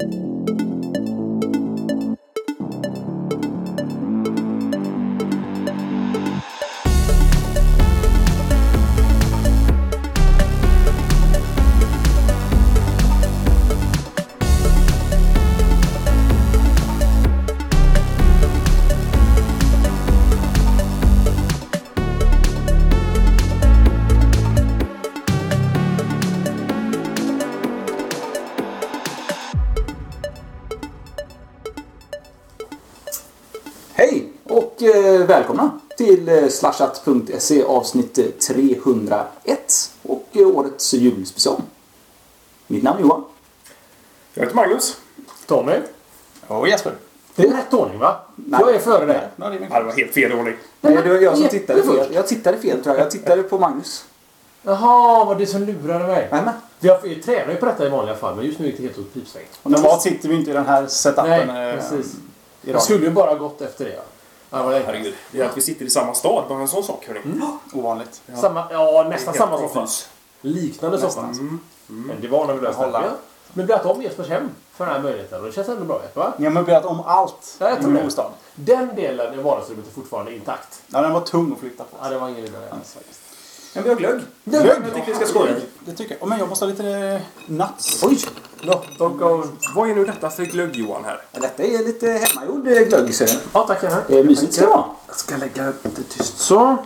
Hej till eh, slashat.se avsnitt eh, 301 och eh, årets julspecial. Mitt namn är Johan. Jag heter Magnus. Tommy. Och Jesper. Det är rätt ordning va? Nej. Jag är före dig. Ja, det var helt fel ordning. Nej, det var jag som tittade fel. Jag tittade fel tror jag. Jag tittade på Magnus. Jaha, var det som lurade mig? Nämen. Vi, har, vi tränar ju på detta i vanliga fall men just nu gick det helt åt pipsvängen. Normalt sitter vi inte i den här setupen. Nej, eh, precis. i Jag skulle ju bara gått efter det. Ja, vad. Herregud. Det är att vi sitter i samma stad, bara en sån sak hörni. Ovanligt. Samma, ja, nästan samma soffa. Liknande soffa. Nästan. Men det var när vi löste det. Ja. Men har om Jespers hem för den här möjligheten och det känns ändå bra va? Ni har möblerat om allt Ja, jag tror bostad. Den delen i vardagsrummet är fortfarande intakt. Ja, den var tung att flytta på. Ja, det var ingen idé. Men vi har glögg. Glögg? Jag tycker vi ska skoja. Det tycker jag. Oh, men jag måste ha lite eh, nuts. Oj! Vad är nu detta för glögg Johan här? Detta är lite hemmagjord eh, glögg så Ja, tack gärna. det är mysigt ska det vara. Jag ska lägga lite tyst så.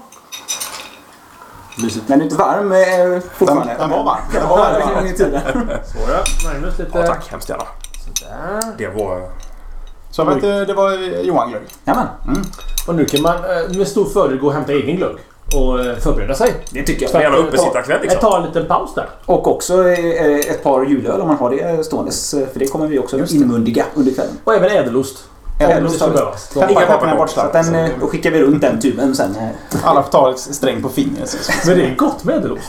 Mysigt. Den är inte varm eh, fortfarande. Den var varm. Den var varm en gång i tiden. Så ja. Magnus lite... Ja, tack hemskt gärna. Sådär. Det var... Så vet, det var Johan Glögg. Jajamän. Och nu kan man med stor fördel gå och hämta egen glögg. Och eh, förbereda sig. Det tycker Ska jag. gärna att, eh, uppesittarkväll ta- liksom. Ta en liten paus där. Och också eh, ett par julöl om man har det ståendes. eh, För det kommer vi också inmundiga under kvällen. Och även ädelost. Ädelost det har vi. behövas. Peppar, Inga peppar, vapen. bort Så att den, eh, då skickar vi runt den tuben sen. eh. Alla får ta ett sträng på fingret. Men det är gott med ädelost.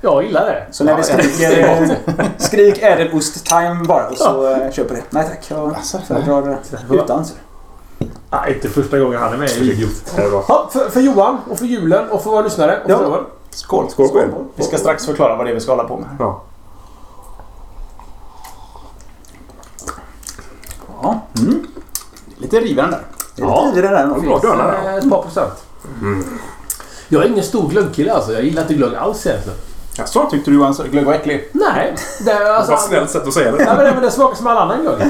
Jag gillar det. Så när vi Ja, skriker eh, skrik ädelost-time bara och så eh, kör på det. Nej tack, jag Alltså, föredrar eh, utan. så. Nej, inte första gången han är med i Det är. Ja, för, för Johan och för julen och för våra lyssnare. Och Ja. för åren. Skål. Skål er. Vi ska strax förklara vad det är vi ska hålla på med. Ja. Ja, mm. Lite riven där. det är lite i det där. Ja, bra dörrarna. Eh, Ett par procent. Jag är ingen stor glöggkille alltså. Jag gillar inte glögg alls egentligen. Jaså? Tyckte du Johan glögg var äcklig? Nej. Det, är alltså, Vad snällt sätt att säga Nej, det. men det, men det smakar som all annan glögg.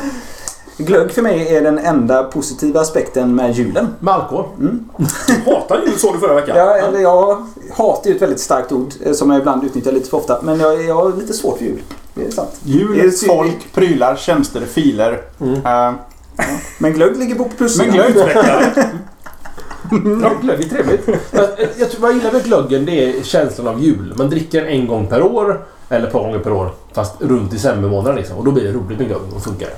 Glögg för mig är den enda positiva aspekten med julen. Med alkohol. Du hatar jul sa du förra veckan. Ja, eller jag hatar ju ett väldigt starkt ord eh, som jag ibland utnyttjar lite för ofta. Men jag, jag har lite svårt för jul. Det är sant. Det är Jul, synd. folk, prylar, tjänster, filer. Eh, Men glögg ligger på plus. men glögg. Ja, glögg är trevligt. jag, jag, tror- vad jag gillar med glöggen det är känslan av jul. Man dricker den en gång per år. Eller ett par gånger per år. Fast runt decembermånaden liksom. Och då blir det roligt med glögg och funkar det.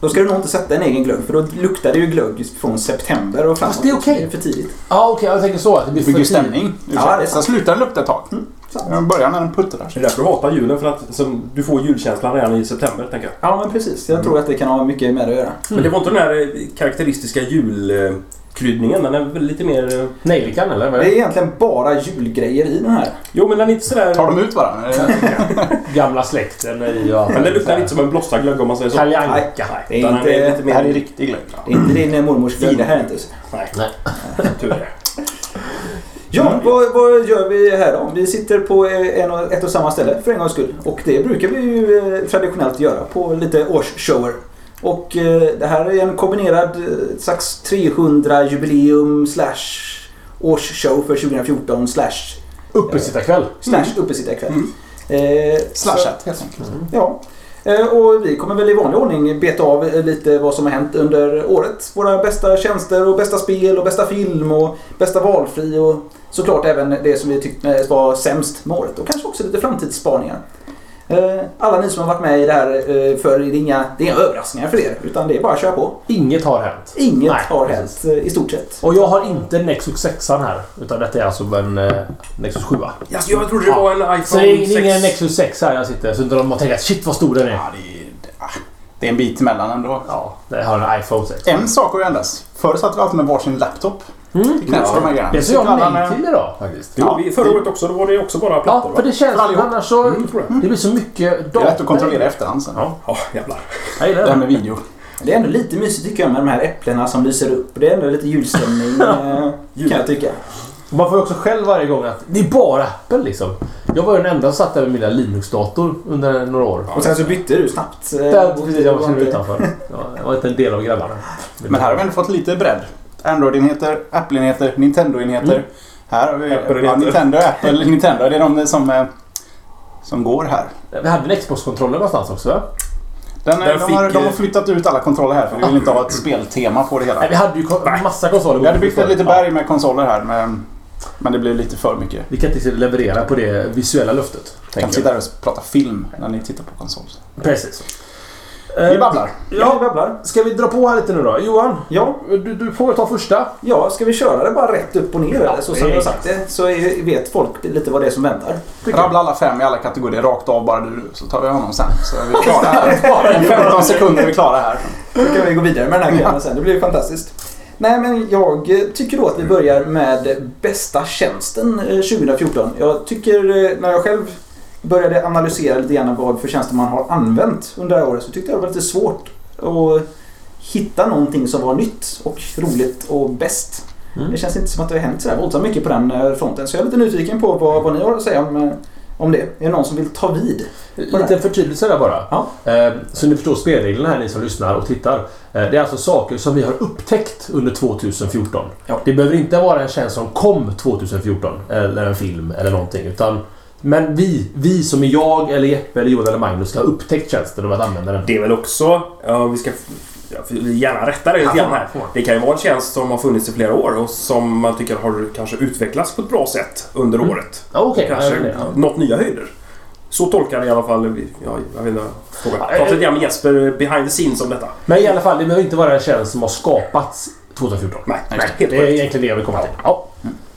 Då ska du nog inte sätta en egen glögg för då luktar det ju glögg från september och framåt. Fast det är okej. Det är för tidigt. Ja, okej. jag tänker så. Att det blir Bygger för tidigt. stämning. Ja, det är sant. Sen slutar den lukta ett tag. sant. Den börjar när den puttrar. Det är därför du hatar julen, för att som, du får julkänslan redan i september, tänker jag. Ja, men precis. Jag tror att det kan ha mycket med det att göra. Men det var inte den här eh, karaktäristiska julkryddningen. Den är väl lite mer... eh, Nejlikan eller? Vad Det är det? egentligen bara julgrejer i den här. Jo, men den är inte sådär... Tar de ut varandra? Gamla släkten i och allt. Men den luktar inte som en blossarglögg om man säger så. Kalle Nej, Anka. det är den inte, är lite Det här är mer... riktig glögg. det är inte din eh, mormors glögg det här inte. Nej, Nej. tur det. Ja, vad, vad gör vi här då? Vi sitter på eh, en och, ett och samma ställe för en gångs skull. Och det brukar vi ju eh, traditionellt göra på lite årsshower. Och eh, det här är en kombinerad eh, slags 300 jubileum slash årsshow för 2014 slash, Uppesittarkväll. slash uppesittarkväll. Mm. Eh, Slashat helt enkelt. Ja. Eh, Och vi kommer väl i vanlig ordning beta av eh, lite vad som har hänt under året. Våra bästa tjänster och bästa spel och bästa film och bästa valfri och såklart även det som vi tyckte var sämst med året. Och kanske också lite framtidsspaningar. Eh, Alla ni som har varit med i det här eh, för det är inga, det är inga överraskningar för er. Utan det är bara att köra på. Inget har hänt. Inget Nej, har precis. hänt eh, i stort sett. Och jag har inte Nexus 6 här. Utan detta är alltså en eh, Nexus 7. Alltså, jag trodde det var en Så iPhone det är 6. ingen Nexus 6 här jag sitter. Så inte de har tänkt att shit vad stor den är. Ja, det, är, ah, det är en bit emellan ändå. Ja, det har en iPhone 6. En sak har ju ändrats. Förr satt vi alltid med varsin laptop Mm. Det krävs de här grejerna. Det sa jag nej till idag faktiskt. Jo, Ja. förra året också, då var det också bara Ja, plattor för va? det känns För allihop. annars så... Mm. Det blir så mycket Det är lätt att kontrollera i efterhand sen. Ja, Ja, jävlar. jag gillar Det här det. med video. Det är ändå lite mysigt tycker jag med de här äpplena som lyser upp. Det är ändå lite julstämning eh, kan jag tycka. Man får också själv varje gång att det är bara Apple liksom. Jag var ju den enda som satt där med min lilla Linux-dator under några år. Och sen så bytte du snabbt. eh, Där, precis, jag var utanför. Ja, jag var inte en del av grabbarna. Men här har vi ändå fått lite bredd. Android-enheter, Apple-enheter, Nintendo-enheter. Mm. Här har vi Apple-enheter. ja, Nintendo, Apple, Nintendo. Det är de som, eh, som går här. Vi hade en Xbox-kontroller någonstans också va? Den, Den de, har, fick, de har eh, flyttat ut alla kontroller här för vi vill inte ha ett speltema på det hela. Nej, vi hade ju kon- massa konsoler. Vi hade byggt ett litet berg med konsoler här men, men det blev lite för mycket. Vi kan inte leverera på det visuella löftet. Jag kan sitta här och prata film när ni tittar på konsol. Precis. Vi Eh, babblar. Ja, vi babblar. Ska vi dra på här lite nu då? Johan, Ja, du, du får ta första. ja, ska vi köra det bara rätt upp och ner eller så som jag har sagt det? Så är- vet folk lite vad det är som väntar. Rabbla alla fem i alla kategorier rakt av bara du så tar vi honom sen. Så är vi klara här. Om 15 sekunder är vi klara här. Då kan vi gå vidare med den här grejen sen. Det blir ju fantastiskt. Nej, men jag eh, tycker då att vi börjar med bästa tjänsten eh, 2014. Jag tycker eh, när jag själv började analysera lite grann vad för tjänster man har använt under det här året så tyckte jag det var lite svårt att hitta någonting som var nytt och roligt och bäst. Mm. Det känns inte som att det har hänt så här våldsamt mycket på den eh, fronten. Så jag är lite nyfiken på vad, vad ni har att säga om, eh, om det. Är det någon som vill ta vid? Lite förtydelse där bara. Ja. Eh, Så ni förstår spelreglerna här ni som lyssnar och tittar. Det är alltså saker som vi har upptäckt under 2014. Ja. Det behöver inte vara en tjänst som kom 2014 eller en film eller någonting. Utan, men vi, vi som är jag eller Jeppe eller Johan eller Magnus ska ha upptäckt tjänsten och börjat använda den. Det är väl också, ja, vi ska ja, gärna rätta det lite grann här. Det kan ju vara en tjänst som har funnits i flera år och som man tycker har kanske utvecklats på ett bra sätt under Mm. året. Okej, Kanske ja, ja. nått nya höjder. Så tolkar i alla fall, ja, jag inte, fråga. Prata eh, lite grann med Jesper behind the scenes om detta. Men i alla fall, det behöver inte vara en tjänst som har skapats 2014. Nej, Nej, helt det är egentligen det jag vill komma till. Ja.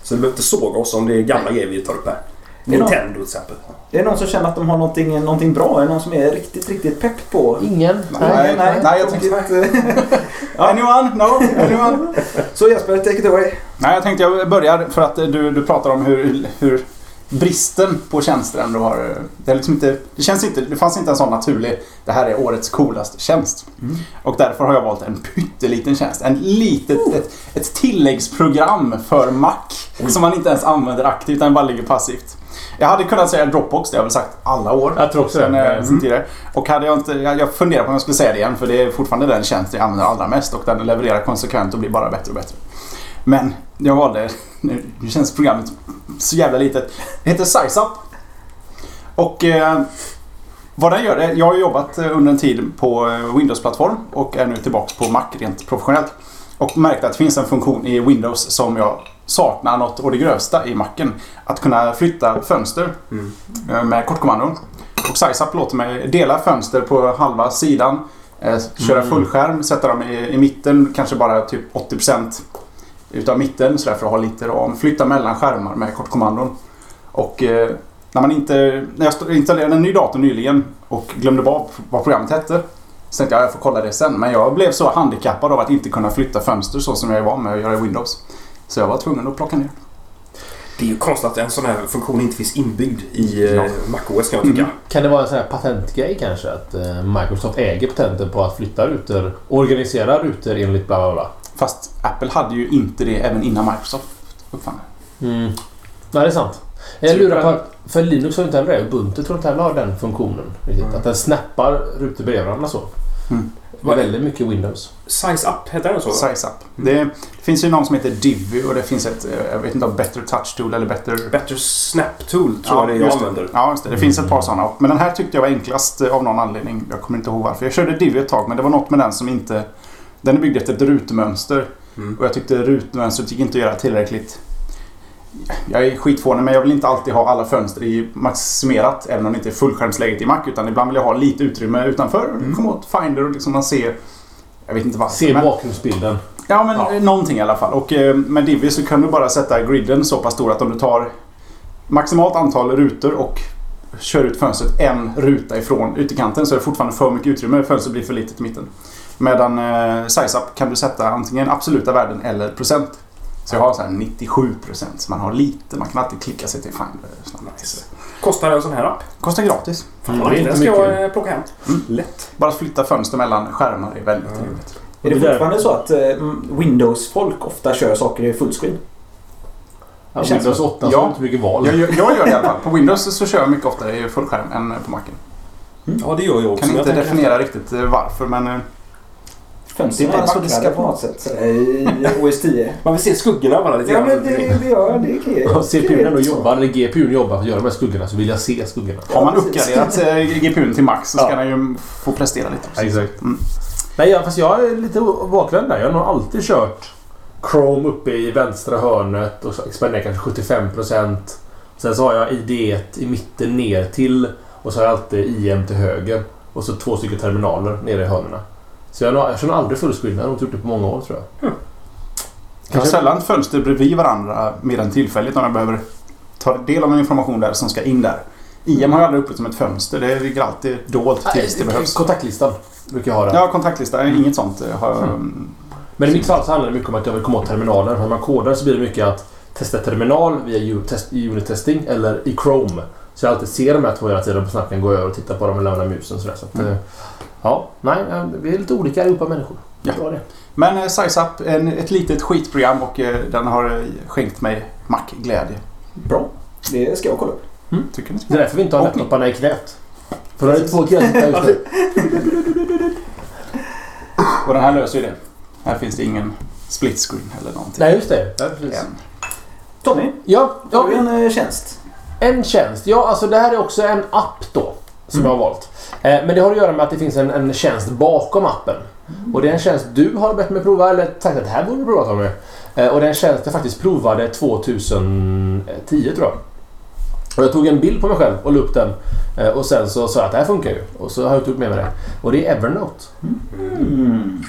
Så du behöver inte såga oss om det är gamla grejer vi tar upp här. Det är någon- Nintendo till exempel. Är det någon som känner att de har någonting, någonting bra? Är det någon som är riktigt, riktigt pepp på? Ingen? Nej, nej, jag tänkte- tänkte... Anyone? No? Anyone? Så Jesper, take it away. Nej, jag tänkte jag börjar för att du, du pratar om hur, hur bristen på tjänster ändå har... Det, är liksom inte, det, känns inte, det fanns inte en sån naturlig, det här är årets coolaste tjänst. Och därför har jag valt en pytteliten tjänst. En litet, ett, ett tilläggsprogram för Mac som man inte ens använder aktivt utan bara ligger passivt. Jag hade kunnat säga Dropbox, det har jag väl sagt alla år. Jag tror också Sen, det. eh, sen tidigare. Och hade jag inte, jag, jag funderar på om jag skulle säga det igen för det är fortfarande den tjänst jag använder allra mest och den levererar konsekvent och blir bara bättre och bättre. Men jag valde, nu nu känns programmet så jävla litet. Det heter SizeUp. Och eh, vad den gör, jag har jobbat eh, under en tid på eh, Windows-plattform och är nu tillbaka på Mac rent professionellt. Och märkte att det finns en funktion i Windows som jag saknar något och det grövsta i Macen. Att kunna flytta fönster Mm. eh, med kortkommandon. Och SizeUp låter mig dela fönster på halva sidan. Eh, köra Mm. fullskärm, sätta dem i, i mitten, kanske bara typ 80% utav mitten så där för att ha lite ram. Flytta mellan skärmar med kortkommandon. Och eh, när man inte... När jag st- installerade en ny dator nyligen och glömde bort vad programmet hette. Så tänkte jag jag får kolla det sen. Men jag blev så handikappad av att inte kunna flytta fönster så som jag var med att göra i Windows. Så jag var tvungen att plocka ner. Det är ju konstigt att en sån här funktion inte finns inbyggd i eh, Ja. MacOS kan jag tycka. Mm. Kan det vara en sån här patentgrej kanske? Att eh, Microsoft äger patenten på att flytta rutor, organisera rutor enligt bla bla bla. Fast Apple hade ju inte det även innan Microsoft uppfann det. Mm. Nej, det är sant. Jag lurar på... För Linux har ju inte heller det. Ubuntu tror inte heller har den funktionen. Riktigt. Mm. Att den snappar rutor bredvid varandra så. Mm. Det är väldigt mycket Windows. Size Up, heter den så? SizeUp. Det, det finns ju någon som heter Divi och det finns ett, eh, jag vet inte om Better Touch Tool eller Better... Better Snap Tool tror jag det är jag det. använder. Ja, just det. Det finns ett par sådana. Men den här tyckte jag var enklast eh, av någon anledning. Jag kommer inte ihåg varför. Jag körde Divi ett tag men det var något med den som inte... Den är byggd efter ett rutmönster. Mm. Och jag tyckte rutmönstret gick inte att göra tillräckligt... Jag är skitfånig men jag vill inte alltid ha alla fönster i maximerat. Även om det inte är fullskärmsläget i Mac. Utan ibland vill jag ha lite utrymme utanför. Mm. Komma åt Finder och liksom man ser... Jag vet inte varför. Se men- bakgrundsbilden. Ja, men Ja. någonting i alla fall. Och eh, med Divi så kan du bara sätta griden så pass stor att om du tar maximalt antal rutor och kör ut fönstret en ruta ifrån ytterkanten så är det fortfarande för mycket utrymme. Fönstret blir för litet i mitten. Medan eh, SizeUp kan du sätta antingen absoluta värden eller procent. Så jag har så här 97% så man har lite. Man kan alltid klicka sig till snabbt. Nice. Kostar en sån här app? Kostar gratis. Mm, det är den inte ska mycket. jag eh, plocka hem. Mm. Lätt. Bara flytta fönster mellan skärmar är väldigt Mm. trevligt. Är det fortfarande så att eh, Windows-folk ofta kör saker i fullscreen? Ja, Windows så. 8 så Ja. det inte mycket val. Jag, jag, jag gör det i alla fall. På Windows så kör jag mycket oftare i fullskärm än på Macen. Ja, det gör jag också. Kan inte jag definiera riktigt eh, varför men Fönstren Det är är så det ska på något sätt sådär, i OS 10. efter- Man vill se skuggorna bara lite Ja men det, det gör det. kan jag- Om CPUn ändå så. jobbar, eller GPUn jobbar för att göra de här skuggorna så vill jag se skuggorna. har man Ja, uppgraderat eh, GPUn till max så ska Ja. den ju få prestera lite. också. Exakt. Mm. Nej, jag, fast jag är lite bakvänd där. Jag har nog alltid kört Chrome uppe i vänstra hörnet och expanderar kanske 75%. Sen så har jag ID1 i mitten ner till och så har jag alltid IM till höger. Och så två stycken terminaler nere i hörnorna. Så jag, jag nog aldrig fullscreen. Jag har nog inte gjort det på många år tror jag. Jag har Kanske- sällan fönster bredvid varandra mer än tillfälligt om jag behöver ta del av en information där som ska in där. IM har jag aldrig öppet som ett fönster. Det ligger alltid dolt tills det behövs. Kontaktlistan brukar jag ha där. Ja, kontaktlista. Inget sånt eh, har jag... Mm. Men i mitt fall så handlar det mycket om att jag vill komma åt terminaler. När man kodar så blir det mycket att testa terminal via unit-test- unit testing eller i Chrome. Så jag alltid ser de här två hela tiden och snabbt kan gå över och titta på dem och lämna musen. Sådär. Så att, Mm. Ja, nej, eh, vi är lite olika allihopa människor. Ja. Det. Men eh, SizeUp, en, ett litet skitprogram och eh, den har eh, skänkt mig Mac-glädje. Bra. Det ska jag kolla upp. Tycker ni? Det är därför vi inte har laptoparna i knät. För då är det två sitter just nu. Och den här löser ju det. Här finns det ingen split screen eller någonting. Nej, just det. Ja. Tommy, Ja, har ja, vi en eh, tjänst? En tjänst. Ja, alltså det här är också en app då. Som Mm. jag har valt. Eh, men det har att göra med att det finns en, en tjänst bakom appen. Och det är en tjänst du har bett mig prova, eller sagt att det här borde du prova Tommy. Eh, och det är en tjänst jag faktiskt provade 2010 tror jag. Och jag tog en bild på mig själv och la upp den. Eh, och sen så sa jag att det här funkar ju. Och så har jag inte gjort mer med det. Och det är Evernote. Mm.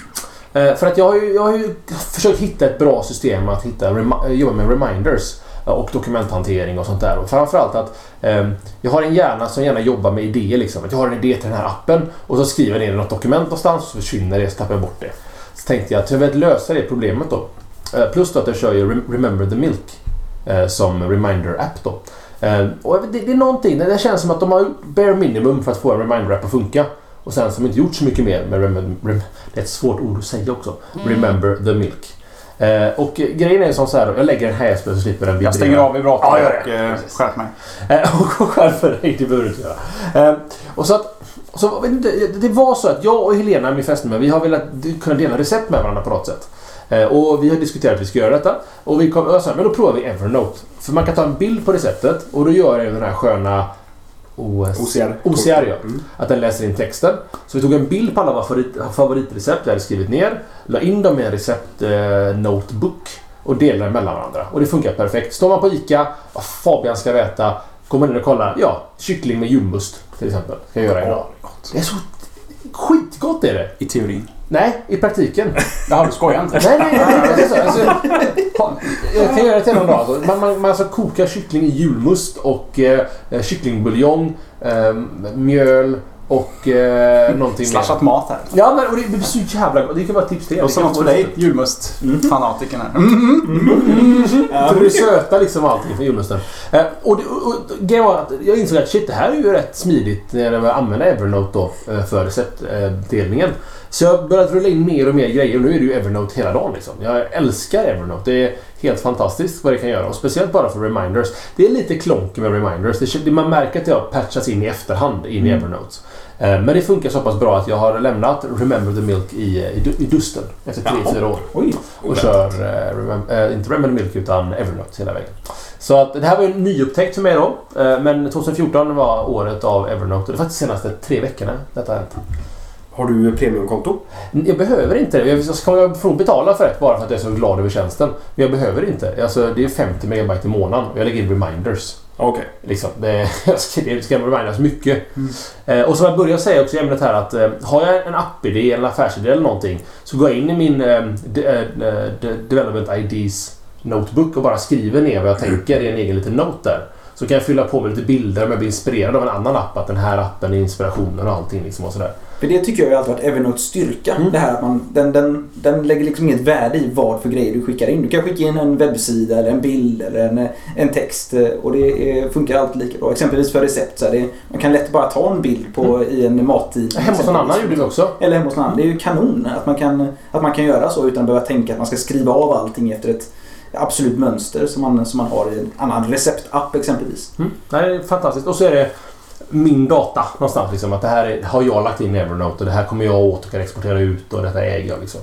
För att jag har, ju, jag har ju försökt hitta ett bra system att hitta, jobba med reminders och dokumenthantering och sånt där. Och framförallt att eh, jag har en hjärna som gärna jobbar med idéer. Liksom. Att jag har en idé till den här appen och så skriver jag ner något dokument någonstans och så försvinner det så tappar jag bort det. Så tänkte jag att jag vill lösa det problemet då. Eh, plus då att jag kör ju Rem- Remember the Milk eh, som reminder-app då. Eh, och det, det är någonting, det känns som att de har bare minimum för att få en reminder-app att funka. Och sen de inte gjort så mycket mer med rem- rem- Det är ett svårt ord att säga också. Remember the milk. Eh, och grejen är som så här, jag lägger den här så slipper den vibrera. Jag stänger av vibratorn Ja, och eh, skärp mig. Eh, och skärper dig, det behöver du inte göra. Eh, och så att, så, inte, det var så att jag och Helena, min fästmö, vi har velat kunna dela recept med varandra på något sätt. Eh, och vi har diskuterat att vi ska göra detta. Och vi kom, och sa, men då provar vi Evernote. För man kan ta en bild på receptet och då gör jag den här sköna OS... OCR. OCR ja. Mm. Att den läser in texten. Så vi tog en bild på alla våra favorit, favoritrecept jag hade skrivit ner. La in dem i en recept-notebook. och delade mellan varandra. Och det funkar perfekt. Står man på ICA, vad Fabian ska. Går man in och kollar. Ja, kyckling med julmust till exempel. Ska jag göra idag. Det är så skitgott är det. I teorin. Nej, i praktiken. Jaha, du skojar inte? Nej, nej, nej. Alltså, ha- jag kan göra det till någon dag. Alltså. Man, man, man ska koka kyckling i julmust och eh, kycklingbuljong, eh, mjöl och eh, någonting Slashat mat här. Ja, men och det blir så jävla gott. Det kan vara ett tips till er. Och så något för dig, julmust-fanatiken här. Mm. Ja, För det söta liksom allting från julmusten. Eh, och, och, och var att jag insåg att shit, det här är ju rätt smidigt när jag använder Evernote då eh, för receptdelningen. Så jag började rulla in mer och mer grejer och nu är det ju Evernote hela dagen liksom. Jag älskar Evernote. Det är helt fantastiskt vad det kan göra och speciellt bara för reminders. Det är lite klonk med reminders. Det, man märker att det har patchats in i efterhand in i Mm. Evernote. Eh, Men det funkar så pass bra att jag har lämnat Remember the Milk i, i, i dusten efter Jaha. 3-4 år. Oj. Och kör, eh, remem- eh, inte Remember the Milk utan Evernote hela vägen. Så att det här var en nyupptäckt för mig då. Eh, men 2014 var året av Evernote och det är faktiskt de senaste tre veckorna detta har hänt. Har du premiumkonto? Jag behöver inte det. Jag ska jag får betala för det bara för att jag är så glad över tjänsten. Men jag behöver inte. Alltså, det är 50 megabyte i månaden och jag lägger in reminders. Okej. Liksom. Det, det ska remindas mycket. Mm. Eh, och som jag började säga också i ämnet här att eh, har jag en app-idé, en affärsidé eller någonting så går jag in i min eh, de, eh, de, Development IDs Notebook och bara skriver ner vad jag tänker i en egen liten note där. Så kan jag fylla på med lite bilder om jag blir inspirerad av en annan app. Att den här appen är inspirationen och allting liksom och sådär. För det tycker jag alltid varit Evernotes styrka. Mm. Det här att man, den, den, den lägger liksom inget värde i vad för grejer du skickar in. Du kan skicka in en webbsida eller en bild eller en, en text eh, och det är, funkar alltid lika bra. Exempelvis för recept. Så det, man kan lätt bara ta en bild på i en mattidning. Hemma hos någon annan gjorde vi också. Eller hemma hos någon annan. Det är ju kanon att man, kan, att man kan göra så utan att behöva tänka att man ska skriva av allting efter ett absolut mönster som man, som man har i en annan receptapp exempelvis. Mm. Det är fantastiskt. Och så är det min data någonstans. Liksom, att det här är, har jag lagt in i Evernote och det här kommer jag åt och kan exportera ut och detta äger jag. Liksom.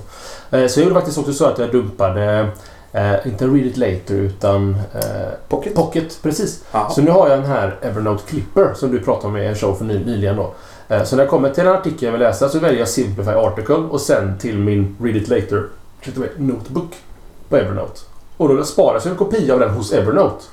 Eh, Så jag gjorde faktiskt också så att jag dumpade, eh, inte Read It Later utan eh, Pocket. Pocket. Precis. Jaha. Så nu har jag den här Evernote Clipper som du pratade om i en show för ny, nyligen. Då. Eh, Så när jag kommer till en artikel jag vill läsa så väljer jag Simplify Article och sen till min Read It Later Notebook på Evernote. Och då sparas en kopia av den hos Evernote.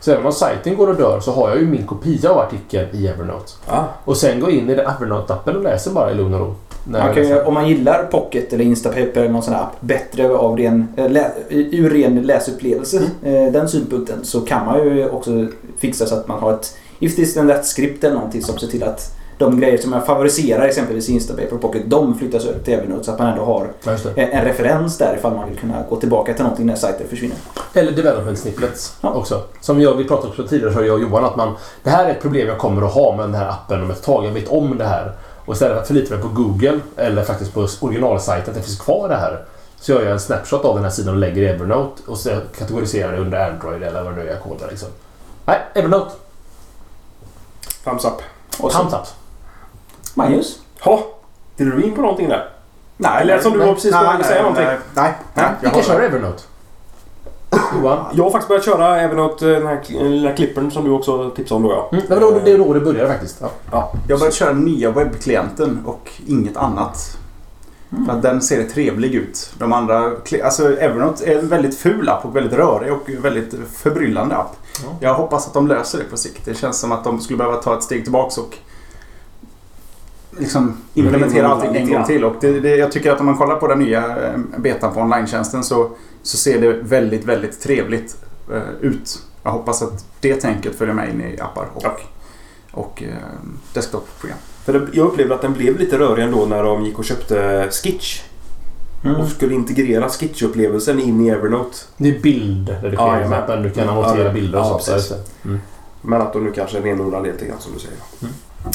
Så även om sajten går och dör så har jag ju min kopia av artikeln i Evernote. Ah. Och sen gå in i Evernote-appen och läser bara i lugn och ro. Jag läser. om man gillar Pocket eller Instapaper eller någon sån här app bättre av ren, eh, lä, ur ren läsupplevelse, eh, den synpunkten, så kan man ju också fixa så att man har ett if this then that script eller någonting som ser till att de grejer som jag favoriserar exempelvis i Instapaper och Pocket, de flyttas över till Evernote så att man ändå har en en referens där ifall man vill kunna gå tillbaka till någonting när sajter försvinner. Eller development snippets Ja. också. Som jag, vi pratade också tidigare, så jag och Johan, att man... Det här är ett problem jag kommer att ha med den här appen om ett tag. Jag vet om det här. Och istället för att förlita mig på Google eller faktiskt på originalsajten, att det finns kvar det här. Så gör jag en snapshot av den här sidan och lägger i Evernote och så kategoriserar det under Android eller vad det nu är jag kodar liksom. Nej, Evernote. Thumbs up. Och Thumbs up. Magnus? Ha, vill du in på någonting där? Nej, Det lät som du var precis på väg att säga någonting. Nej, nej. nej jag Vilka har- kör Evernote? Johan? Jag har faktiskt börjat köra Evernote, den här lilla klippern som du också tipsade om då ja. Mm, det var då det, är då det började faktiskt. Ja. ja. Jag har börjat köra den nya webbklienten och inget annat. För att den ser trevlig ut. De andra... Alltså Evernote är en väldigt ful app och väldigt rörig och väldigt förbryllande app. Ja. Jag hoppas att de löser det på sikt. Det känns som att de skulle behöva ta ett steg tillbaks och liksom implementera allting en gång till. Och det, det, jag tycker att om man kollar på den nya eh, betan på online-tjänsten så, så ser det väldigt, väldigt trevligt eh, ut. Jag hoppas att det tänket följer med in i appar och, Ja. och eh, desktop-program. Jag upplevde att den blev lite rörig ändå när de gick och köpte Skitch. Mm. Och skulle integrera Skitch-upplevelsen in i Evernote. Det är bildredigering, Ja, du kan annotera ja, bilder och ja, sånt. Mm. Men att de nu kanske renodlar det lite grann som du säger.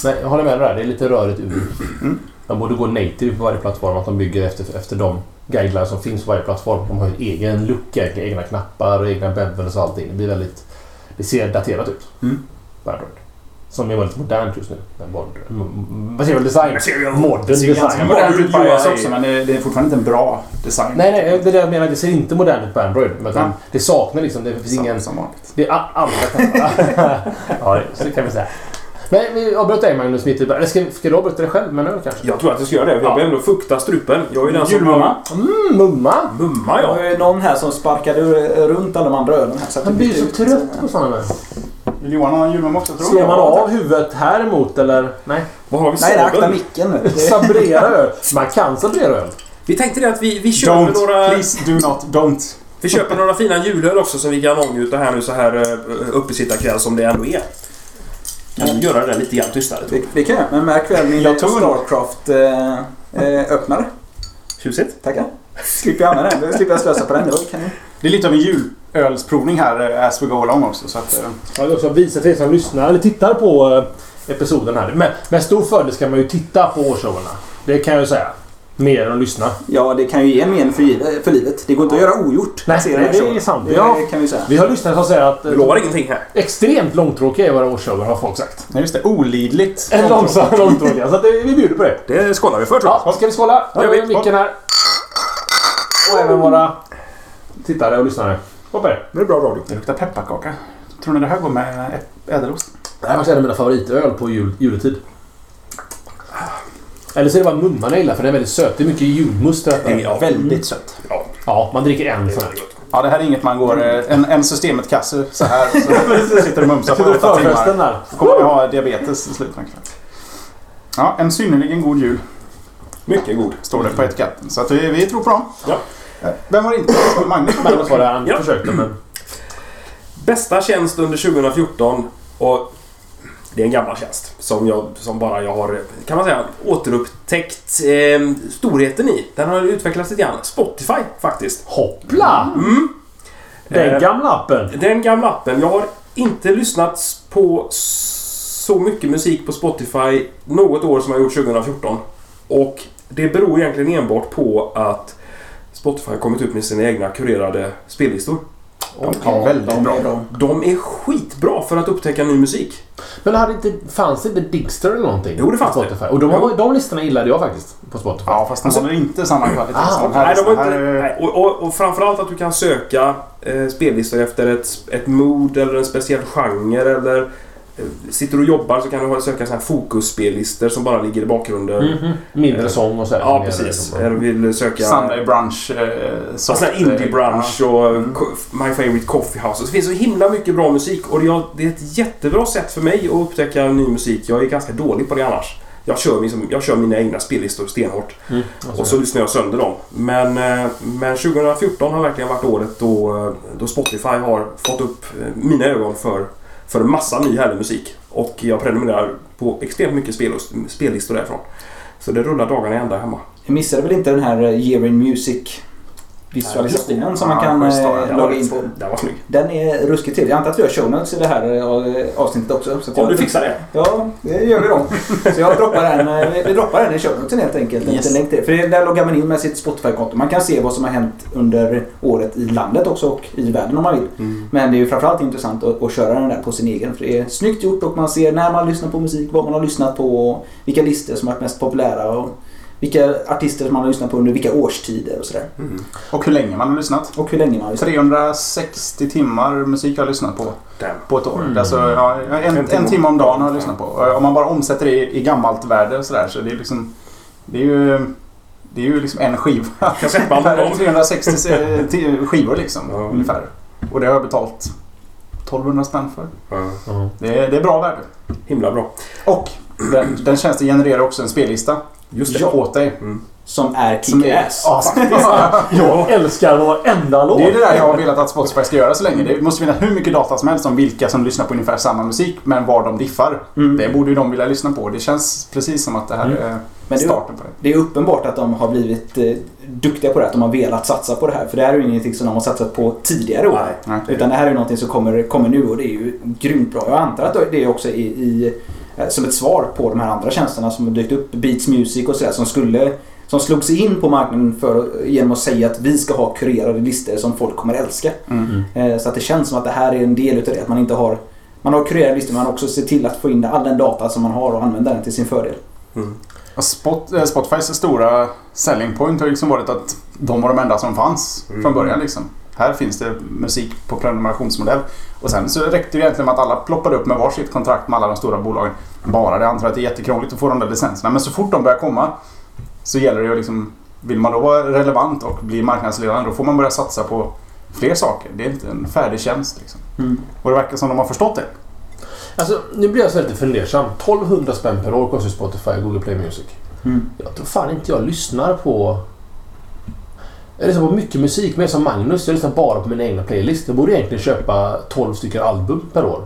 Nej, jag håller med dig där. Det är lite rörigt ur. Mm. De borde gå native på varje plattform. Att de bygger efter, efter de guidelines som finns på varje plattform. De har ju egen lucka, egna knappar och egna bevels och allting. Det blir väldigt... Det ser daterat ut. Mm. Android. Som är väldigt modernt just nu. Men mod- m- m- Material design. Modern Det design. modernt ut på Modern iOS UI. också men det, det är fortfarande inte en bra design. Nej, nej. Det är det jag menar. Det ser inte modernt ut på Android. Men Nej. det saknar liksom... Det finns Som- ingen... Som vanligt. Det är andra knappar. ja, så kan vi säga. Men vi avbröt dig Magnus mitt i... Eller ska, ska du avbryta dig själv med en öl kanske? Jag tror att jag ska göra det. Jag Ja. behöver ändå fukta strupen. Jag är den som Julmumma. Mm, mumma! Mumma ja. har ju någon här som sparkade runt alla de andra ölen här. Så att Han det blir så ut- trött på sådana där. Vill Johan ha en julmumma också tror Slår man av huvudet här emot eller? Nej. Vad har vi Nej, nej, akta micken nu. Det- Sabrera öl. Man kan sabrera öl. Vi tänkte det att vi, vi köper Don't. några... Please do not. Don't. Vi köper några fina julöl också som vi kan ångjuta här nu så här uh, uppesittarkväll som det ändå är. Kan du göra det lite grann tystare? Det, jag? det kan jag. Men märk väl min Jag tog en. Starcraft-öppnare. Tjusigt. Tackar. Slipper jag använda den. Då slipper jag slösa på den. Det var kanon. Det är lite av en julölsprovning här eh, as we go along också. Så att, eh, Jag vill också visa till er som lyssnar eller tittar på eh, episoden här. Men med stor fördel ska man ju titta på årshowerna. Det kan jag ju säga. Mer än att lyssna. Ja, det kan ju ge en men för, för livet. Det går inte att göra ogjort. Nej, det är sant. Det Ja. kan vi säga. Vi har lyssnare som säger att... Vi lovar ingenting här. Extremt långtråkiga är våra årsshower har folk sagt. nej, just det. Olidligt. En långsam långtråkiga. Så att det, vi bjuder på det. Det skålar vi för tror jag. Ja, ska vi skåla? Ja, vi- vi micken här. Och även våra tittare och lyssnare. Hoppa det. Det är bra radio. Det luktar pepparkaka. Tror ni det här går med ädelost? Det här var en av mina favoritöl på jul, juletid. Eller så är det bara mumman jag gillar för den är väldigt söt. Det är mycket julmust i detta. Ja. Väldigt sött. Ja, Ja, man dricker en är sån här. Ja, det här är inget man går... eh, En, en systemet-kasse så här. Så sitter och mumsar på åtta timmar. där? Så kommer man ha diabetes i slutet. kanske. Ja, en synnerligen god jul Mycket god. står det på etiketten. Så att vi, vi tror på dem. Ja. Vem var det inte? Magnus? Magnus var det han Ja. försökte men... Bästa tjänst under 2014 och Det är en gammal tjänst som, jag, som bara jag har, kan man säga, återupptäckt eh, storheten i. Den har utvecklats lite grann. Spotify faktiskt. Hoppla! Mm. Den Eh, gamla appen. Den gamla appen. Jag har inte lyssnat på så mycket musik på Spotify något år som jag gjort 2014. Och det beror egentligen enbart på att Spotify har kommit ut med sina egna kurerade spellistor. De är väldigt de bra. är bra. De är skitbra för att upptäcka ny musik. Men hade inte, fanns det inte Digster eller någonting? Jo, det fanns det. Och de, Jo. de listorna gillade jag faktiskt på Spotify. Ja, fast de Alltså- håller inte samma kvalitet Ah, som de Nej, här. de inte, här är- nej. Och, och, och framförallt att du kan söka eh, spellistor efter ett, ett mood eller en speciell genre eller Sitter du och jobbar så kan du söka såna här fokusspellistor som bara ligger i bakgrunden. Mhm. Mindre Eh, sång och så. här. Ja, precis. liksom. Eller vill söka... Sunday brunch. Eh, Ja, soft, sån här indie brunch och co- My Favorite Coffee House. Och det finns så himla mycket bra musik och det är ett jättebra sätt för mig att upptäcka ny musik. Jag är ganska dålig på det annars. Jag kör, liksom, jag kör mina egna spellistor stenhårt Mm. och så lyssnar jag sönder dem. Men, eh, men 2014 har verkligen varit året då, eh, då Spotify har fått upp mina ögon för, för en massa ny härlig musik. Och jag prenumererar på extremt mycket spellis- spellistor därifrån. Så det rullar dagarna i ända hemma. Jag missade väl inte den här Year in Music visualisationen som man kan eh, ja, logga in på. den var snygg. Den är ruskigt trevlig. Jag antar att vi har show notes i det här eh, avsnittet också. Så Om du fixar det. Ja, det gör vi då. Så jag droppar den, eh, vi- droppar den i show notesen helt enkelt. En Yes. liten länk till det. För där loggar man in med sitt Spotify-konto. Man kan se vad som har hänt under året i landet också och i världen om man vill. Mm. Men det är ju framförallt intressant att, att köra den där på sin egen. För det är snyggt gjort och man ser när man lyssnar på musik, vad man har lyssnat på och vilka listor som har varit mest populära och vilka artister som man har lyssnat på under vilka årstider och sådär. Mm. Och hur länge man har lyssnat. Och hur länge man har lyssnat. 360 timmar musik har jag lyssnat på Damn. på ett år. Mm. Alltså, ja, en, En en, timme om dagen har jag lyssnat på. Och Om man bara omsätter det i, i gammalt värde och sådär så det är liksom... Det är ju... Det är ju liksom en skiva. Kassettband om dagen. 360 se- ti- skivor liksom, Ja. ungefär. Och det har jag betalt 1200 spänn för. Ja. Det är, det är bra värde. Himla bra. Och den, den tjänsten genererar också en spellista Just det. Ja, åt dig. Mm. Som är är kick-ass. Jag älskar varenda låt. Det är det där jag har velat att Spotify ska göra så länge. Det måste finnas hur mycket data som helst om vilka som lyssnar på ungefär samma musik men var de diffar. Mm. Det borde ju de vilja lyssna på. Det känns precis som att det här Mm. är Men starten på det. det är uppenbart att de har blivit eh, duktiga på det. Att de har velat satsa på det här. För det här är ju ingenting som de har satsat på tidigare år. Nej. Nej. Utan det här är ju någonting som kommer, kommer nu och det är ju grymt bra. Jag antar att det är också i, i, eh, som ett svar på de här andra tjänsterna som har dykt upp. Beats Music och sådär som skulle som slog sig in på marknaden för, genom att säga att vi ska ha kurerade listor som folk kommer älska. Mm. Eh, Så att det känns som att det här är en del utav det. Att man inte har man har kurerade listor men man också ser till att få in all den data som man har och använda den till sin fördel. Mm. Spot, eh, Spotifys stora selling point har liksom varit att de var de enda som fanns Mm. från början. Liksom. Här finns det musik på prenumerationsmodell. Och sen så räckte det egentligen med att alla ploppade upp med varsitt kontrakt med alla de stora bolagen. Bara det. Jag antar att det är jättekrångligt att få de där licenserna. Men så fort de börjar komma så gäller det ju liksom... Vill man då vara relevant och bli marknadsledande då får man börja satsa på fler saker. Det är inte en färdig tjänst. Liksom. Och det verkar som de har förstått det. Alltså, nu blir jag så lite fundersam. 1200 spänn per år kostar Spotify och Google Play Music. Mm. Jag tror fan inte jag lyssnar på... Jag lyssnar på mycket musik, mer som Magnus. Jag lyssnar bara på mina egna playlist. Jag borde egentligen köpa 12 stycken album per år.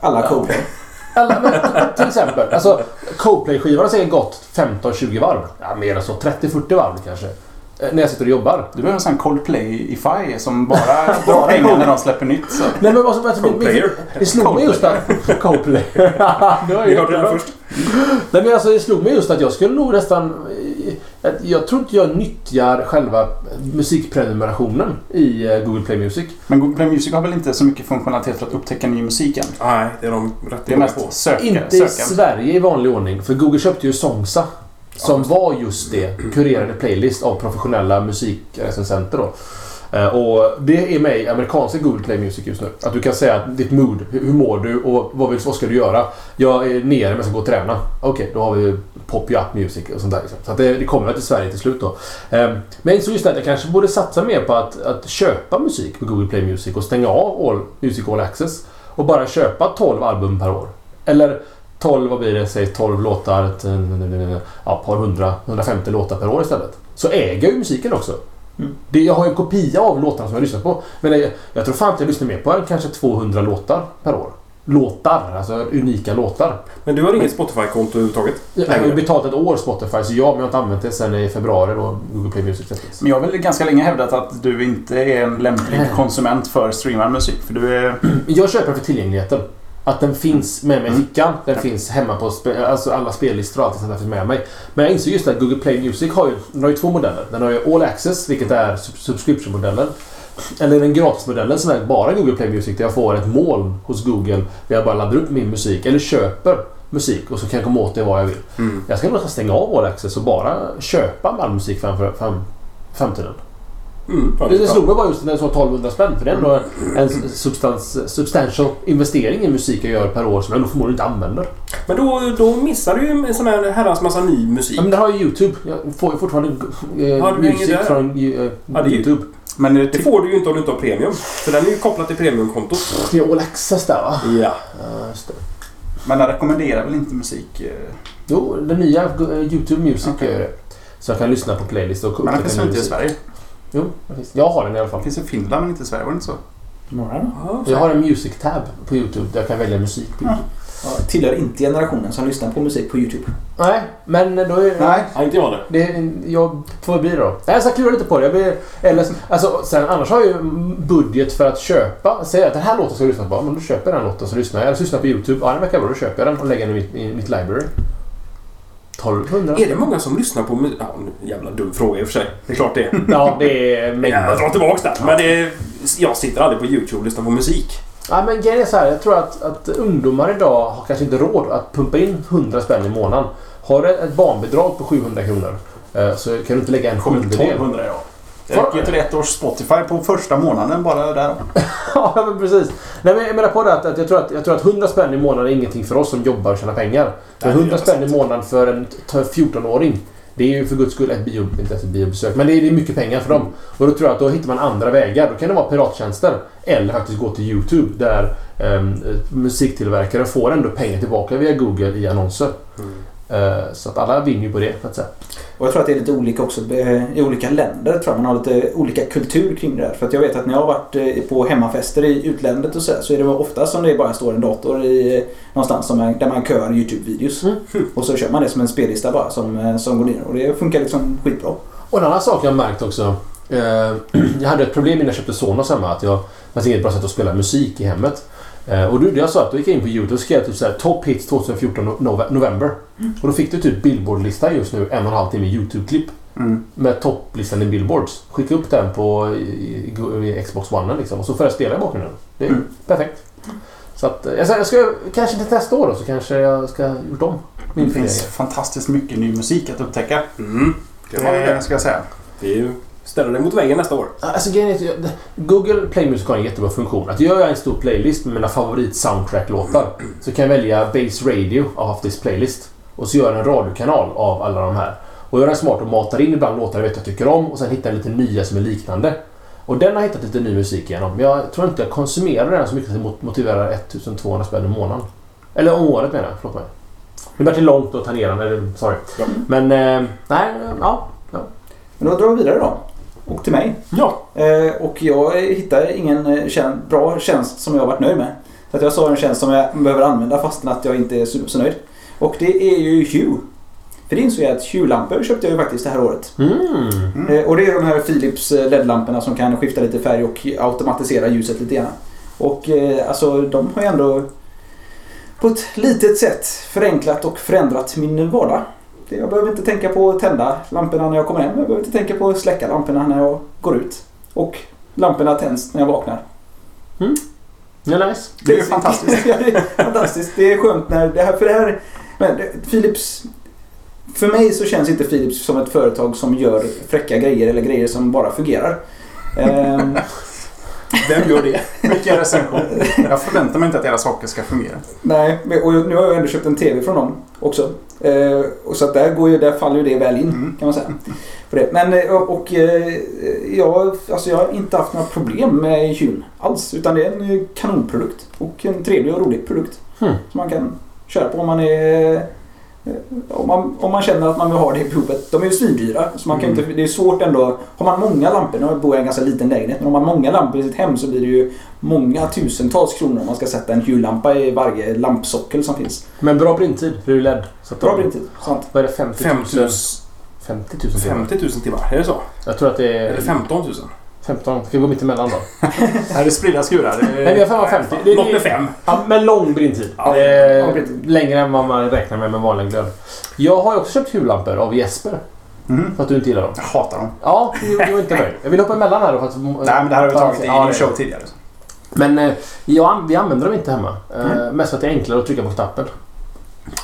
Alla. Coldplay. Eller, men, till exempel. Alltså, Coldplay-skivan har säkert gått 15-20 varv. Ja, mer än så. 30-40 varv kanske. Eh, När jag sitter och jobbar. Du behöver en sån här Coldplay-ify som bara drar pengar när de släpper nytt. Så. Nej, men alltså, alltså, Co-player. det slog mig just att... Coldplay. Vi hörde jättebra. först. Nej, men alltså, det slog mig just att jag skulle nog nästan... Jag tror inte jag nyttjar själva musikprenumerationen i eh, Google Play Music. Men Google Play Music har väl inte så mycket funktionalitet för att upptäcka ny musik än? Nej, det är de rätt Det är dåliga på. mest söka, Inte i söka. Sverige i vanlig ordning. För Google köpte ju Songsa. Som var just det. Kurerade playlist av professionella musikrecensenter då. Eh, Och det är med i amerikanska Google Play Music just nu. Att du kan säga att ditt mood, hur mår du och vad, vill, vad ska du göra? Jag är nere men ska gå och träna. Okej, då har vi pop up music och sånt där. Liksom. Så det, det kommer till Sverige till slut då. Eh, Men jag insåg just att jag kanske borde satsa mer på att, att köpa musik på Google Play Music och stänga av all, Music All Access. Och bara köpa 12 album per år. Eller 12, vad blir det? Säg 12 låtar. Ja, par hundra, 150 låtar per år istället. Så äger jag ju musiken också. Mm. Det, jag har ju en kopia av låtarna som jag lyssnat på. Men jag, jag tror fan att jag lyssnar mer på kanske 200 låtar per år. Låtar. Alltså unika låtar. Men du har inget Spotify-konto överhuvudtaget? Jag har ju betalt ett år Spotify så ja, men jag har inte använt det sen i februari då Google Play Music släpptes. Men jag har väl ganska länge hävdat att du inte är en lämplig konsument för streamad musik. För du är... Jag köper för tillgängligheten. Att den finns med mig i Mm. fickan. Den finns hemma på spe, alltså alla spellistor och allt sånt där finns med mig. Men jag inser just att Google Play Music har ju, den har ju två modeller. Den har ju All Access, vilket är sub- subscription-modellen. Eller den gratismodellen som är bara Google Play Music där jag får ett moln hos Google där jag bara laddar upp min musik eller köper musik och så kan jag komma åt det vad jag vill. Mm. Jag ska nog stänga av All Access och bara köpa all musik framför fram, framtiden. Mm. Det, det slog mig bara just när jag sa 1200 spänn. För det är ändå en substans, substantial investering i musik jag gör per år som jag nog förmodligen inte använder. Men då, då missar du ju en sån här herrans massa ny musik. Ja, men det har ju YouTube. Jag får ju fortfarande eh, musik från eh, Ja, YouTube. Men är det Det till... får du ju inte om du inte har premium. För den är ju kopplad till premiumkontot. Det är All Access där va? Ja. Ja, just det. Men den rekommenderar väl inte musik? eh, Jo, den nya eh, YouTube Music Okej. gör det. Så jag kan lyssna på playlist och Men den finns väl inte i. Sverige? Jo, jag har den i alla fall. Den finns i Finland men inte i Sverige, var det inte så? Då? Jag har en Music Tab på YouTube där jag kan välja musik på Ja. Jag tillhör inte generationen som lyssnar på musik på YouTube. Nej, men då är Nej. Ja, inte jag det. Det, jag får bli det då. Nej, Jag ska klura lite på det. Jag blir, eller, alltså, sen, annars har jag ju budget för att köpa. Säg att den här låten ska jag lyssna på. Men då köper jag den låten så lyssnar jag. Eller så lyssnar jag på YouTube. Ja, den verkar bra. Då köper jag den och lägger den i mitt, i mitt library. 1200. Är det många som lyssnar på musik? Ja, nu- jävla dum fråga i och för sig. Det är klart det är. Ja, det är Ja, jag mängder. drar tillbaks den. Men det är, jag sitter aldrig på YouTube och lyssnar på musik. Ja, men grejen är så här. Jag tror att, att ungdomar idag har kanske inte råd att pumpa in 100 spänn i månaden. Har du ett barnbidrag på 700 kronor eh, så kan du inte lägga en sjundedel. 1200 ja. Det räcker ju till ett års Spotify på första månaden bara där. Ja, men precis. Nej, men jag menar på det att, att, jag, tror att jag tror att 100 spänn i månaden är ingenting för oss som jobbar och tjänar pengar. Men Nej, det 100 gör spänn i månaden för en t- 14-åring. Det är ju för guds skull ett bio, inte ett biobesök, men det är, det är mycket pengar för dem. Och då tror jag att då hittar man andra vägar. Då kan det vara pirattjänster. Eller faktiskt gå till YouTube där um, musiktillverkare får ändå pengar tillbaka via Google i annonser. Mm så att alla vinner ju på det, så att säga. Och jag tror att det är lite olika också eh, i olika länder. Tror jag. Man har lite olika kultur kring det där. För att jag vet att när jag har varit eh, på hemmafester i utlandet och så, här, så är det ofta som det bara står en dator i, någonstans som är, där man köar YouTube-videos. Mm. Och så kör man det som en spellista bara som, eh, som går ner. Och det funkar liksom skitbra. Och en annan sak jag har märkt också. Eh, jag hade ett problem innan jag köpte Sonos hemma. Att jag, det fanns inget bra sätt att spela musik i hemmet. Eh, och då jag så att då gick jag in på YouTube och skrev typ såhär Top Hits 2014 nove- November. Och då fick du typ Billboard-lista just nu en och en halv timme YouTube-klipp. Mm. Med topplistan i Billboards. Skicka upp den på i, i, i Xbox One liksom. Och så får jag spela i bakgrunden. Det är Mm. perfekt. Så att, eh, jag, ska- jag ska kanske till nästa år då så kanske jag ska gjort om min Det finns fundering. fantastiskt mycket ny musik att upptäcka. Mm. Det vi Det det. ska jag säga. Det är ju... Ställer dig mot väggen nästa år. Alltså Google Play Music har en jättebra funktion. Att gör jag en stor playlist med mina favorit soundtrack-låtar så kan jag välja Base Radio av this playlist. Och så gör jag en radiokanal av alla de här. Och jag är den smart och matar in ibland låtar jag vet jag tycker om och sen hittar lite nya som är liknande. Och den har hittat lite ny musik igenom. Men jag tror inte jag konsumerar den så mycket att det mot- motiverar 1200 spänn i månaden. Eller om året menar jag, förlåt mig. Det blir till långt att ta ner den, eller sorry. Ja. Men, eh, nej, ja. Men då drar vi vidare då. Och till mig. Ja. Eh, och jag hittar ingen eh, tjän- bra tjänst som jag har varit nöjd med. Så att jag sa en tjänst som jag behöver använda fastän att jag inte är så, så nöjd. Och det är ju Hue. För det insåg jag att Hue-lampor köpte jag ju faktiskt det här året. Mm. Eh, och det är de här Philips eh, LED-lamporna som kan skifta lite färg och automatisera ljuset lite grann. Och eh, alltså de har ju ändå på ett litet sätt förenklat och förändrat min vardag. Jag behöver inte tänka på att tända lamporna när jag kommer hem. Jag behöver inte tänka på att släcka lamporna när jag går ut. Och lamporna tänds när jag vaknar. Ja, nice. Det är fantastiskt. Det är fantastiskt. Det är skönt när det här... För det här men det- Philips... För mig så känns inte Philips som ett företag som gör fräcka grejer eller grejer som bara fungerar. Ehm, Vem gör det? Vilken recension. Jag förväntar mig inte att era saker ska fungera. nej, men- och nu har jag ändå köpt en TV från dem också. Eh, och så att där, går ju, där faller ju det väl in Mm. kan man säga. Det. Men eh, och eh, jag, alltså jag har inte haft några problem med Hue alls. Utan det är en eh, kanonprodukt. Och en trevlig och rolig produkt. Hmm. Som man kan köra på om man är Om man, om man känner att man vill ha det behovet. De är ju svindyra. Så man kan inte, det är svårt ändå. Har man många lampor, nu bor jag i en ganska liten lägenhet, men om man har många lampor i sitt hem så blir det ju många tusentals kronor om man ska sätta en hjulampa i varje lampsockel som finns. Men bra brintid för du är LED. Så Bra blindtid. Sant. Vad är det? 50 000? 5 000, 50 000 timmar. 50 000 timmar, är det så? Jag tror att det är Eller 15 000? 15. Ska vi gå mitt emellan då? Här är spridda skurar. Det Nej, vi har fan 50. Det, Något med det, 5. ja, men lång brintid. Ja, Eh, längre än vad man räknar med med vanlig glöd. Jag har ju också köpt hjullampor av Jesper. Mhm. För att du inte gillar dem. Jag hatar dem. Ja, du, du är inte nöjd. Jag vill hoppa emellan här då. För att, Nej, men det här har vi tagit i Ja, en det- show tidigare. Men eh, jag, vi använder dem inte hemma. Eh, Mm. Mest för att det är enklare att trycka på knappen.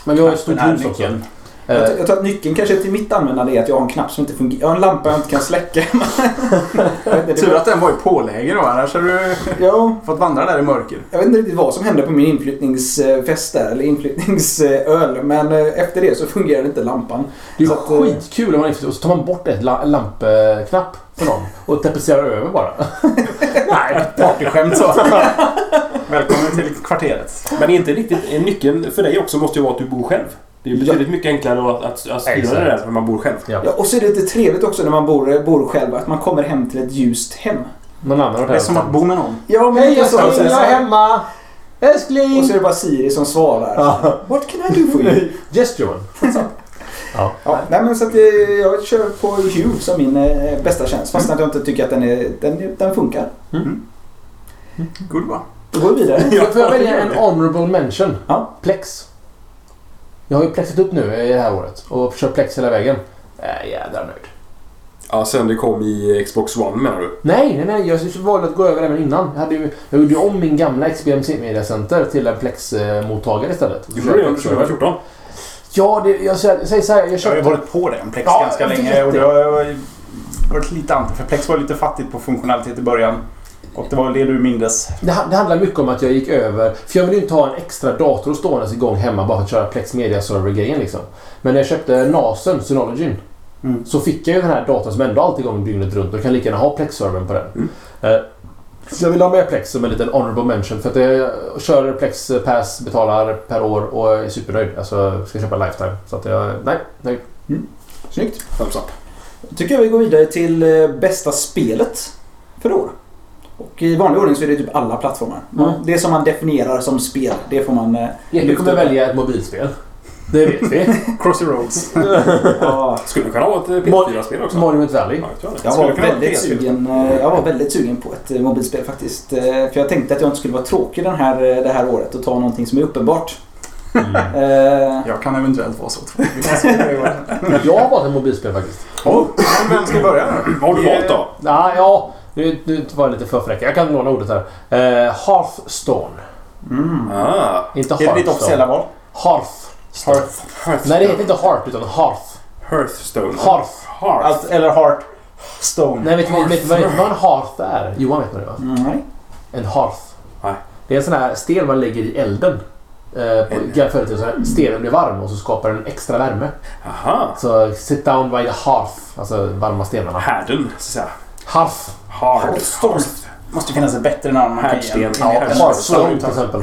Men vi har ju ett stort hus också. nyckeln. Eh, Jag, jag tror att nyckeln kanske till mitt användande är att jag har en knapp som inte fungerar. Jag har en lampa jag inte kan släcka. Tur att den var i påläge då, annars hade du ja, fått vandra där i mörker. jag vet inte riktigt vad som hände på min inflyttningsfest där, eller inflyttningsöl. Men eh, efter det så fungerade inte lampan. det är så att, eh, skitkul om man och så tar man bort ett la, en lampknapp för någon och tapetserar över bara. Nej, partyskämt så. Välkommen till kvarteret. Men är inte riktigt... Nyckeln för dig också måste ju vara att du bor själv. Det är betydligt mycket enklare att, att, att styra Exakt. det där när man bor själv. Ja. Ja, och så är det lite trevligt också när man bor, bor själv, att man kommer hem till ett ljust hem. Någon annan har Det är som att bo med någon. Ja, men Hej älskling, jag är hemma! Älskling! Och så är det bara Siri som svarar. Ja. What can I do for you? Gesturen. ja. Ja, nej men så att eh, jag kör på Hue som min eh, bästa tjänst. Fast att jag inte tycker att den, är, den, den funkar. Good va? Då går vi vidare. Får får jag välja en honorable mention? Ja. Plex. Jag har ju plexat upp nu i det här året och kört plex hela vägen. Äh, jädra nöjd. Ja, sen det kom i Xbox One menar du? Nej, nej, nej. Jag valde att gå över även innan. Jag, hade ju, jag gjorde ju om min gamla XBMC Media Center till en Plex-mottagare istället. Gjorde du det under 2014? Ja, det, jag, säger- jag säger så här. Jag Jag har köpte... ju varit på det, en Plex, Ja, ganska länge. Och det. har jag varit lite anti. För Plex var lite fattigt på funktionalitet i början. Och det var det du mindes. Det, det handlar mycket om att jag gick över... För jag vill ju inte ha en extra dator stående igång hemma bara för att köra Plex Media Server-grejen liksom. Men när jag köpte Nasen, Synologyn, Mm. så fick jag ju den här datorn som ändå alltid är igång dygnet runt och kan lika gärna ha Plex-servern på den. Mm. Eh, Så jag vill ha med Plex som en liten honorable mention för att jag kör Plex Pass, betalar per år och är supernöjd. Alltså ska köpa lifetime. Så att jag... Nej, nej. Snyggt. Thumbs up. Tycker jag vi går vidare till eh, bästa spelet för år. Och i vanlig ordning så är det typ alla plattformar. Mm. Det som man definierar som spel, det får man... eh, lyfta kommer upp. välja ett mobilspel. Det vet vi. Crossy Roads. Ja, Skulle kunna ha ett eh, PS4-spel också. Monument Valley. Ja, jag jag, var vara väldigt PS4. sugen, eh, jag var väldigt sugen på ett eh, mobilspel faktiskt. För jag tänkte att jag inte skulle vara tråkig den här, det här året och ta någonting som är uppenbart. Mm. Jag kan eventuellt vara så tråkig. Jag har valt ett mobilspel faktiskt. oh, vem ska börja? Vad har du valt då? Ja, ja. Nu, nu var jag lite för fräck. Jag kan låna ordet här. Uh, Hearthstone. mm. Ah. Inte Är det ditt Hearthstone. officiella val? Hearthstone. Hearthstone. Nej, det heter inte Heart utan Hearth. Hearthstone. Hearth. Hearth. Allt, eller Heart Stone. Nej, vet du vad- en Hearth är? Johan vet vad det är va? Mm, nej. En Hearth. Nej. Det är en sån här sten man lägger i elden. Eh, på, En- förut så här, stenen blir varm och så skapar den extra värme. Aha. Så sit down by the hearth. Alltså varma stenarna. Härden, så att säga. Hearth. Hearthstone. måste finnas ett bättre namn. Härdsten. en- Ja, Hearthstone till exempel.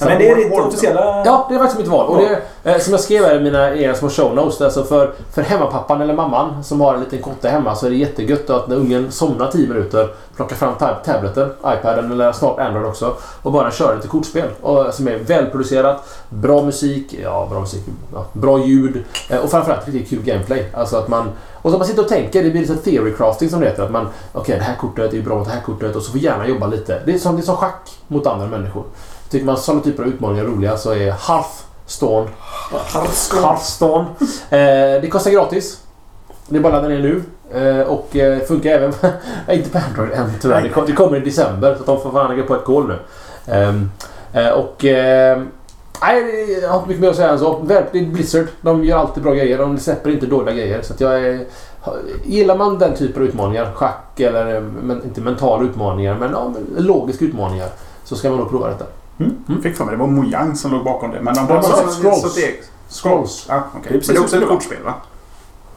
Ja, men det är ditt officiella... Ja, det är faktiskt mitt val. Och det eh, som jag skrev här i mina era små show notes. Alltså för, för hemmapappan eller mamman som har en liten kotte hemma så är det jättegött att när ungen somnar 10 minuter plocka fram tab- tableten, iPaden eller snart Android också och bara köra lite kortspel. Och, som är välproducerat, bra musik, ja bra musik, ja, bra ljud eh, och framförallt riktigt kul gameplay. Alltså att man och så man sitter och tänker, det blir lite theory crafting som det heter. Att man, okej det här kortet är bra mot det här kortet och så får hjärnan jobba lite. Det är som, det är som schack mot andra människor. Tycker man sådana typer av utmaningar är roliga så är Hearthstone Hearthstone. Hearthstone. Eh, det kostar gratis. Det är bara att ladda ner nu. Eh, och eh, funkar även... inte på Android än tyvärr. Det, kom, det kommer i december så de får fan lägga på ett kol nu. Ehm, eh, och... Eh, nej, jag har inte mycket mer att säga än så. Det är Blizzard. De gör alltid bra grejer. De släpper inte dåliga grejer. Så att jag är, Gillar man den typen av utmaningar, schack eller eh, men, inte mentala utmaningar men, ja, men logiska utmaningar, så ska man nog prova detta. Jag fick för mig det var Mojang som låg bakom det. Men de men så, Scrolls. så det, Scrolls. Ja, okej. Det är Men precis det är också ett det var. kortspel va?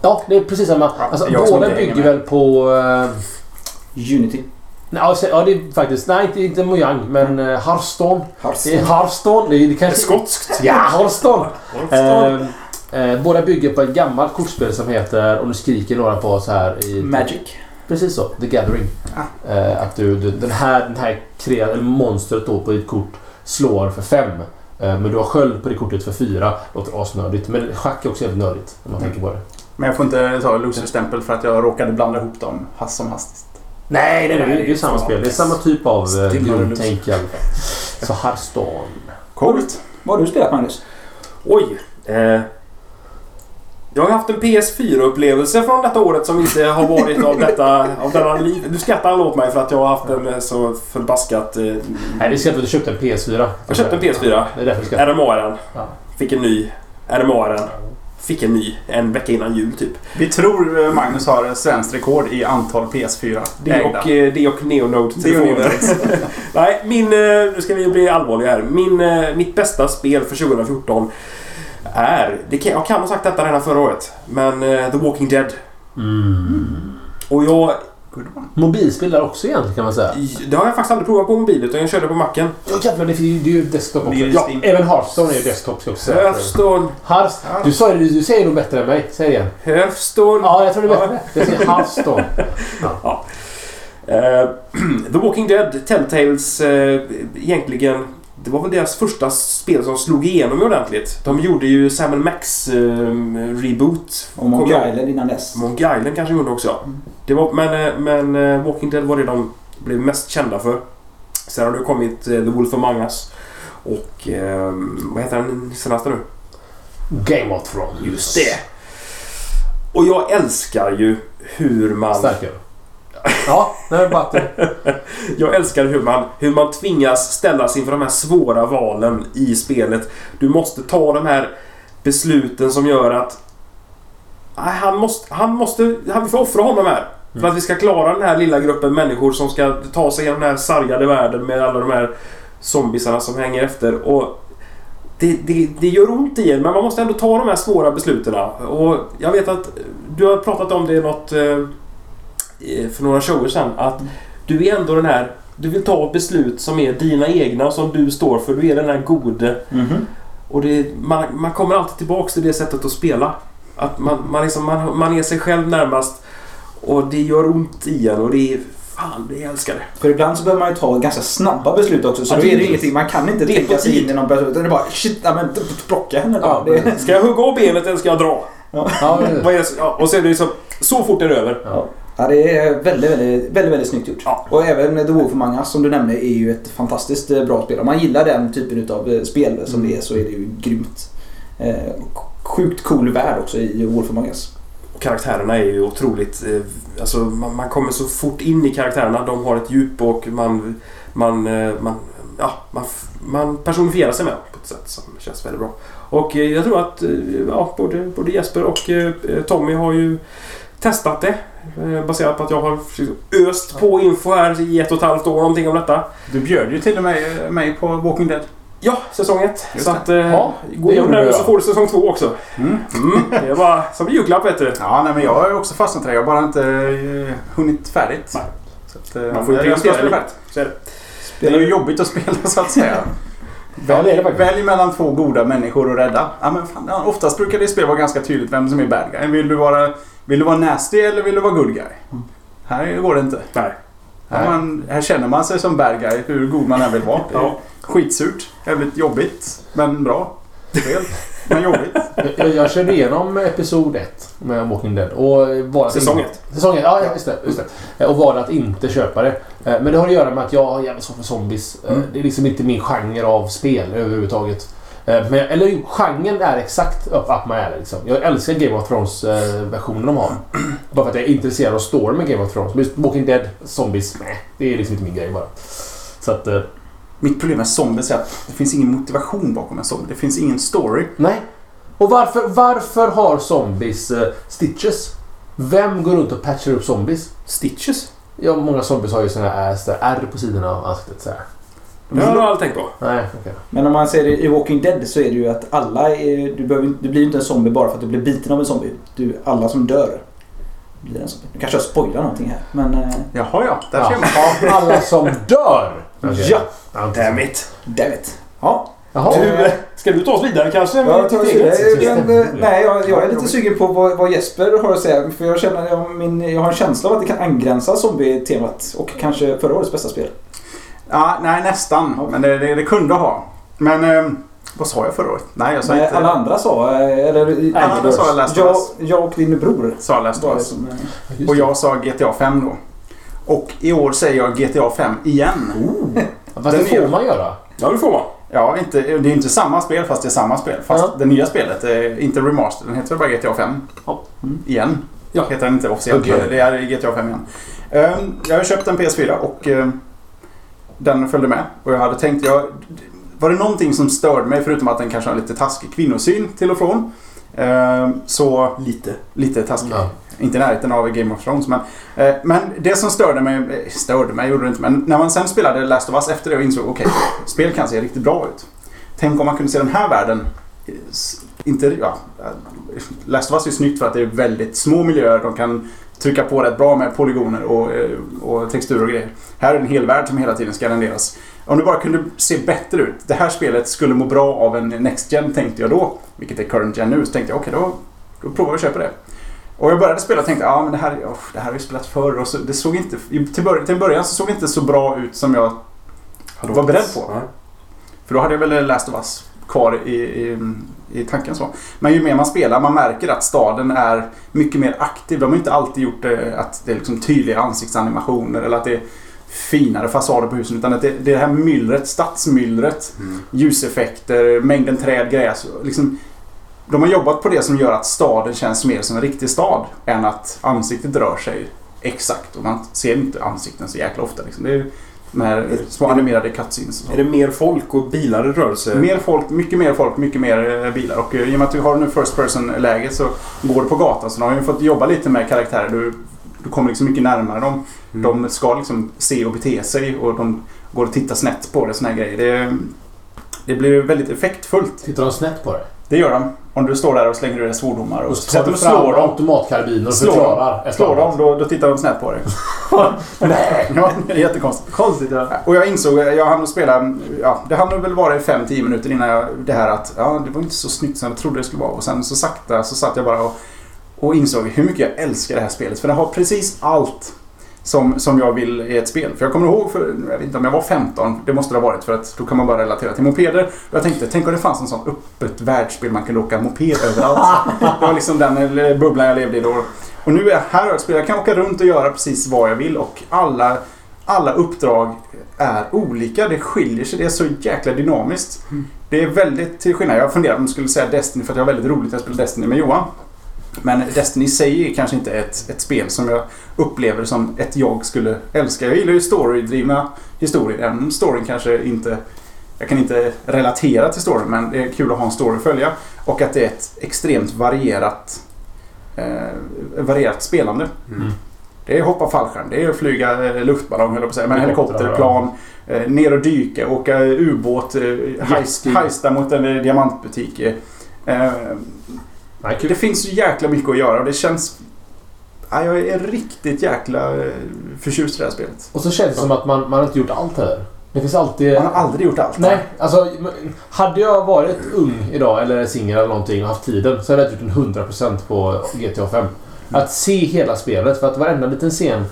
Ja, det är precis samma. Ja, Alltså, båda bygger väl på... Eh, Unity. Nej, alltså, ja, det är faktiskt... Nej, inte, inte Mojang, men uh, Hearthstone. Det är Hearthstone. Hearthstone. Det är, det kanske... Skotskt. Ja, Hearthstone! Hearthstone. Eh, eh, båda bygger på ett gammalt kortspel som heter, och nu skriker några på oss här i... Magic. Precis så, The Gathering. Eh, att du, du, den här, den här krea, eller monstret då på ditt kort slår för fem. Eh, men du har sköld på det kortet för fyra. Låter asnördigt. Men schack är också jävligt nördigt om man Mm. tänker på det. Men jag får inte ta loser-stämpel för att jag råkade blanda ihop dem hast som hastigast. Nej, nej, nej. Det är ju Nej, samma spel. Det är samma typ av eh, grundtänk i alla fall. Så Hearthstone. Coolt. Vad har du spelat Magnus? Oj. Eh, jag har haft en PS4-upplevelse från detta året som inte har varit av detta av denna liv. Du skrattar åt mig för att jag har haft en eh, så förbaskat... Eh, Nej, det är för att du köpte en PS4. jag köpte en PS4. Det är därför du skrattar. RMA-den. Ja. Fick en ny. RMA-den. Fick en ny en vecka innan jul typ. Vi tror eh, Magnus har svenskt rekord i antal PS4 Det ägda. och, eh, det och Neonode-telefoner. Neonode. Nej, min... eh, Nu ska vi bli allvarliga här. Min, eh, mitt bästa spel för 2014 är... Det kan, jag kan ha sagt detta redan förra året. Men eh, The Walking Dead. Mm. Och jag... Mobilspel där också egentligen kan man säga. Det har jag faktiskt aldrig provat på mobil utan jag körde på macken. Ja jävlar, det är ju det är ju desktop också. Det är ju Ja, även Hearthstone är ju desktop ska jag också säga. Hearthstone. Hearth, du, sa, det, du säger nog bättre än mig. Säg det igen. Hearthstone. Ja, jag tror det är bättre. Jag säger Hearthstone. Eh, The Walking Dead, Telltales, eh, egentligen... Det var väl deras första spel som slog igenom ordentligt. De gjorde ju Sam Max eh, reboot. Och jag- Island innan dess. Monkey Island kanske gjorde också. Det var, men eh, men eh, Walking Dead var det de blev mest kända för. Sen har det kommit eh, The Wolf Among Us. Och eh, vad heter den senaste nu? Game of Thrones. Just det. Och jag älskar ju hur man... Starkare. Ja, det är bara att Jag älskar hur man, hur man tvingas ställas inför de här svåra valen i spelet. Du måste ta de här besluten som gör att Nej, han måste, han måste, han, vi får offra honom här. För att vi ska klara den här lilla gruppen människor som ska ta sig genom den här sargade världen med alla de här zombisarna som hänger efter. Och det, det, det gör ont i en, men man måste ändå ta de här svåra besluten. Och jag vet att du har pratat om det i något, eh, för några shower sedan. Att du är ändå den här... Du vill ta beslut som är dina egna och som du står för. Du är den här gode. Mhm. Och det, man, man kommer alltid tillbaks till det sättet att spela. Att man, man, liksom, man, man är sig själv närmast. Och det gör ont i en och det är... Fan, det älskar det. För ibland så behöver man ju ta ganska snabba beslut också. Så Ja, då det är det ingenting. Man kan inte tänka sig in i någon person. Utan det är bara shit, ja, men plocka henne. Det, Ska jag hugga av benet eller ska jag dra? Ja, och så är det liksom... Så fort är det över. Ja. det är väldigt, väldigt, väldigt, väldigt snyggt gjort. Ja. Och även The Wolf Among Us som du nämnde är ju ett fantastiskt eh, bra spel. Om man gillar den typen av spel som det är så är det ju grymt. Eh, sjukt cool värld också i Wolf Among Us. Och karaktärerna är ju otroligt... Eh, alltså man, man kommer så fort in i karaktärerna. De har ett djup och man... Man, eh, man, ja, man, man personifierar sig med på ett sätt som känns väldigt bra. Och eh, jag tror att eh, ja, både, både Jesper och eh, Tommy har ju testat det. Eh, baserat på att jag har öst på info här i ett och ett halvt år någonting om detta. Du bjöd ju till och med eh, mig på Walking Dead. Ja, säsong ett. Just Så det. att... Eh, Ja, gå in där så får du säsong två också. Mm. Mm, det är bara som en julklapp vet du. Ja, nej, men jag har också fastnat i det. Jag har bara inte eh, hunnit färdigt. Nej. Så att, eh, Man får ju prioritera lite. det. Det är ju jobbigt att spela så att säga. Ja, det det faktiskt. Välj mellan två goda människor att rädda. Ja, men fan, ja, oftast brukar det i spel vara ganska tydligt vem som är bad guy. Vill du vara, vill du vara nasty eller vill du vara good guy? Här går det inte. Nej. Här, man, här känner man sig som bad guy hur god man än vill vara. Ja. skitsurt. Jävligt jobbigt. Men bra. Spel. Men jobbigt. Jag, jag körde igenom episod 1 med Walking Dead. Och Säsong inte- ett. Säsong 1, ja just det, just det. Och valde att inte köpa det. Eh, Men det har att göra med att jag har jävligt svårt för zombies. Eh, Mm. Det är liksom inte min genre av spel överhuvudtaget. Eh, Men, eller genren är exakt up, up my alley liksom. Jag älskar Game of Thrones-versionen de har. Bara för att jag är intresserad av storyn med Game of Thrones. Men just Walking Dead, zombies, nej. Det är liksom inte min grej bara. Så att, Mitt problem med zombies är att det finns ingen motivation bakom en zombie. Det finns ingen story. nej. Och varför, varför har zombies eh, stitches? Vem går runt och patchar upp zombies? Stitches? Ja, många zombies har ju såna här så där R på sidorna av ansiktet så här. Det har jag aldrig tänkt på. Nej, okej. Men om man ser det i Walking Dead så är det ju att alla är, du, behöver, du blir ju inte en zombie bara för att du blir biten av en zombie. Du, alla som dör blir en sån. Nu kanske jag spoilar någonting här. Men eh, Jaha ja, där ser man. Ja, alla som dör! Okej. ja, Damn it. Dammit. Ja, Jaha. Du, eh, ska du ta oss vidare kanske? Ja, jag, eh, nej, jag, jag är lite sugen på vad, vad Jesper har att säga. För jag känner jag, min, jag har en känsla av att det kan angränsa zombie-temat och kanske förra årets bästa spel. Ja, nej nästan. Men det, det, det kunde ha. Men eh, vad sa jag förra året? Nej, jag sa Nej, inte... alla andra sa, eh, eller Alla andra sa Last jag, jag och din bror. Sa Last of Us. Och jag sa GTA 5 då. Och i år säger jag GTA 5 igen. Fast det får man göra. Ja, det får man. Ja, inte, det är inte samma spel fast det är samma spel. Fast Ja. det nya spelet är inte remaster. Den heter väl bara GTA 5? Ja. Mm. Igen. Ja. Heter den inte officiellt. Men Det är GTA 5 igen. Ehm, jag har köpt en PS4 och ehm, den följde med. Och jag hade tänkt... Jag, var det någonting som störde mig förutom att den kanske har lite taskig kvinnosyn till och från. ehm, så Lite. lite taskig. Ja. Inte i närheten av Game of Thrones men... Eh, men det som störde mig... Eh, störde mig gjorde det inte men när man sen spelade Last of Us efter det och insåg okej, spel kan se riktigt bra ut. Tänk om man kunde se den här världen... Inte... Ja, eh, Last of Us är snyggt för att det är väldigt små miljöer. De kan trycka på rätt bra med polygoner och, eh, och texturer och grejer. Här är en hel värld som hela tiden ska renderas. Om det bara kunde se bättre ut. Det här spelet skulle må bra av en Next Gen tänkte jag då. Vilket är Current Gen nu. Så tänkte jag okej då, då provar vi att köpa det. Och jag började spela och tänkte ja men det här, oh, det här har vi spelat förr. Och så, det såg inte, till, början, till början så såg det inte så bra ut som jag Hade Var beredd på. Ja. För då hade jag väl Last of Us kvar i, i, i tanken så. Men ju mer man spelar, man märker att staden är mycket mer aktiv. De har inte alltid gjort det att det är liksom tydliga ansiktsanimationer eller att det är finare fasader på husen. Utan att det, det här myllret, stadsmyllret, Mm. ljuseffekter, mängden träd, gräs. Liksom, de har jobbat på det som gör att staden känns mer som en riktig stad än att ansiktet rör sig exakt. Och man ser inte ansikten så jäkla ofta. Liksom. Det är de här små animerade cutscenes. Är det mer folk och bilar i rörelse? Mer folk, mycket mer folk, mycket mer eh, bilar. Och eh, i och med att du har nu first person-läge så går du på gatan så de har ju fått jobba lite med karaktärer. Du, du kommer liksom mycket närmare dem. Mm. De ska liksom se och bete sig och de går och tittar snett på det. Såna här grejer. Det, det blir väldigt effektfullt. Tittar de snett på det? Det gör de. Om du står där och slänger ur dig svordomar. Och Och tar du slår dem. automatkarbiner och Slår förklarar. Slår annat. dem, då, då tittar de snett på dig. Nej! Ja, det är jättekonstigt. Konstigt ja. Och jag insåg, jag hann spela, ja, det hann väl vara i 5-10 minuter innan jag, det här att, ja, det var inte så snyggt som jag trodde det skulle vara. Och sen så sakta så satt jag bara och, och insåg hur mycket jag älskar det här spelet. För det har precis allt som, som jag vill i ett spel. För jag kommer ihåg, för, jag vet inte om jag var 15, det måste det ha varit för att då kan man bara relatera till mopeder. Och jag tänkte, tänk om det fanns en sån öppet världsspel man kunde åka moped överallt. det var liksom den eh, bubblan jag levde i då. Och nu är jag här och spelar. Jag kan åka runt och göra precis vad jag vill och alla, alla uppdrag är olika. Det skiljer sig. Det är så jäkla dynamiskt. Det är väldigt till skillnad. Jag funderade om jag skulle säga Destiny för att jag har väldigt roligt att jag spelar Destiny med Johan. Men Destiny i sig är kanske inte ett, ett spel som jag upplever som ett jag skulle älska. Jag gillar ju storydrivna historier. Även om storyn kanske inte... Jag kan inte relatera till storyn men det är kul att ha en story att följa. Och att det är ett extremt varierat, eh, varierat spelande. Mm. Det är hoppa fallskärm, det är att flyga eh, luftballong höll jag på att säga. Men Helikopter, helikopterplan, eh, ner och dyka, åka ubåt, eh, heist, heista mot en eh, diamantbutik. eh. Nej, det finns så jäkla mycket att göra och det känns... Ja, jag är riktigt jäkla eh, förtjust i det här spelet. Och så känns det som att man, man har inte gjort allt heller. Det finns alltid... Man har aldrig gjort allt. Nej, alltså hade jag varit ung idag eller singel eller någonting och haft tiden så hade jag gjort en 100% på GTA 5. Att se hela spelet för att varenda liten scen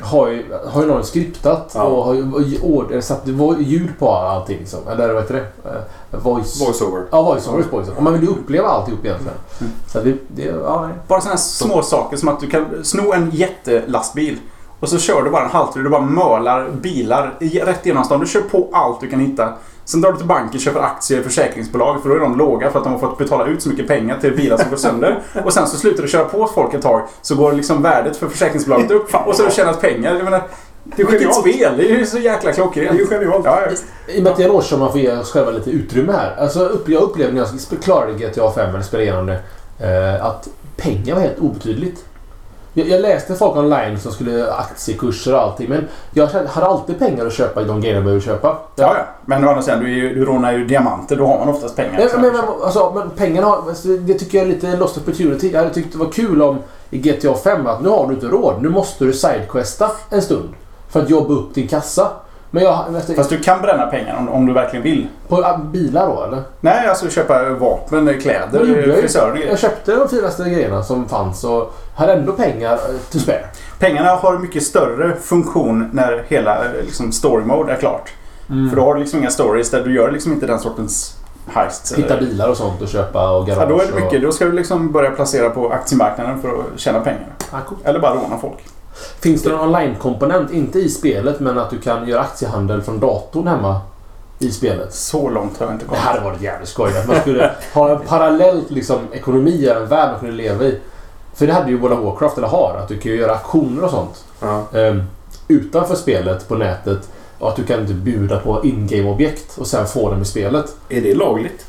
har ju, har ju någon skriptat Ja. och har ju ord, eller satt ljud på allting liksom. Eller vad heter det? Eh, voice. Voice-over. Ja, voice-overs på liksom. Och man vill ju uppleva alltihop egentligen. Mm. Så det, det, ja nej. Bara sådana små saker som att du kan sno en jättelastbil och så kör du bara en halvtur. Du bara mölar bilar i- rätt igenom stan. Du kör på allt du kan hitta. Sen drar du till banken, köper aktier i försäkringsbolag för då är de låga för att de har fått betala ut så mycket pengar till bilar som går sönder. Och sen så slutar du köra på folk ett tag så går liksom värdet för försäkringsbolaget upp och så har du tjänat pengar. Jag menar, Det är genialt. spel! Det är ju så jäkla Det är ju klockrent. genialt. Ja, ja. I och med att det är en års som man får ge oss själva lite utrymme här. Alltså, upp- jag upplevde när jag klarade GTA 5 eller spelade igenom det eh, att pengar var helt obetydligt. Jag, jag läste folk online som skulle aktiekurser och allting men jag hade alltid pengar att köpa i de grejerna jag behöver köpa. Ja, ja. Men å andra sidan, du, du rånar ju diamanter. Då har man oftast pengar. Nej, men, men, alltså, men pengarna har, alltså, det tycker jag är lite lost opportunity. Jag hade tyckt det var kul om i GTA 5 att nu har du inte råd. Nu måste du sidequesta en stund. För att jobba upp din kassa. Men jag... Efter, Fast du kan bränna pengar om, om du verkligen vill. på ah, bilar då eller? Nej, alltså köpa vapen, gjorde kläder, jag frisörer och grejer. Jag köpte de finaste grejerna som fanns och hade ändå pengar eh, to spare. Pengarna har mycket större funktion när hela eh, liksom, story mode är klart. För då har du liksom inga stories där du gör liksom inte den sortens heists. Hitta eller- bilar och sånt och köpa och garage. Ja, då är det och- mycket. Då ska du liksom börja placera på aktiemarknaden för att tjäna pengar. Ah, coolt. Eller bara råna folk. Finns det någon online-komponent, inte i spelet, men att du kan göra aktiehandel från datorn hemma i spelet? Så långt har jag inte Det kommit. hade varit jävligt skoj. Att man skulle ha en parallell liksom, ekonomi, en värld man kunde leva i. För det hade ju World of Warcraft, eller har, att du kan göra aktioner och sånt. Ja. ehm, utanför spelet på nätet. Och att du kan inte bjuda på in-game-objekt och sen få dem i spelet. Är det lagligt?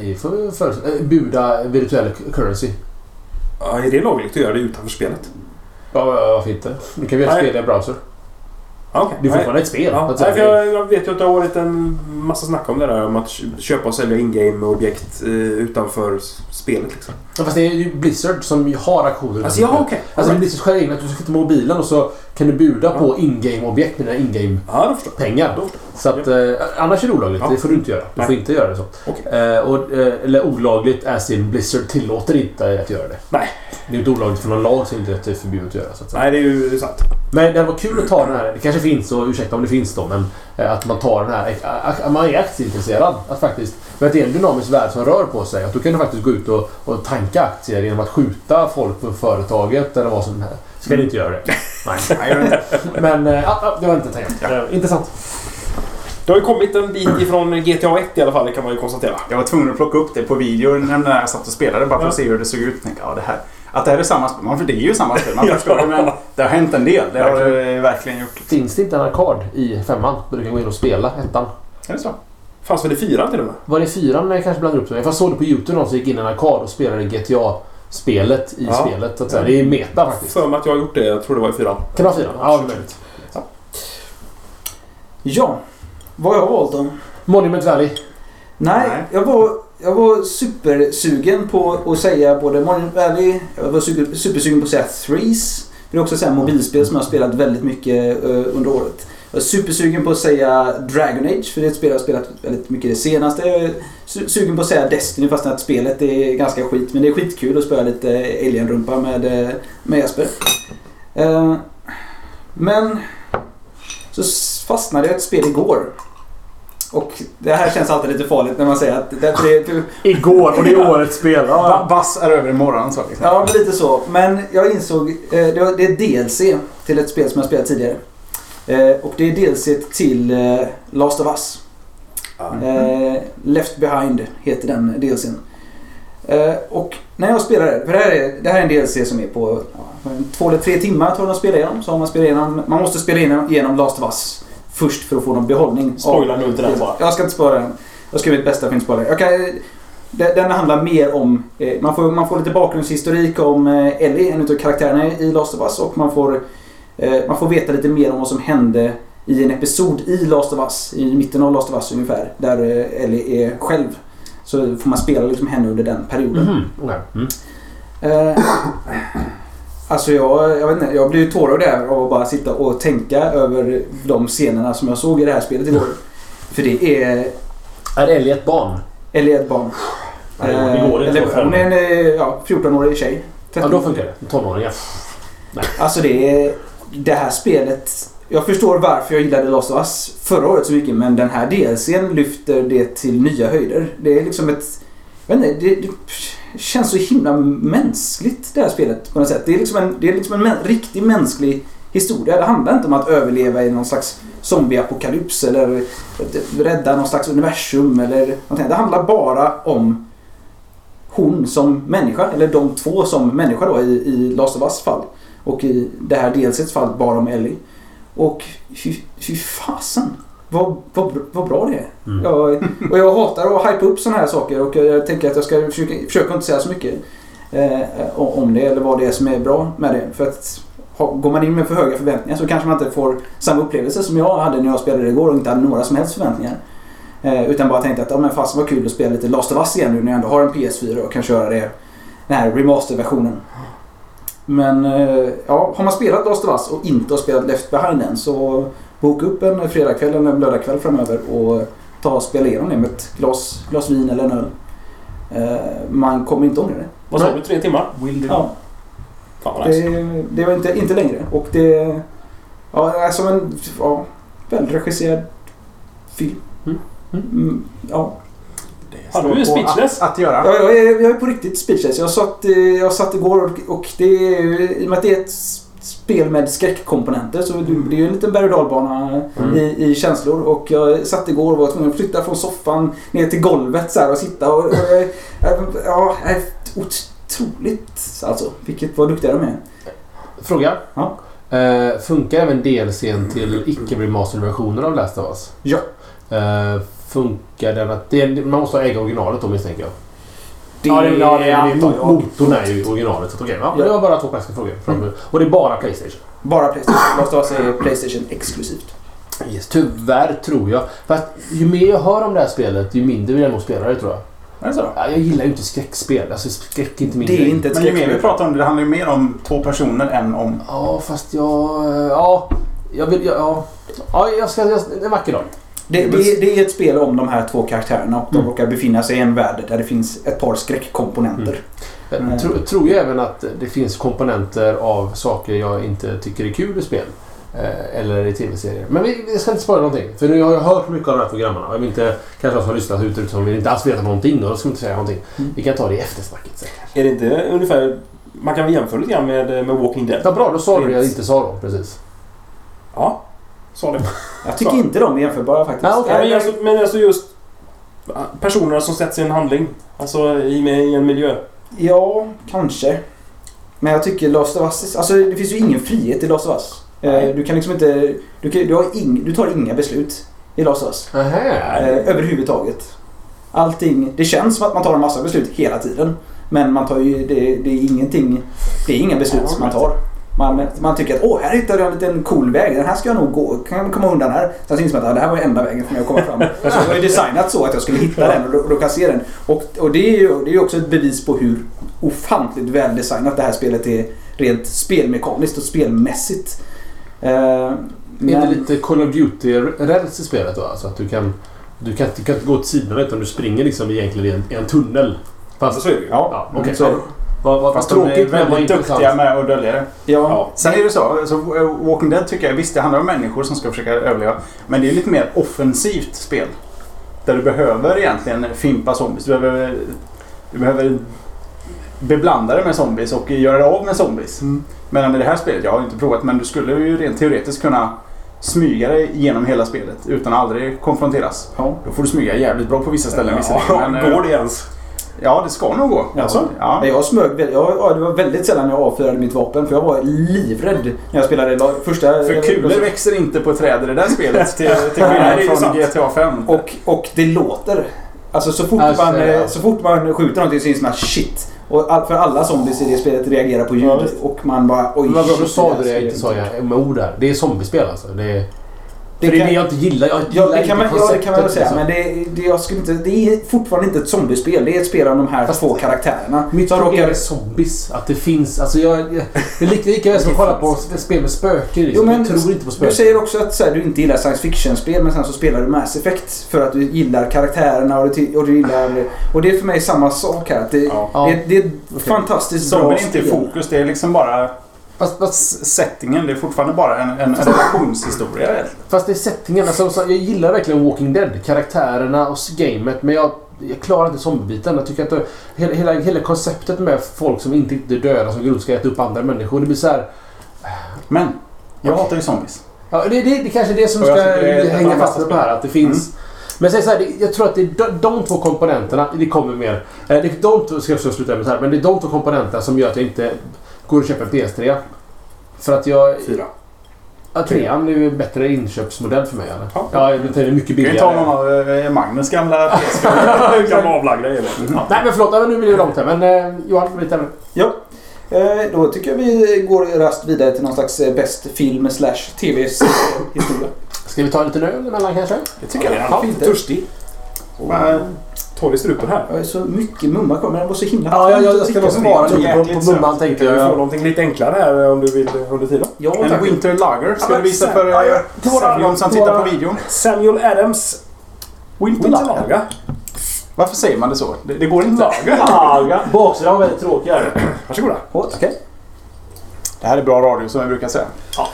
I för, för, eh, buda virtuell currency. Ja, är det lagligt att göra det utanför spelet? Ja, varför inte? Du kan ett Nej. spel i en browser. Okej. Det är fortfarande ett spel. Ja, nej, jag, jag vet ju att det har varit en massa snack om det där om att köpa och sälja in-game-objekt eh, utanför spelet. Liksom. Ja, fast det är ju Blizzard som har aktioner. Alltså, ja, okej. Alltså det är Blizzards själva att du sitter med mobilen och så kan du buda på in-game-objekt med dina in-game-pengar. Ja, Så att, eh, annars är det olagligt. Ja. Det får du inte göra. Du Nej. får inte göra det så. Okej. Eh, och, eh, eller olagligt är sin Blizzard tillåter inte att göra det. Nej. Det är inte olagligt för någon lag som inte är förbjudet att göra. Så att säga. Nej, det är ju sant. Men det var kul att ta den här. Det kanske finns, och ursäkta om det finns då, men eh, att man tar den här. Att man är aktieintresserad. Att faktiskt, för att det är en dynamisk värld som rör på sig. Att då kan du faktiskt gå ut och, och tanka aktier genom att skjuta folk på företaget eller vad som helst. Ska ni inte göra det? Nej. Men ja, ja, det var inte tänkt. Eh, Intressant. Det har ju kommit en bit ifrån GTA 1 i alla fall, det kan man ju konstatera. Jag var tvungen att plocka upp det på video när jag satt och spelade bara för att se hur det såg ut. Tänkte, ja, det här. Att det här är samma spel. Man, för det är ju samma spel. Man Ja. förstår det. Men det har hänt en del. Det har det verkligen gjort. Finns det inte en arkad i femman där du kan gå in och spela ettan? Är det så? Fanns väl i fyran till och med? Var det fyran när jag kanske blandade upp det? Jag såg det på Youtube någon som gick in i en arkad och spelade GTA-spelet i Ja. spelet. Så att säga. Det är meta faktiskt. För mig att jag har gjort det. Jag tror det var i fyran. Kan det vara fyran? Ja, det är möjligt. Ja, vad har jag valt då? Monument Valley. Nej, Nej. jag var, jag var supersugen på att säga både Monument Valley, jag var super, supersugen på att säga Threes. Det är också ett mobilspel som jag har spelat väldigt mycket eh, under året. Jag är supersugen på att säga Dragon Age, för det är ett spel jag har spelat väldigt mycket det senaste. Jag är su- sugen på att säga Destiny fast att spelet är ganska skit. Men det är skitkul att spela lite Alien-rumpa med, eh, med Jesper. Eh, Men så fastnade jag i ett spel igår. Och det här känns alltid lite farligt när man säger att det, det, Igår och det är årets spel. Ja, Vass är över imorgon så. Liksom. Ja, men lite så. Men jag insåg, eh, det är DLC till ett spel som jag spelat tidigare. Eh, och det är DLC till eh, Last of Us. Eh, Left Behind heter den. Eh, och när jag spelar det, för det här är, det här är en DLC som är på ja, två eller tre timmar tror jag de spelar igenom. Så har man, spelat igenom, man måste spela igenom, igenom Last of Us först för att få någon behållning. Spoila nu inte den bara. Jag ska inte spara den. Jag ska göra mitt bästa för att inte spara den. Den, handlar mer om... Man, får, man får lite bakgrundshistorik om Ellie, en av karaktärerna i Last of Us. Och man får, man får veta lite mer om vad som hände i en episod i Last of Us. I mitten av Last of Us ungefär. Där eh, Ellie är själv. Så får man spela liksom henne under den perioden. Mhm. Mm. Eh, alltså jag, jag vet inte, jag blir ju tårögd där av att bara sitta och tänka över de scenerna som jag såg i det här spelet igår. För det är Är Ellie ett barn? Eller ett barn. Nej, det går inte Eller, hon är en eh, ja, 14-årig tjej. Ja, då funkar det. Tonåring, ja. Alltså det är... Det här spelet... Jag förstår varför jag gillade Last of Us förra året så mycket men den här DLCn lyfter det till nya höjder. Det är liksom ett... Jag vet inte, det, det känns så himla mänskligt det här spelet på något sätt. Det är liksom en, det är liksom en mä- riktig mänsklig historia. Det handlar inte om att överleva i någon slags zombieapokalyps eller rädda någon slags universum eller någonting. Det handlar bara om hon som människa, eller de två som människa då i, i Last of Us fall. Och i det här delsets fall bara om Ellie. Och fy, fy fasen vad, vad, vad bra det är. Mm. Jag, och jag hatar att hypa upp sådana här saker och jag tänker att jag ska försöka, försöka inte säga så mycket eh, om det eller vad det är som är bra med det. För att ha, går man in med för höga förväntningar så kanske man inte får samma upplevelse som jag hade när jag spelade igår och inte hade några som helst förväntningar. Eh, utan bara tänkte att ja, men fasen vad kul att spela lite Last of Us igen nu när jag ändå har en PS4 och kan köra det, den här remasterversionen. Men eh, ja, har man spelat Last of Us och inte har spelat Left Behind än så boka upp en fredagkväll eller en lördagkväll framöver och ta och spela igenom det med ett glas, glas vin eller en öl. Eh, man kommer inte ångra det. Vad sa du? Tre timmar? Will do. Ja, Fan vad nice. det, det var inte, inte längre. Och det... Ja, alltså en ja, välregisserad film. Mm. Mm, ja. Har du på speechless? Att, att göra. Ja, jag, är, jag är på riktigt speechless. Jag satt, eh, jag satt igår och, och det är, i och med att det är ett spel med skräckkomponenter så det, det är ju en liten berg och dalbana Mm. i, i känslor. Och jag satt igår och var tvungen att flytta från soffan ner till golvet så här och sitta och... och jag- ja, det är otroligt alltså. Vilket, vad duktiga de är. Fråga. Ja. Eh, funkar även DLCn till icke-remastered-versioner av Last of Us? Ja. Eh, funkar den att... Det, man måste ha äga originalet då misstänker jag. Det, ja, det, ja, det, det, jag. motorn är ju originalet. Så, okej, ja, Ja. Det var bara två praktiska frågor. Fram- Och det är bara Playstation. Bara Playstation. Of Us är Playstation exklusivt. Yes. Tyvärr tror jag. För att ju mer jag hör om det här spelet, ju mindre vill jag nog spela det tror jag. Är det så? Ja, Jag gillar ju inte skräckspel. Alltså skräck är inte min Det är grej. inte ett Men ju mer vi pratar om det, det handlar ju mer om två personer än om... Ja, fast jag... Ja, jag vill... Ja, ja jag ska... Jag, en vacker dag. Det, det, det är ett spel om de här två karaktärerna och de Mm. råkar befinna sig i en värld där det finns ett par skräckkomponenter. Jag Mm. tror, tror ju även att det finns komponenter av saker jag inte tycker är kul i spel. Eh, eller i tv-serier. Men vi, vi ska inte spara någonting. För nu har jag hört mycket av de här programmen. Jag vill inte kanske de som har lyssnat ut som vill inte alls veta någonting. Då ska inte säga någonting. Mm. Vi kan ta det i eftersnacket sen. Är det inte ungefär... Man kan väl jämföra lite grann med, med Walking Dead? Ja, bra, då sa du det jag inte sa då. Precis. Ja, sa det. Jag tycker inte de är jämförbara faktiskt. Okej. Ja, men, alltså, men alltså just personerna som sätts i en handling. Alltså i, i en miljö. Ja, kanske. Men jag tycker Last of Us... Alltså det finns ju ingen frihet i Last of Us. Eh, Nej. Du kan liksom inte... Du, kan, du, har ing, du tar inga beslut i Last of Us. Eh, överhuvudtaget. Allting... Det känns som att man tar en massa beslut hela tiden. Men man tar ju... Det, det är ingenting... Det är inga beslut som man tar. Man, man tycker att åh, här hittade jag en liten cool väg. Den här ska jag nog gå. Kan jag komma undan här? Sen så inser man att ja, det här var enda vägen för mig att komma fram. Så jag har ju designat så att jag skulle hitta den och då, kan se den. Och, och det är ju det är också ett bevis på hur ofantligt väldesignat det här spelet är rent spelmekaniskt och spelmässigt. Eh, Är det men- lite Call of Duty-räls i spelet då? Alltså att du kan... Du kan, du kan inte gå åt sidan utan du springer liksom egentligen i en, i en tunnel. Fast... så är det ju. Ja, okej. så är det. Vad, vad, Fast de är väldigt duktiga med att dölja det. Ja. Ja. Sen är det så, så eh, Walking Dead tycker jag, visst det handlar om människor som ska försöka överleva. Men det är lite mer offensivt spel. Där du behöver egentligen fimpa zombies. Du behöver, du behöver beblanda dig med zombies och göra dig av med zombies. Medan i det här spelet, jag har inte provat, men du skulle ju rent teoretiskt kunna smyga dig genom hela spelet utan att aldrig konfronteras. Ja. Då får du smyga jävligt bra på vissa ställen visserligen. Ja, men, eh, går det ens? Ja, det ska nog gå. Alltså? Ja. Jag smög jag, ja, det var väldigt sällan jag avfyrade mitt vapen för jag var livrädd när jag spelade la- första... För kulor växer inte på träd i det där spelet till, det är skillnad sant. från GTA 5. Och, och det låter. Alltså så fort, Alltså, man, eh, ja. så fort man skjuter någonting så inser man shit. Och all, för alla zombies i det spelet reagerar på ljud Ja, och man bara oj. Men vad bra, då sa här du det inte sa jag med ord där. Det är zombiespel alltså. Det är, Det det är kan- det jag inte gillar. Jag Ja, gillar det inte kan man, ja, det kan man väl säga. liksom. Men det, det, jag skulle inte, det är fortfarande inte ett zombiespel. Det är ett spel om de här Fast- två karaktärerna. Mitt som råkar... är zombies. Att det finns... Alltså jag, jag, det är lika, lika väl som att kolla på ett spel med spöken. Liksom. Jo, men jag tror inte på Du spöken. säger också att så här, du inte gillar science fiction-spel men sen så spelar du Mass Effect för att du gillar karaktärerna och du, och du gillar... Och det är för mig samma sak här. Att det, Ja. Ja. det, det är ett fantastiskt bra Zombien är inte i spel. fokus. Det är liksom bara Fast, fast, settingen. Det är fortfarande bara en, en, relationshistoria. fast det är settingen. Alltså, så jag gillar verkligen Walking Dead. Karaktärerna och gamet. Men jag, jag klarar inte zombiebiten. Jag tycker att det, hela, hela, hela konceptet med folk som inte är döda som och ska äta upp andra människor. Det blir så här... Men jag hatar ju zombies. Ja, det, det, det kanske är det som ska jag det hänga fast på här. Att det finns... Men säg så här, det, jag tror att det är de, de två komponenterna, det kommer mer. Eh, Det är de två, ska jag sluta med så här, men det är de två komponenterna som gör att jag inte går och köper en PS3. För att jag... Fyra. Ja, trean är ju en bättre inköpsmodell för mig. Eller? Ja. Ja, det är mycket Du kan ju ta billigare. någon av eh, Magnus gamla PS. Gamla avlagda eller? Ja, nej men förlåt, men nu blir det långt här. Men eh, Johan, lite ämne. Ja. Eh, då tycker jag vi går rast vidare till någon slags eh, bäst film slash tv-historia. Ska vi ta en liten öl emellan kanske? Det tycker jag. Ja, Ja, fint. Törstig. Men, ta i strupen här. Jag är så mycket mumma kvar, men den var så himla Ja, jag, jag, jag ska nog med. spara lite på, på mumman tänkte Kan jag. du få Ja. någonting lite enklare här om du vill under tiden? Ja, En tack. Winter Lager ska Ja, du visa för ja, ja. eh, de som tittar på videon. Samuel Adams Winter Lager. Varför säger man det så? Det, det går inte. Laga. Baksidan var väldigt tråkig här. Varsågoda. Okej. Det här är bra radio som jag brukar säga. Ja,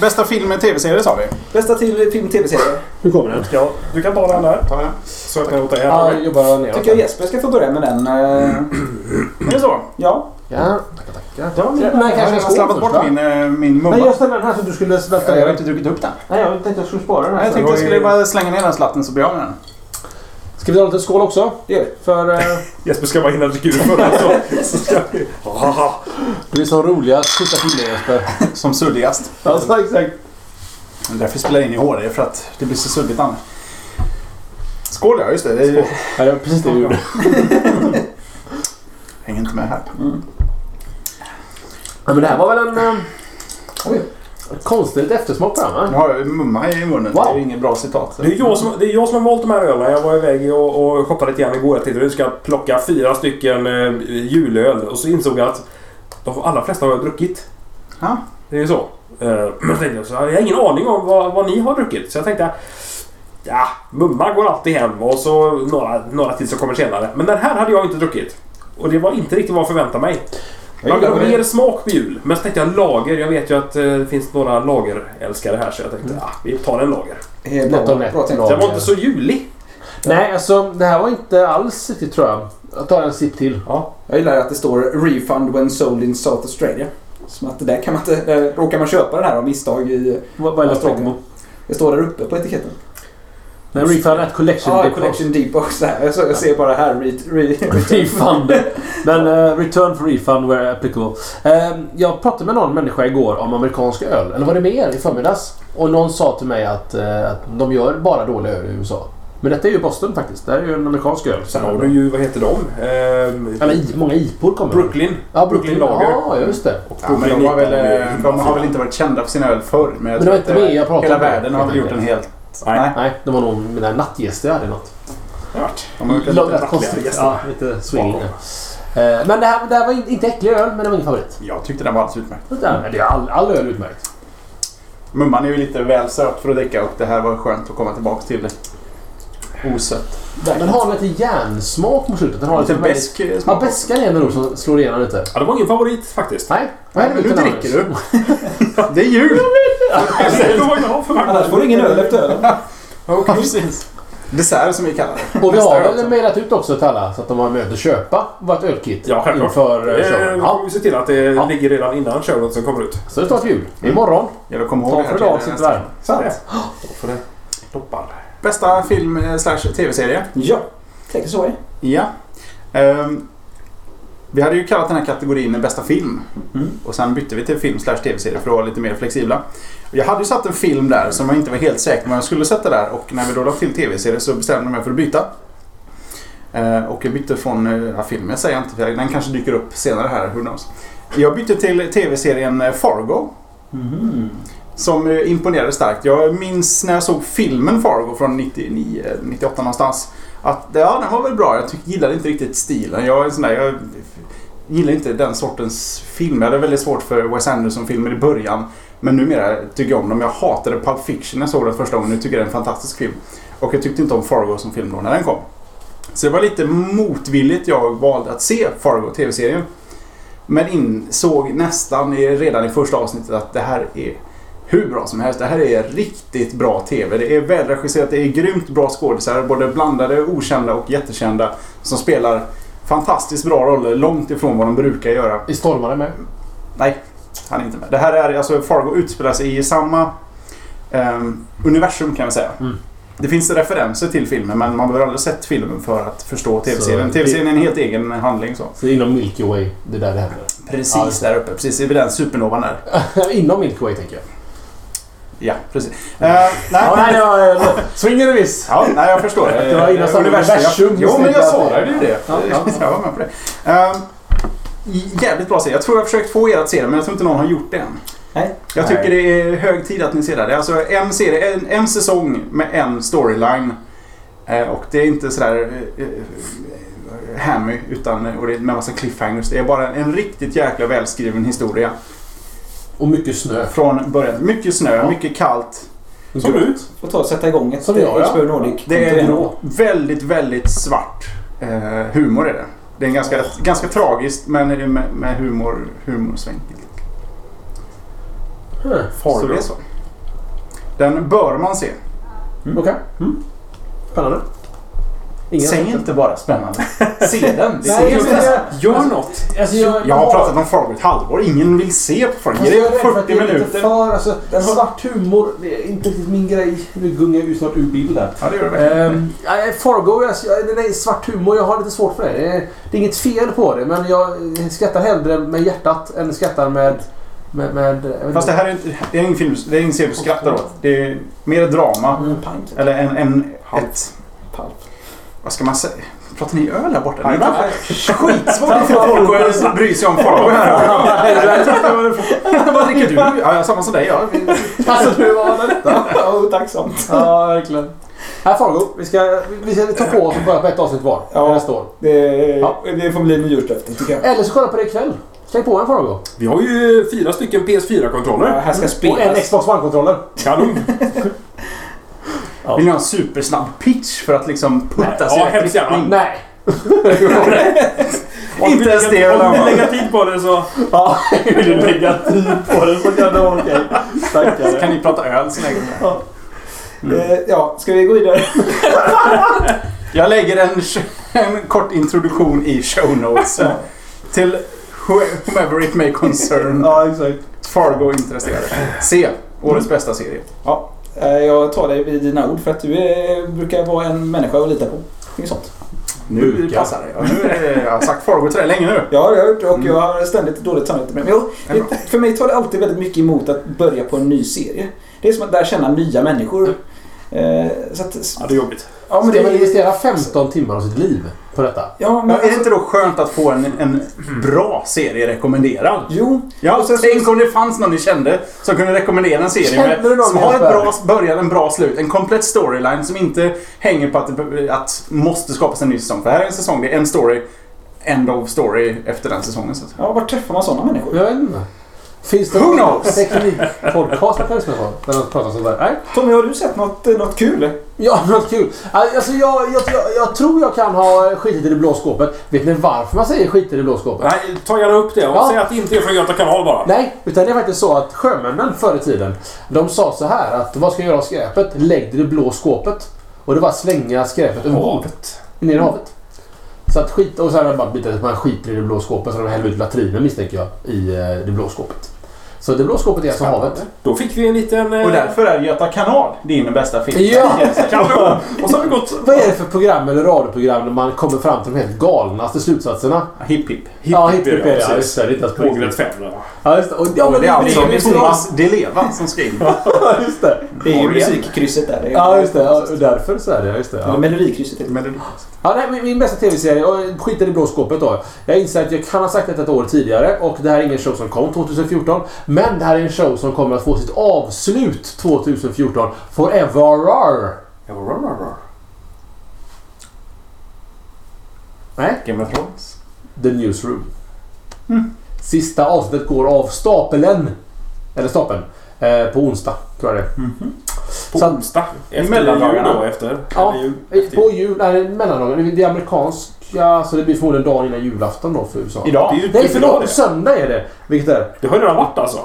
Bästa film med tv-serie sa vi. Bästa till film tv-serie. Nu kommer den. ja, du kan ta den där. Ta den. Så jag kan låta er. Ja, jag jobbar neråt. Tycker jag Jesper ska få börja med den. eh, Är det så? Ja. Ja, tackar, tackar. Ja, men- Nej, Jag har slarvat bort min, eh, min mumma. Nej, jag ställde den här så du skulle smälta jag har ner inte druckit upp den. Nej, jag tänkte jag skulle spara den här. Jag sen. tänkte jag skulle bara slänga ner den slatten så blir jag med den. Ska vi ta lite skål också? Det gör vi. För eh, Jesper ska bara hinna dricka ur förra så, så ska vi... Det är så roliga sista killen Jesper. Som suddigast. Alltså exakt. Men Därför spelar jag in i HD för att det blir så suddigt annars. Skål ja, just det. det är ju... Ja, det var precis det vi gjorde. Hänger inte med här. Ja, men det här var väl en... Eh, Oj. Konstigt eftersmak på den va? Nu har jag mumma i munnen. Wow. Det är inget bra citat. Det är, jag som, det är jag som har valt de här ölen. Jag var iväg och, och shoppade lite grann igår. Jag tänkte att jag ska plocka fyra stycken eh, julöl. Och så insåg jag att de allra flesta har jag druckit. Ja. Det är ju så. Eh, Men så tänkte jag, så jag har ingen aning om vad, vad ni har druckit. Så jag tänkte Ja, mumma går alltid hem och så några, några till som kommer senare. Men den här hade jag inte druckit. Och det var inte riktigt vad jag förväntade mig. Jag vill ha mer smak på jul. Men så tänkte jag lager. Jag vet ju att eh, det finns några lagerälskare här så jag tänkte ah, vi tar en lager. Det är Lätt bra, lätt. bra tänkt. Den var inte så julig. Nej, alltså det här var inte alls riktigt tror jag. Jag tar en sipp till. Ja. Jag gillar att det står “Refund when sold in South Australia”. Som att där kan man inte... Där råkar man köpa den här av misstag i... Vad är det? Det står där uppe på etiketten. Nej, refund at collection Ja, depot. Collection Depot. Så här. Jag, så, jag ser bara här. Re, re, refund. Men eh, return for refund where applicable. Eh, jag pratade med någon människa igår om amerikansk öl. Eller var det mer i förmiddags? Och någon sa till mig att, eh, att de gör bara dålig öl i USA. Men detta är ju Boston faktiskt. Det här är ju en amerikansk öl. Sen har du ju, vad heter de? Eh, Eller i, många IPor kommer. Brooklyn. Ja, Brooklyn Lager. Ja, just det. Och Ja, men de har, väl, eh, de har väl inte varit kända för sina öl förr. Men, jag Men var att, inte det jag pratade Hela om. världen har väl gjort en helt... Nej. Nej. Nej, det var nog mina nattgäster jag hade något. De har gjort en Låt lite rätt gäster. Ja, lite swing. Eh, Men det här, det här var in- inte äcklig öl, men det var ingen favorit. Jag tyckte den var alldeles utmärkt. Ja, men det är all, all öl utmärkt. Mumman är ju lite väl söt för att dricka och det här var skönt att komma tillbaka till. Osött. Den har lite järnsmak mot slutet. Den har Lite lite väldigt- besk eh, Ja, smak. beskan är det nog som slår igenom lite. Ja, det var ingen favorit faktiskt. Nej, vad är det för nu dricker du. Det är jul! Jag Annars får du ingen öl efter ölen. Ja, precis. Dessert som vi kallar det. Och vi har väl mejlat ut också till alla så att de har möjlighet att köpa vårt ölkit Ja, självklart. inför eh, Det showen. Ja, vi se till att det Ja. ligger redan innan showen som kommer ut. så det snart jul. Imorgon. Ja, då kommer ihåg Ta det för här idag till sitter där. Sant. Då får det toppar. Bästa film eh, slash tv-serie? Ja. Tänker så är Ja. Ehm, vi hade ju kallat den här kategorin bästa film. Mm. Och sen bytte vi till film slash tv-serie för att vara lite mer flexibla. Jag hade ju satt en film där som jag inte var helt säker på vad jag skulle sätta där. Och när vi då la till tv-serie så bestämde jag mig för att byta. Eh, och jag bytte från eh, ja, filmen säger jag inte, för den kanske dyker upp senare här. Who knows. Jag bytte till tv-serien eh, Fargo. Mm. Som imponerade starkt. Jag minns när jag såg filmen Fargo från 99, 98 någonstans. Att ja, den var väl bra. Jag tyck, gillade inte riktigt stilen. Jag, är sån där, jag gillar inte den sortens film. Jag hade väldigt svårt för Wes Anderson-filmer i början. Men numera tycker jag om dem. Jag hatade Pulp Fiction när jag såg den första gången. Nu tycker jag det är en fantastisk film. Och jag tyckte inte om Fargo som film då när den kom. Så det var lite motvilligt jag valde att se Fargo, tv-serien. Men insåg nästan redan i första avsnittet att det här är hur bra som helst. Det här är riktigt bra TV. Det är välregisserat, det är grymt bra skådisar. Både blandade, okända och jättekända. Som spelar fantastiskt bra roller långt ifrån vad de brukar göra. Är stormare med? Nej, han är inte med. Det här är, alltså Fargo utspelar sig i samma ehm, universum kan man säga. Mm. Det finns referenser till filmen men man behöver aldrig sett filmen för att förstå tv-serien. Tv-serien är en helt egen handling så. Så inom Milky Way, det är där det händer. Precis Ja, där uppe. Precis vid den supernovan där. inom Milky Way tänker jag. Ja, precis. Eh, nej, Ja, nej, det var eh, swing and a miss. Ja, nej, jag förstår. Det var innan samma universum. Jag, jo, men jag svarade ju det. Ja, ja. Jag var med på det. Ehm, jävligt bra serie. Jag tror jag har försökt få er att se den, men jag tror inte någon har gjort det än. Nej. Jag tycker det är hög tid att ni ser det. Det är alltså en serie, en, en säsong med en storyline. Eh, och det är inte sådär eh, eh, hammy utan, och det är med massa cliffhangers. Det är bara en riktigt jäkla välskriven historia. Och mycket snö. Från början. Mycket snö, Ja. mycket kallt. Som ut. Får ta och sätta igång ett Som jag, ja. HBO Nordic. Det är igen. väldigt, väldigt svart eh, humor är det. Det är en ganska, ganska tragiskt men det är med, med humor, humorsväng. Hmm. Så det är så. Den bör man se. Okej. Mm. Spännande. Ingen Säg inte bara spännande. Se den. Nej, är jag, Gör något. alltså jag, jag har pratat om Fargo i ett halvår. Ingen vill se på Fargo. Alltså, är det att 40 det är minuter. För, alltså, Den har- Svart humor, det är inte riktigt min grej. Nu gungar jag ut snart ur bild här. Ja, det gör det verkligen. Um, Fargo, alltså, är svart humor. Jag har lite svårt för det. Det är, det är inget fel på det, men jag skrattar hellre med hjärtat än skrattar med... med, med Fast det här är, inte, det är ingen film, det är ingen serie du skrattar åt. Det är mer drama. Mm. Eller en, en ett... Palp. Vad ska man säga? Pratar ni öl där borta? Det är skitsvårt för folk att bry sig om Fargo här. Vad dricker du? Ja, samma som dig. Ja. Alltså, du var detta. Ja, tacksamt. Ja, verkligen. Här Fargo, vi ska, vi ska ta på oss och börja på ett avsnitt var. Ja. Nästa år. Det, Ja. det får bli nyårslöften tycker jag. Eller så kolla på det ikväll. Släng på en Fargo. Vi har ju fyra stycken Ja, PS4-kontroller. här ska Och en spelas. Xbox One-kontroller. Kanon. Vill ni ha en supersnabb pitch för att liksom putta sig Ja, rätt riktning? Nej. Inte ens det. Om du lägga tid på det så... Ja, vill du lägga tid på det så kan det vara okej. Stackare. kan ni prata öl så länge. Eh, ja, ska vi gå vidare? Jag lägger en, en kort introduktion i show notes. Till whomever it may concern. Ja, exakt. Fargo-intresserade. Se årets bästa serie. Ja, jag tar dig vid dina ord för att du eh, brukar vara en människa att lita på. Inget sånt. Nu Brukar. passar det. Ja, nu är det. Jag har sagt Fargo till dig länge nu. Ja, det har jag gjort och Mm. jag har ständigt dåligt samvete med det. Men jag, det, för mig tar det alltid väldigt mycket emot att börja på en ny serie. Det är som att lära känna nya människor. Eh, så att, Ja, det är jobbigt. ja, men Ska det man är... investera 15 timmar av sitt liv på detta? Ja, men Men är det alltså, inte då skönt att få en, en bra serie rekommenderad? Jo, Ja, Och sen så- tänk om det fanns någon ni kände som kunde rekommendera en serie med, som har ett bra början, en bra slut. En komplett storyline som inte hänger på att det att måste skapas en ny säsong. För här är en säsong, det är en story, end of story efter den säsongen. Så ja, var träffar man sådana människor? Jag vet inte. Finns det Who någon knows? teknikpodcast kan lyssna på? Där de pratar sånt där? Nej? Tommy, har du sett något, eh, något kul? Ja, något kul. Alltså, jag, jag, jag, jag tror jag kan ha skitit i det blå skåpet. Vet ni varför man säger skit i det blå skåpet? Nej, ta gärna upp det och Ja. säg att det inte är från Göta kanal bara. Nej, utan det är faktiskt så att sjömännen förr i tiden, de sa så här att vad ska jag göra av skräpet? Lägg det i det blå skåpet. Och det var att slänga skräpet överbord. Havet. Ner i havet. Så att skit, och så här bara bitar att man skiter i det blå skåpet så de häller ut latrinen misstänker jag i eh, det blå skåpet. Så det blå skåpet är alltså havet. Då fick vi en liten... eh, Och därför är Göta kanal din bästa film. Ja! Och så har vi gått... Vad är det för program eller radioprogram där man kommer fram till de helt galnaste slutsatserna? Hipp hipp. ja, hipp hipp är det. just det. Det är inte ens på Hågret riktigt. 5 då. Ja, just det. Och, ja, men det är alltså Thomas Di Leva som skriver. Ja, just det. Det är ju musikkrysset där. Ja, just det. Och därför så är det. Ja, just det. Ja. melodikrysset. Ja, nej, min, min bästa tv-serie, och skit i det blå skåpet då. Jag inser att jag kan ha sagt detta ett år tidigare och det här är ingen show som kom 2014. Men det här är en show som kommer att få sitt avslut 2014. Forever. Nej, Game of Thrones. The Newsroom. Mm. Sista avsnittet går av stapeln. Eller stapeln. Eh, på onsdag, tror jag det är. På Så att- onsdag. Efter mellandagarna. jul då, efter. Ja, jul, efter På jul, nej, mellandagen. Det är amerikanska, så det blir förmodligen dagen innan julafton då för USA. Idag. Det är ju Nej, förlåt. idag det. Söndag är det. Vilket är Det har ju redan varit alltså.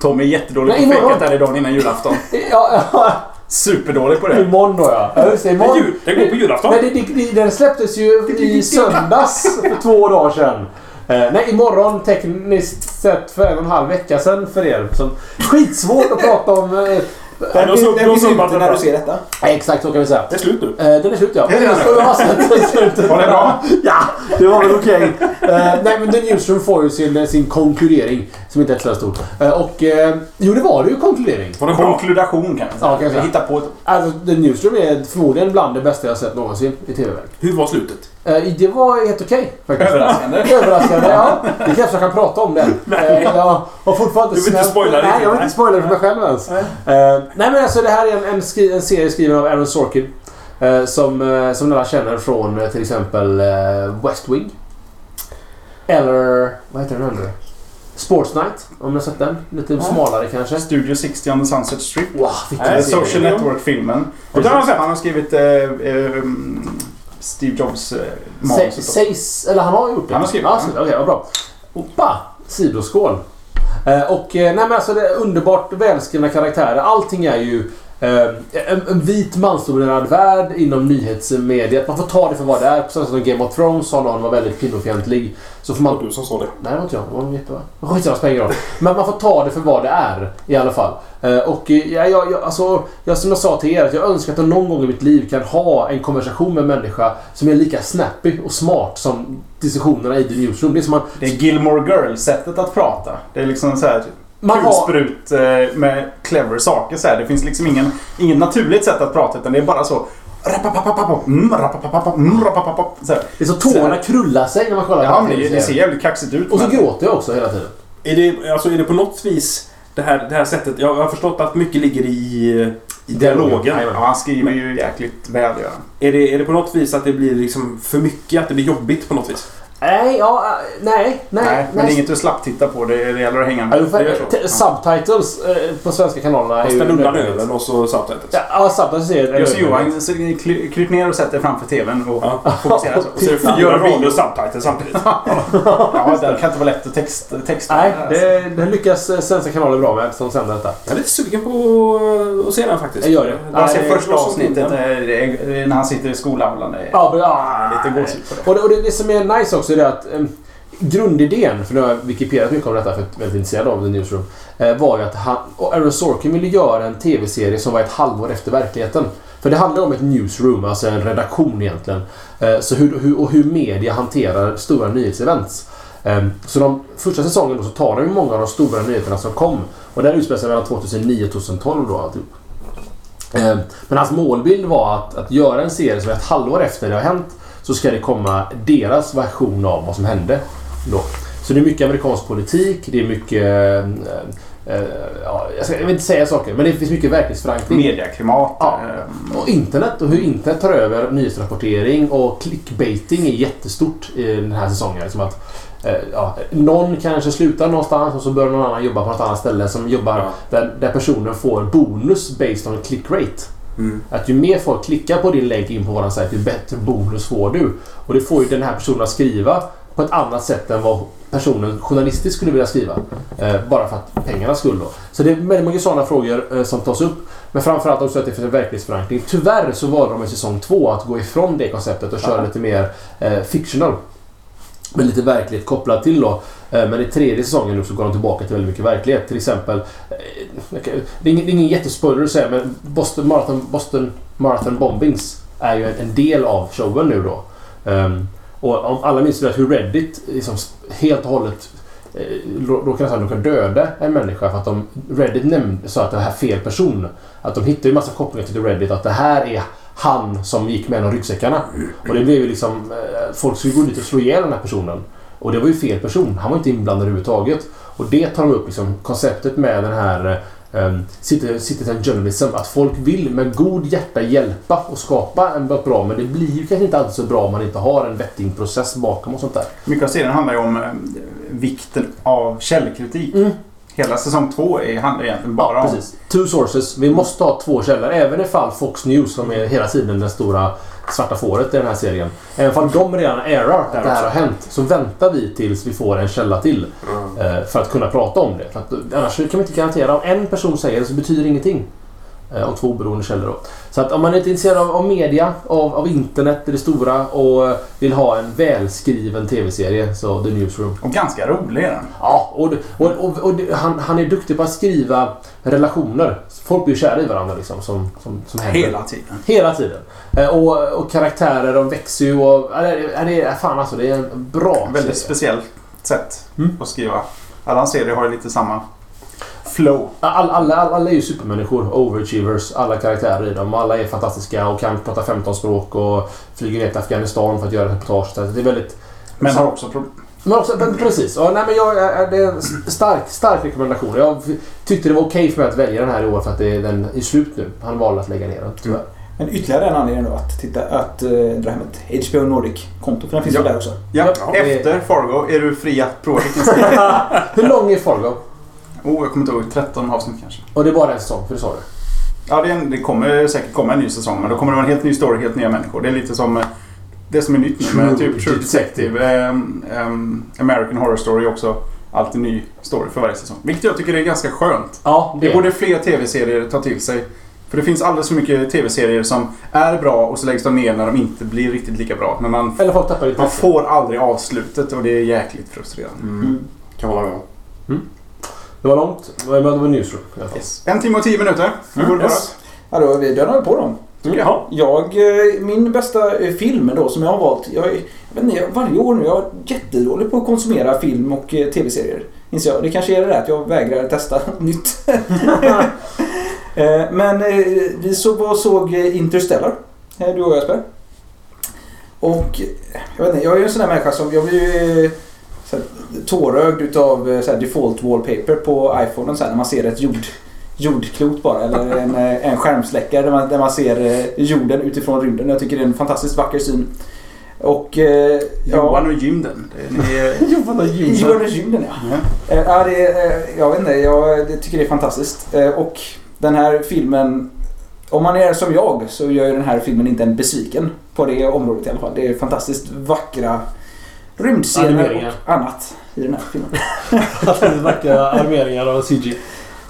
Tom är jättedålig Nej, på imorgon. fejkat där idag innan julafton. Ja, ja, Superdålig på det. imorgon då ja. ja just det, Det, är imorgon. jul, det går på julafton. Nej, det, det, det, den släpptes ju i söndags för två dagar sedan. Eh, nej, imorgon tekniskt sett för en och en halv vecka sedan för er. Så, skitsvårt att prata om. Eh, Nej, Den så- den då finns ute när du ser detta. nej, exakt så kan vi säga. Det är slut nu. Eh, den är slut ja. Är det den? Den slutet. Var det bra? Ja, det var väl okej. Eh, nej men The Newsroom får ju sin, sin konkludering som inte är så stor. Eh, och eh, jo det var det ju konkludering. Var det? Konkludation kan man Ja, säga. kan jag säga. Hitta på ett... Alltså The Newsroom är förmodligen bland det bästa jag sett någonsin i TV-världen. Hur var slutet? Eh, det var helt okej faktiskt. Överraskande. Överraskande, ja. Det krävs att jag kan prata om det. Eh, jag har fortfarande Du vill inte spoila Nej, riktigt, jag vill nej. inte spoila det för mig själv ens. Eh, nej men alltså det här är en, en, skri- en serie skriven av Aaron Sorkin. Som, som några känner från till exempel West Wing. Eller, vad heter den andra? Sports Night, om ni har sett den. Lite Ja. smalare kanske. Studio 60 on the Sunset Strip. Wow, Nej, serie. Social Network-filmen. Och den har sett. Han har skrivit eh, eh, Steve Jobs eh, manuset. Sägs, eller han har gjort det? Han har skrivit det. skrivit, Okej, vad bra. Oppa! Sidoskål. Eh, och eh, nej men alltså det är underbart välskrivna karaktärer. Allting är ju en, en vit mansdominerad värld inom nyhetsmediet. Man får ta det för vad det är. Sätt som Game of Thrones sa någon var väldigt kvinnofientlig. Så får Det var man... du som sa det. Nej, det var inte jag. Det var jättebra. Skitsamma, spelar ingen roll. Men man får ta det för vad det är i alla fall. Eh, Och eh, jag, jag, jag, alltså, jag, som jag sa till er, att jag önskar att jag någon gång i mitt liv kan ha en konversation med en människa som är lika snappy och smart som diskussionerna i The Newsroom. Det är som man, Det är Gilmore Girls-sättet att prata. Det är liksom så här man har, kulsprut eh, med clever saker. Så här. Det finns liksom ingen, ingen naturligt sätt att prata utan det är bara så... mm, mm, Så här. det är så tårarna krullar sig när man kollar Ja, på det, det ser jävligt kaxigt ut. Och så men- gråter jag också hela tiden. Är det, alltså, är det på något vis det här, det här sättet? Jag har förstått att mycket ligger i, i dialogen. Ja, han skriver ju jäkligt väl. Ja. Är det, är det på något vis att det blir liksom för mycket? Att det blir jobbigt på något vis? Nej, ja, äh, nej, nej. Nej, men det är inget du slapp titta på. Det, det gäller att hänga Ja, med. Det så. t- Subtitles eh, på svenska kanalerna är ju... ställer undan ölen och så subtitles. Ja, ja, subtitles är Just. Johan, så kryp ner och sätt dig framför TVn och Ja. fokusera så. Och så det Gör rader och subtitles samtidigt. Ja, det kan inte vara lätt att text, texta. Nej, det, det lyckas eh, svenska kanaler bra med som sänder detta. Jag är lite sugen på att se den faktiskt. Jag gör det. Jag ser Nej, första det är avsnittet så- eh, när han sitter i är Ja, ja, lite gåshud på det. Och det som är nice också är det att eh, grundidén, för nu har jag wikipedat mycket om detta för jag är väldigt intresserad av The Newsroom, eh, var ju att han, och Aaron Sorkin ville göra en TV-serie som var ett halvår efter verkligheten. För det handlar om ett newsroom, alltså en redaktion egentligen. Eh, så hur, hur, och hur media hanterar stora nyhetsevents. Ehm, så de första säsongen då så tar de ju många av de stora nyheterna som kom. Och det här utspelar sig mellan 2009 och 2012 då alltihop. Ehm, men hans målbild var att, att göra en serie som är ett halvår efter det har hänt så ska det komma deras version av vad som hände. Då. Så det är mycket amerikansk politik, det är mycket... eh, eh, ja, jag, ska, jag vill inte säga saker, men det finns mycket verklighetsförankring. Mediaklimat. Ja. eh, Och internet och hur internet tar över nyhetsrapportering och clickbaiting är jättestort i den här säsongen. Liksom att, eh, ja, någon kanske slutar någonstans och så börjar någon annan jobba på något annat ställe som jobbar Ja. där, där personen får bonus based on click rate. Mm. Att ju mer folk klickar på din länk in på våran sajt, ju bättre bonus får du. Och det får ju den här personen att skriva på ett annat sätt än vad personen journalistiskt skulle vilja skriva. Eh, bara för att pengarna skull då. Så det är väldigt många sådana frågor eh, som tas upp. Men framförallt också att det finns en verklighetsförankring. Tyvärr så valde de i säsong två att gå ifrån det konceptet och köra Ja. lite mer eh, fictional. Med lite verklighet kopplat till då. Eh, men i tredje säsongen nu så går de tillbaka till väldigt mycket verklighet. Till exempel... Eh, det är ingen, det är ingen jättespoiler att säga men Boston Marathon, Boston Marathon Bombings är ju en, en del av showen nu då. Ehm, och om alla minns det hur Reddit liksom helt och hållet råkar nästan råka döda en människa för att de Reddit nämnde, sa att det här är fel person. Att de hittade ju massa kopplingar till Reddit att det här är han som gick med de ryggsäckarna. Och det blev ju liksom... eh, Folk skulle gå dit och slå ihjäl den här personen. Och det var ju fel person. Han var inte inblandad överhuvudtaget. Och det tar de upp liksom konceptet med den här um, citizen journalism. Att folk vill med god hjärta hjälpa och skapa en bra. Men det blir ju kanske inte alltid så bra om man inte har en vettig process bakom och sånt där. Mycket av serien handlar ju om eh, vikten av källkritik. Mm. Hela säsong två är, handlar egentligen bara Ja, om... precis. Two sources. Vi måste ha två källor. Även ifall Fox News, som är hela tiden den stora svarta fåret i den här serien. Även ifall de redan airar att det här har hänt så väntar vi tills vi får en källa till. Mm. eh, För att kunna prata om det. För att, annars kan vi inte garantera. Om en person säger det så betyder det ingenting. Eh, Om två oberoende källor då. Så att om man är inte intresserad av, av media, av, av internet, det stora och vill ha en välskriven tv-serie så The Newsroom. Och ganska rolig är den. Ja, och, och, och, och han, han är duktig på att skriva relationer. Folk blir kära i varandra liksom. Som, som, som händer. Hela tiden. Hela tiden. Eh, Och, och karaktärer, de växer ju och... är, det är, fan alltså, det är en bra Väldigt serie. speciellt sätt Mm. att skriva. Alla serier har ju lite samma flow. Alla, alla, alla är ju supermänniskor, overachievers, alla karaktärer i dem. Alla är fantastiska och kan prata 15 språk och flyger ner till Afghanistan för att göra reportage. Så Det är väldigt... Men har också problem. Men också, men precis. Och, nej, men jag, det är en stark, stark rekommendation. Jag tyckte det var okej för mig att välja den här i år för att det är den är slut nu. Han valde att lägga ner den, tyvärr. Men ytterligare en anledning då att, titta, att uh, dra hem ett HBO Nordic-konto. För den finns Ja. där också. Ja, Ja, efter Fargo är du fri att prova. Hur lång är Fargo? Oh, jag kommer inte ihåg. 13 avsnitt kanske. Och det är bara en säsong, för det sa du? Ja, det, en, det kommer säkert komma en ny säsong, men då kommer det vara en helt ny story, helt nya människor. Det är lite som eh, det som är nytt nu True typ True Detective. ehm, ehm, American Horror Story också alltid ny story för varje säsong. Vilket jag tycker är ganska skönt. Ja, Det borde fler tv-serier ta till sig. För det finns alldeles för mycket tv-serier som är bra och så läggs de ner när de inte blir riktigt lika bra. Men man, Eller folk tappar lite man får aldrig avslutet och det är jäkligt frustrerande. Mm. Kan hålla med om. Det var långt, men det var newsroom i alla fall. Yes. En timme och tio minuter. Hur Mm, går det bara? yes. Ja, då, vi dödar på dem. Jaha. Jag, eh, min bästa eh, film då som jag har valt. Jag, jag vet inte, varje år nu. Jag är jättedålig på att konsumera film och eh, tv-serier. Inser jag. Det kanske är det där att jag vägrar testa nytt. Men vi såg, såg Interstellar. Du och jag Jesper. Och jag vet inte, jag är ju en sån där människa som, jag blir ju så här, tårögd utav eh, så här, default wallpaper på iPhonen så här, när man ser ett jord, jordklot bara. Eller en, eh, en skärmsläckare där man, där man ser eh, jorden utifrån rymden. Jag tycker det är en fantastiskt vacker syn. Och... eh, Johan och gymden. Johan och Johan och rymden ja. Eh, Ja, det, jag vet inte, jag det tycker det är fantastiskt. Och den här filmen, om man är som jag så gör ju den här filmen inte en besviken på det området i alla fall. Det är fantastiskt vackra rymdscener och annat i den här filmen. Vackra animeringar av CG.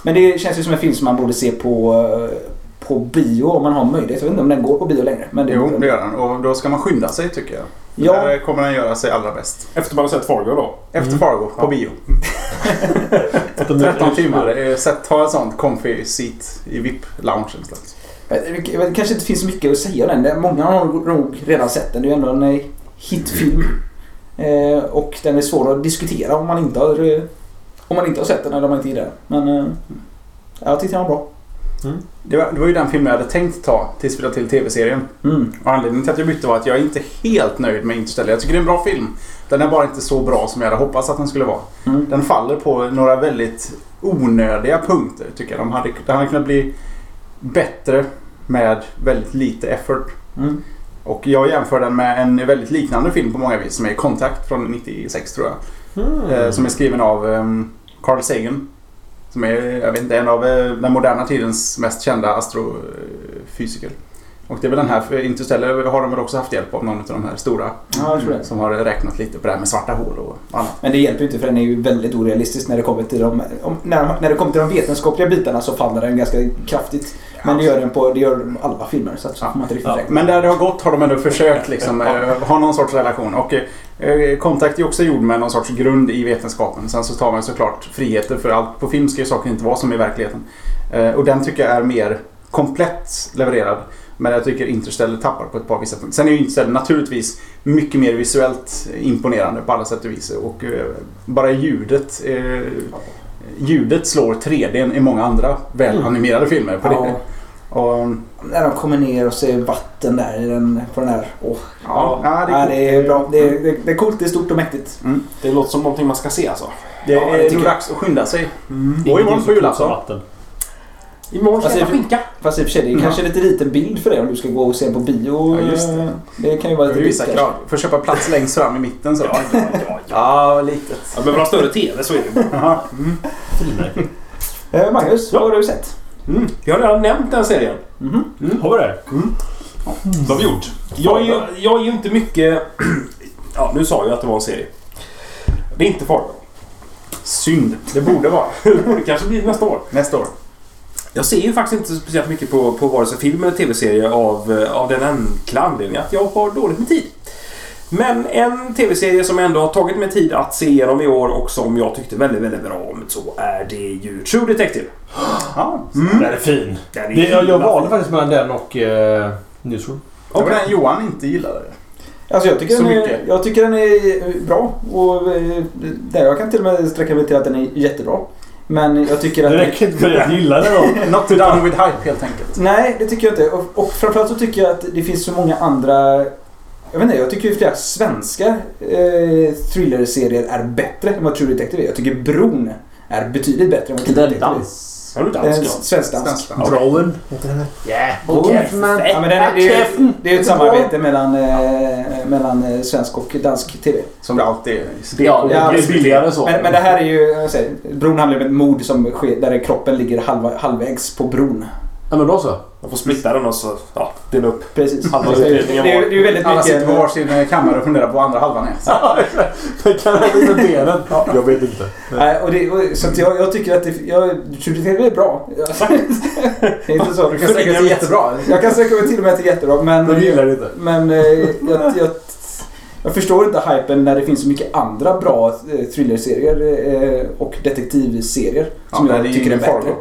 Men det känns ju som en film som man borde se på, eh, på bio om man har möjlighet. Jag vet inte om den går på bio längre. Men det Jo, det gör den. Och då ska man skynda sig tycker jag. Ja. Där kommer den göra sig allra bäst. Efter man har sett Fargo då. Efter Mm. Fargo, på Ja. bio. 13 timmar. Eh, Sätt, ta en sån comfy seat i VIP-loungen vet, Det kanske inte finns så mycket att säga om den. Många har nog redan sett den. Det är ju ändå en eh, hitfilm. Eh, och den är svår att diskutera om man inte har, eh, om man inte har sett den eller om man inte gillar den. Men eh, jag tyckte den var bra. Det var, det var ju den filmen jag hade tänkt ta tills vi la till tv-serien. Mm. Och anledningen till att jag bytte var att jag är inte helt nöjd med Interstellar. Jag tycker det är en bra film. Den är bara inte så bra som jag hade hoppats att den skulle vara. Mm. Den faller på några väldigt onödiga punkter tycker jag. De hade, den hade kunnat bli bättre med väldigt lite effort. Mm. Och jag jämför den med en väldigt liknande film på många vis som är Contact från 96 tror jag. Mm. Eh, som är skriven av um, Carl Sagan. Som är, jag vet inte, en av eh, den moderna tidens mest kända astrofysiker. Och det är väl den här, för Interstellar har de väl också haft hjälp av någon av de här stora. Ja, jag tror det. Som har räknat lite på det här med svarta hål och annat. Men det hjälper ju inte för den är ju väldigt orealistisk när det kommer till de, om, när, när det kommer till de vetenskapliga bitarna så faller den ganska kraftigt. Men det gör den på det gör alla filmer så att Ja. man inte riktigt Ja. Men där det har gått har de ändå försökt liksom, eh, ha någon sorts relation. Och eh, Contact är också gjord med någon sorts grund i vetenskapen. Sen så tar man såklart friheter för allt. På film ska ju saker inte vara som i verkligheten. Eh, och den tycker jag är mer komplett levererad. Men jag tycker Interstellar tappar på ett par vissa punkter. Sen är ju Interstellar naturligtvis mycket mer visuellt imponerande på alla sätt och vis. Och eh, bara ljudet. Ljudet slår 3D i många andra välanimerade filmer. På Ja. det. Och, När de kommer ner och ser vatten där i den, på den här. Åh, ja, ja, det, det är är coolt. bra. Det är, det, det är coolt, det är stort och mäktigt. Det låter som någonting man ska se alltså. Det Ja, det är tycker nog dags att skynda sig. Ingenting Och imorgon som på julafton. Imorgon ska jag äta skinka. Fast i och för sig, det är Mm. kanske lite liten bild för dig om du ska gå och se på bio. Ja, just det. Det kan ju vara lite vissa krav. Får köpa plats längst fram i mitten så. Ja, ja, ja. Ja, litet. Jag behöver ha större TV så är det. Frimärke. kanske. Eh, Magnus, Ja. vad har du sett? Mm. Vi har redan nämnt den serien. Mhm. Har vi det? Det har vi gjort. Jag är ju, jag är ju inte mycket... Ja, nu sa jag att det var en serie. Det är inte Fargo. Synd. Det borde vara. Det kanske blir nästa år. Nästa år. Jag ser ju faktiskt inte speciellt mycket på, på vare sig film eller tv-serie av, eh, av den enkla anledningen att jag har dåligt med tid. Men en tv-serie som ändå har tagit mig tid att se igenom i år och som jag tyckte väldigt, väldigt bra om så är det ju True Detective. Ja. Den är fin. Den är Det, jag, jag valde faktiskt mellan den och uh, Newsroom. Var den Johan inte gillade. Alltså jag tycker, Så den är, mycket. jag tycker den är eh, bra. Och eh, där jag kan till och med sträcka mig till att den är jättebra. Men jag tycker att... Det räcker inte för att gilla den då. Not done with hype helt enkelt. Nej, det tycker jag inte. Och, och framförallt så tycker jag att det finns så många andra... Jag vet inte, jag tycker ju flera svenska eh, thrillerserier är bättre än vad True Detective är. Jag tycker Bron är betydligt bättre än vad True Detective är. Har du dansk? Svensk-dansk. Svensk. Broen. Den Yeah. Broen. Ja, men det, är, det, är, det är ett samarbete mellan, eh, mellan eh, svensk och dansk TV. Som det alltid är. Ja, Ja, det blir billigare så. Men, men det här är ju, jag säger, bron handlar om ett mord som sker där kroppen ligger halva, halvvägs på bron. Ja, men då så. Man får splitta den och så ja, dela upp. Precis. Halva det, är, det, utredningen är, var- det är ju väldigt Alla sitter mycket... på varsin eh, kammare och funderar på vad andra halvan är. Så. Det kan hända med benen. Jag vet inte. Nej, och det, och, så att jag, jag tycker att det, jag, Detective är bra. det är inte så. Du kan sträcka dig jättebra. Jag kan mig till och med till jättebra men... De gillar det inte. Men eh, jag, jag, jag förstår inte hypen när det finns så mycket andra bra eh, thrillerserier och detektivserier som Ja, jag det är tycker är bättre. Fargo.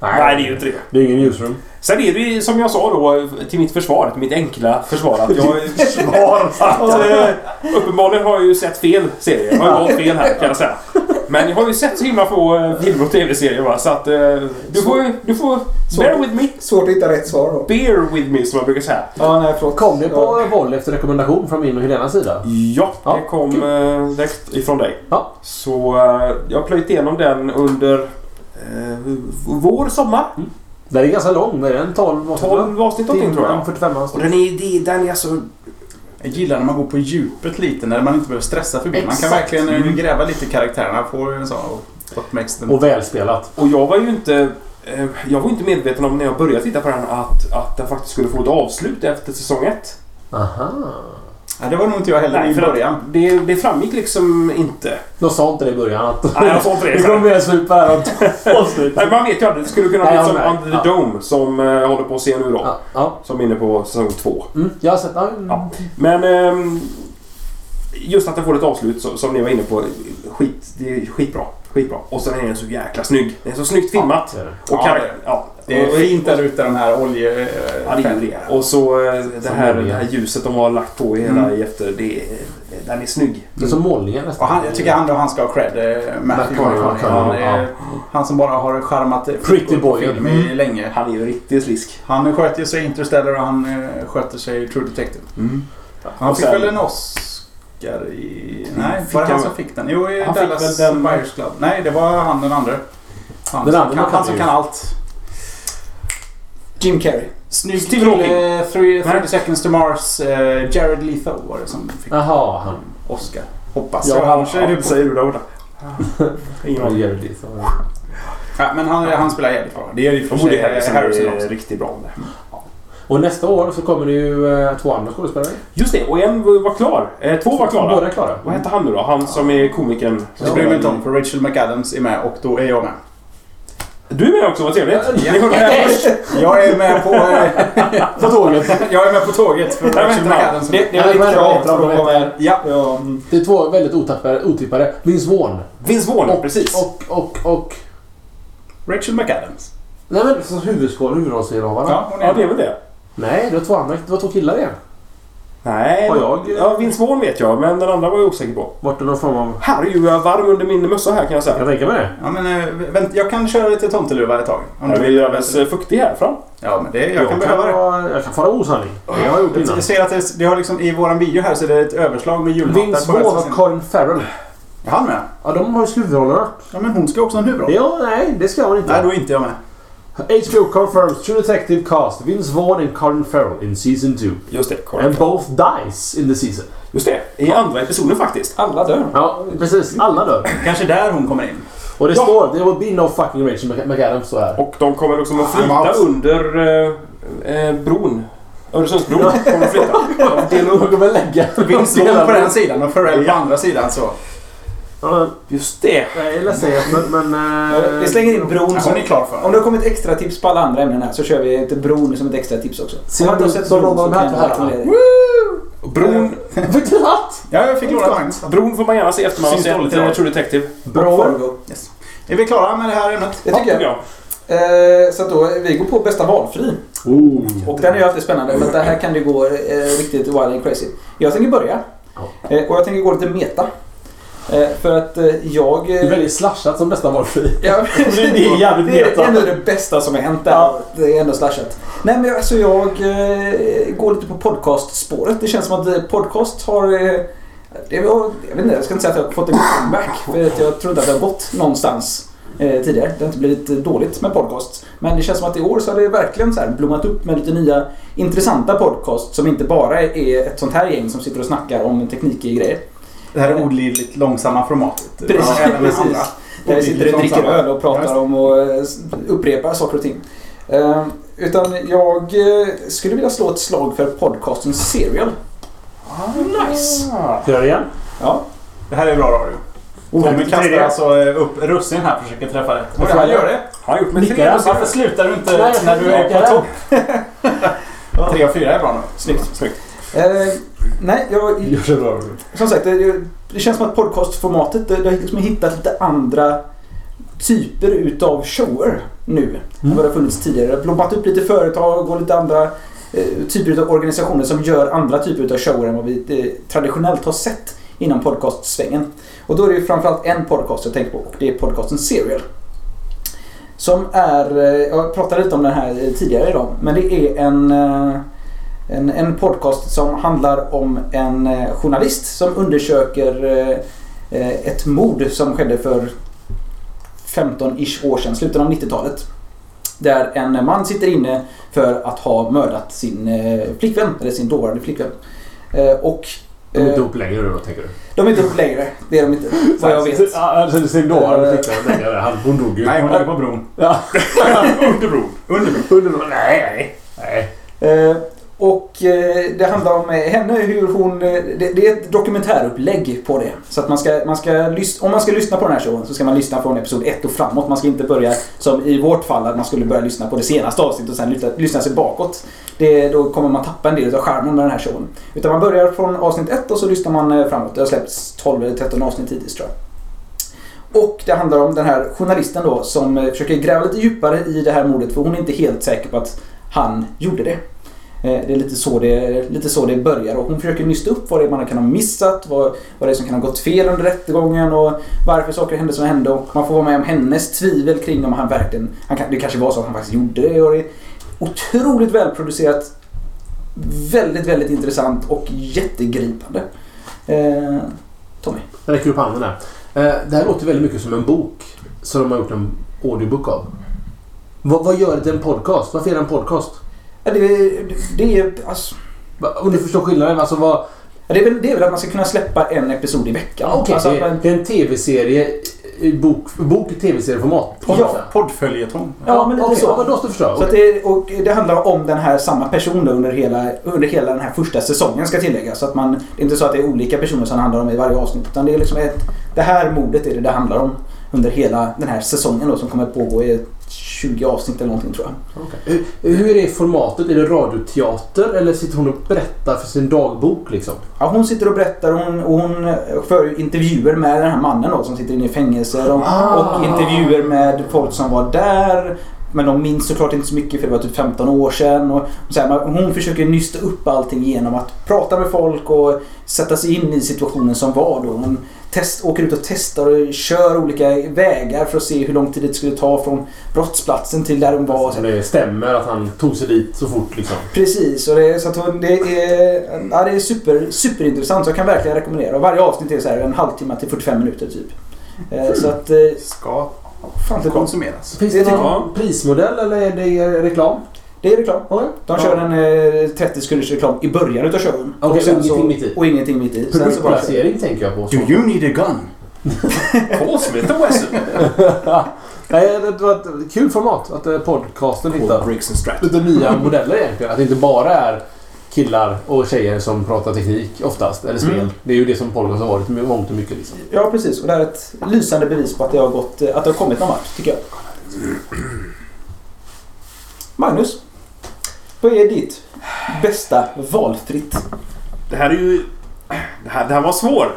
Nej, det är ju inte det. Det är ingen newsroom. Sen är det ju som jag sa då till mitt försvar, till mitt enkla försvar att jag... Svar. att, eh, uppenbarligen har jag ju sett fel serier. Jag har ju valt fel här kan jag säga. Men jag har ju sett så himla få eh, filmer och tv-serier va, så att eh, du får, du får bear with me. Svårt att hitta rätt svar då. Bear with me som man brukar säga. Ja, nej förlåt. Kom det på Ja. volley efter rekommendation från min och Helenas sida? Ja, Ja, det kom eh, direkt ifrån dig. Ja. Så eh, jag har plöjt igenom den under eh, vår, sommar. Den är ganska lång. Är den 12 avsnitt? 12 avsnitt någonting tror jag. 45 Och avsnitt. den är, det- den är alltså... Jag gillar när man går på djupet lite, när man inte behöver stressa förbi. Man kan Exakt. verkligen eh, Mm. gräva lite i karaktärerna. Sån... What makes them... Och välspelat. Och jag var ju inte... eh, Jag var inte medveten om när jag började titta på den att, att den faktiskt skulle få ett avslut efter säsong ett. Aha. Ja, det var nog inte jag heller i för att början. det, det framgick liksom inte. De sa inte det i början att... Nej, jag sa inte det. Det kommer på det här om två. Nej, man vet ju aldrig. Det skulle kunna Nej, bli som. Under the Ja. Dome som eh, jag håller på att se nu då. Ja, ja. Som är inne på säsong två. Mm, jag har sett... Ja, mm. Ja. Men ehm, just att den får ett avslut som ni var inne på. Skit, det är skitbra. Skitbra. Och sen är den så jäkla snygg. Den är så snyggt filmat. Och Ja, det är det. ja, Det är och- fint där ute, de här olje... Ja, det är det. Och så eh, det här, det här ljuset de har lagt på i hela Mm. efter. Det, är- den är snygg. Det är som målningen nästan. Och han, jag tycker han, han ska ha cred, eh, Matthew McConaughey, McConaughey. Han, ja. han som bara har charmat eh, Pretty boyen. film Mm. länge. Han är ju riktigt slisk. Han sköter sig Interstellar och han eh, sköter sig True Detective. Han Och fick sen- väl en Oscar i... Nej, Fick var det han som fick den? Jo, i Han fick Dallas väl den- Buyers Club. Nej, det var han den andra. Han, Den som, andra kan, han som kan allt. Jim Carrey. Snygg Stephen kille, three- 30 Nej. seconds to Mars. eh, Jared Leto var det som fick Jaha, han. Oscar. Hoppas Ja, jag. Annars är det... säger du där borta? Ingen aning. Jared Leto. Ja, men han, han spelar jävligt bra. Det är ju för Och Woody sig Harrison också. riktigt bra med. Och nästa år så kommer det ju eh, två andra skådespelare. Just det, och en var klar. Eh, två var klara. Båda är klara. Vad hette han nu då? Han som är komikern. Det bryr mig inte om för Rachel McAdams är med och då är jag med. Du är med också, vad trevligt. Ja. Jag är med på, eh, På tåget. jag är med på tåget för Nej, vänta. McAdams. Det, det var ditt men- krav vet för de, att vara med. Ja. Ja, mm. Det är två väldigt otappade, otippade. Vince Vaughn. Vince Vaughn, Och, precis. och, och, och... Rachel McAdams. Nej men som huvudrollsinnehavarna. Ja, Ja, det är väl det. Nej, det var två andra. Det var två killar igen. Nej. Har jag- Ja, Vince Vaughn vet jag, men den andra var jag osäker på. Vart är någon form av... Här är ju jag varm under min mössa här kan jag säga. Jag tänker mig det. Ja, men eh, vänt, jag kan köra lite tomteluva ett tag. Om du vill göra alldeles eh, fuktig här fram. Ja, men det, jag, Jag, kan kan, behöva det. vara, jag kan fara osanning. Det har jag gjort innan. Jag ser att det, det har liksom, i våran video här så är det ett överslag med julhattar Vince Vaughn och. Colin Farrell. Är han med? Ja, de har ju huvudrollerna. Ja, men hon ska också ha en huvudroll. Ja, nej, det ska man inte. Nej, då är inte jag med. HBO confirms True Detective cast Vince Vaughn and Colin Farrell in season 2. Just det, Colin And Farrell. both dies in the season. Just det, i andra episoden faktiskt. Alla dör. Ja, precis. Alla dör. Kanske där hon kommer in. Och det Ja. står “There will be no fucking Rachel Mc- McAdams” står här. Och de kommer liksom att flyta under eh, eh, bron. Öresundsbron kommer att flytta. De delar upp. De kommer lägga... Vince Vaughn på den sidan och Pharrell på andra sidan så. Ja, Just det. Jag är ledsen men... men eh, Vi slänger in bron. Som- är klar för. Om det har kommit extra tips på alla andra ämnen här så kör vi ett bron som ett extra tips också. Se Om man inte har du- sett så bron så de kan här jag rekommendera det. Bron, Vet du vad? Ja, jag fick låna Magnus. bron får man gärna se efter man har sett idag. True Detective. Bra. Yes. Är vi klara med det här ämnet? Det tycker jag. Ja. Eh, så att då, vi går på bästa valfri. Oh. Och den är ju alltid spännande för att det här kan ju gå eh, riktigt wild and crazy. Jag tänker börja. Eh, och jag tänker gå lite meta. Eh, för att eh, jag... Det är väldigt slashat som bästa valfri. Ja, Det är jävligt det är ändå det bästa som har hänt där. Ja. Det är ändå slashat. Nej men alltså jag eh, går lite på podcastspåret. Det känns som att eh, podcast har... Eh, jag vet inte, jag ska inte säga att jag har fått en comeback. För att jag tror inte att det har gått någonstans eh, tidigare. Det har inte blivit eh, dåligt med podcasts. Men det känns som att i år så har det verkligen så här blommat upp med lite nya intressanta podcasts som inte bara är ett sånt här gäng som sitter och snackar om teknikgrejer. Det här olidligt långsamma formatet. Precis, Ja, precis. andra. Där vi sitter och dricker öl och pratar om och eh, upprepar saker och ting. Eh, utan jag eh, skulle vilja slå ett slag för podcasten Serial. Nice! Ska jag göra det igen? Ja, Det här är bra radio. Tommy Tredje. kastar alltså eh, upp russin här och försöker träffa rätt. Oj, han gör det. Han har gjort med tre russin. Varför slutar du inte när du är på topp? Tre och fyra är bra nu. snyggt. snyggt. Eh, nej, jag, Gör så bra. som sagt, det, det känns som att podcastformatet, det, det har liksom hittat lite andra typer utav shower nu än vad det har funnits tidigare. Det har blommat upp lite företag och lite andra eh, typer utav organisationer som gör andra typer utav shower än vad vi eh, traditionellt har sett inom podcastsvängen. Och då är det ju framförallt en podcast jag tänker på och det är podcasten Serial. Som är, eh, jag pratade lite om den här eh, tidigare idag, men det är en eh, en, en podcast som handlar om en eh, journalist som undersöker eh, eh, ett mord som skedde för 15-ish år sedan, slutet av 90-talet. Där en man sitter inne för att ha mördat sin eh, flickvän, eller sin dåvarande flickvän. Eh, och De är inte ihop längre då, tänker du? de är inte ihop längre, det är de inte. Vad jag vet. Alltså, sin dåvarande flickvän. nej, Han, hon dog ju. Nej, hon ligger på bron. Ja. Under bron. Under bron. Under bron. Nej, nej. nej. Och eh, det handlar om eh, henne, hur hon... Eh, det, det är ett dokumentärupplägg på det. Så att man ska, man ska om man ska lyssna på den här showen så ska man lyssna från episod 1 och framåt. Man ska inte börja som i vårt fall att man skulle börja lyssna på det senaste avsnittet och sen lyssna, lyssna sig bakåt. Det, då kommer man tappa en del av skärmen med den här showen. Utan man börjar från avsnitt 1 och så lyssnar man eh, framåt. Det har släppts 12 eller 13 avsnitt hittills tror jag. Och det handlar om den här journalisten då som försöker gräva lite djupare i det här mordet för hon är inte helt säker på att han gjorde det. Eh, det är lite så det, lite så det börjar och hon försöker nysta upp vad det är man kan ha missat, vad, vad det är som kan ha gått fel under rättegången och varför saker hände som hände och man får vara med om hennes tvivel kring om han verkligen, han det kanske var så att han faktiskt gjorde det och det är otroligt välproducerat, väldigt, väldigt intressant och jättegripande. Eh, Tommy? Jag räcker upp handen här. Eh, Det här låter väldigt mycket som en bok som de har gjort en audiobook av. Vad, vad gör det till en podcast? Varför är det en podcast? Ja, det, det, är, alltså, Om du förstår skillnaden. Alltså vad... ja, det, är väl, det är väl att man ska kunna släppa en episod i veckan. Ja, okej, alltså, det, man, det är en tv-serie i bok, bok i tv-serieformat. Ja. Poddföljetong. Ja, men lite okej, så. Ja, då förstår jag. Så att det, och det handlar om den här samma person under hela, under hela den här första säsongen ska tilläggas. Så att man, det är inte så att det är olika personer som det handlar om i varje avsnitt. Utan det är liksom ett, det här mordet är det det handlar om under hela den här säsongen då som kommer att pågå i 20 avsnitt eller någonting tror jag. Okej. Hur, hur är formatet? Är det radioteater eller sitter hon och berättar för sin dagbok liksom? Ja, hon sitter och berättar och hon, och hon för ju intervjuer med den här mannen då som sitter inne i fängelse. Och, Ah. och intervjuer med folk som var där. Men de minns såklart inte så mycket för det var typ 15 år sedan. Och så här, hon försöker nysta upp allting genom att prata med folk och sätta sig in i situationen som var då. Hon test, åker ut och testar och kör olika vägar för att se hur lång tid det skulle ta från brottsplatsen till där hon var. Så det stämmer att han tog sig dit så fort liksom. Precis, och det, är- så att hon, det är, ja, det är super, superintressant. Så jag kan verkligen rekommendera. Och varje avsnitt är så här en halvtimme till 45 minuter typ. Eh, Så att... eh, Ska Fan, det, är bra. konsumeras. Finns Det jag. prismodell eller är det reklam? Det är reklam. De kör en eh, 30 sekunders reklam i början utav showen. Okej, Och sen och ingenting så- mitt i. Och ingenting mitt i. Sen så bara kör. Produktplacering tänker jag på. Do you need a gun? Call Smith Wesson. Nej, det var ett kul format att eh, podcasten hittar lite nya modeller egentligen. Att det inte bara är killar och tjejer som pratar teknik oftast, eller spel. Mm. Det är ju det som podcast har varit i mångt och mycket. Liksom. Ja, precis. Och det är ett lysande bevis på att det har, gått, att det har kommit någon vart, tycker jag. Magnus. Vad är ditt bästa valfritt? Det här är ju... Det här, det här var svår.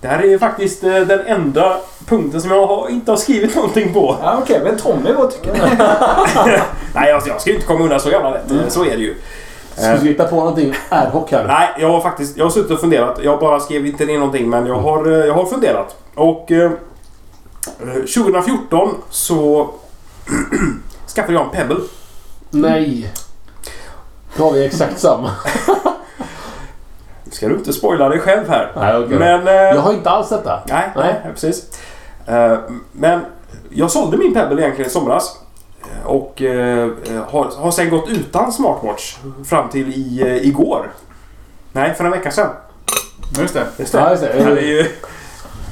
Det här är faktiskt eh, den enda punkten som jag har, inte har skrivit någonting på. Ja, Okej, men Tommy, vad tycker du? Nej, alltså, jag ska ju inte komma undan så jävla lätt. Mm. Så är det ju. Ska vi hitta på någonting ad hoc här? Nej, jag har faktiskt jag har suttit och funderat. Jag bara skrev inte ner någonting, men jag har, eh, jag har funderat. Och eh, eh, 2014 så skaffade jag en Pebble. Nej. Då har vi exakt samma. Ska du inte spoila dig själv här? Nej, okej. Men... eh, Jag har inte alls detta. Nej, Nej. nej. precis. Eh, men jag sålde min Pebble egentligen i somras. Eh, Och eh, har, har sen gått utan smartwatch fram till i, eh, igår. Nej, för en vecka sedan. Just det. Just Ja, just det. det här är ju...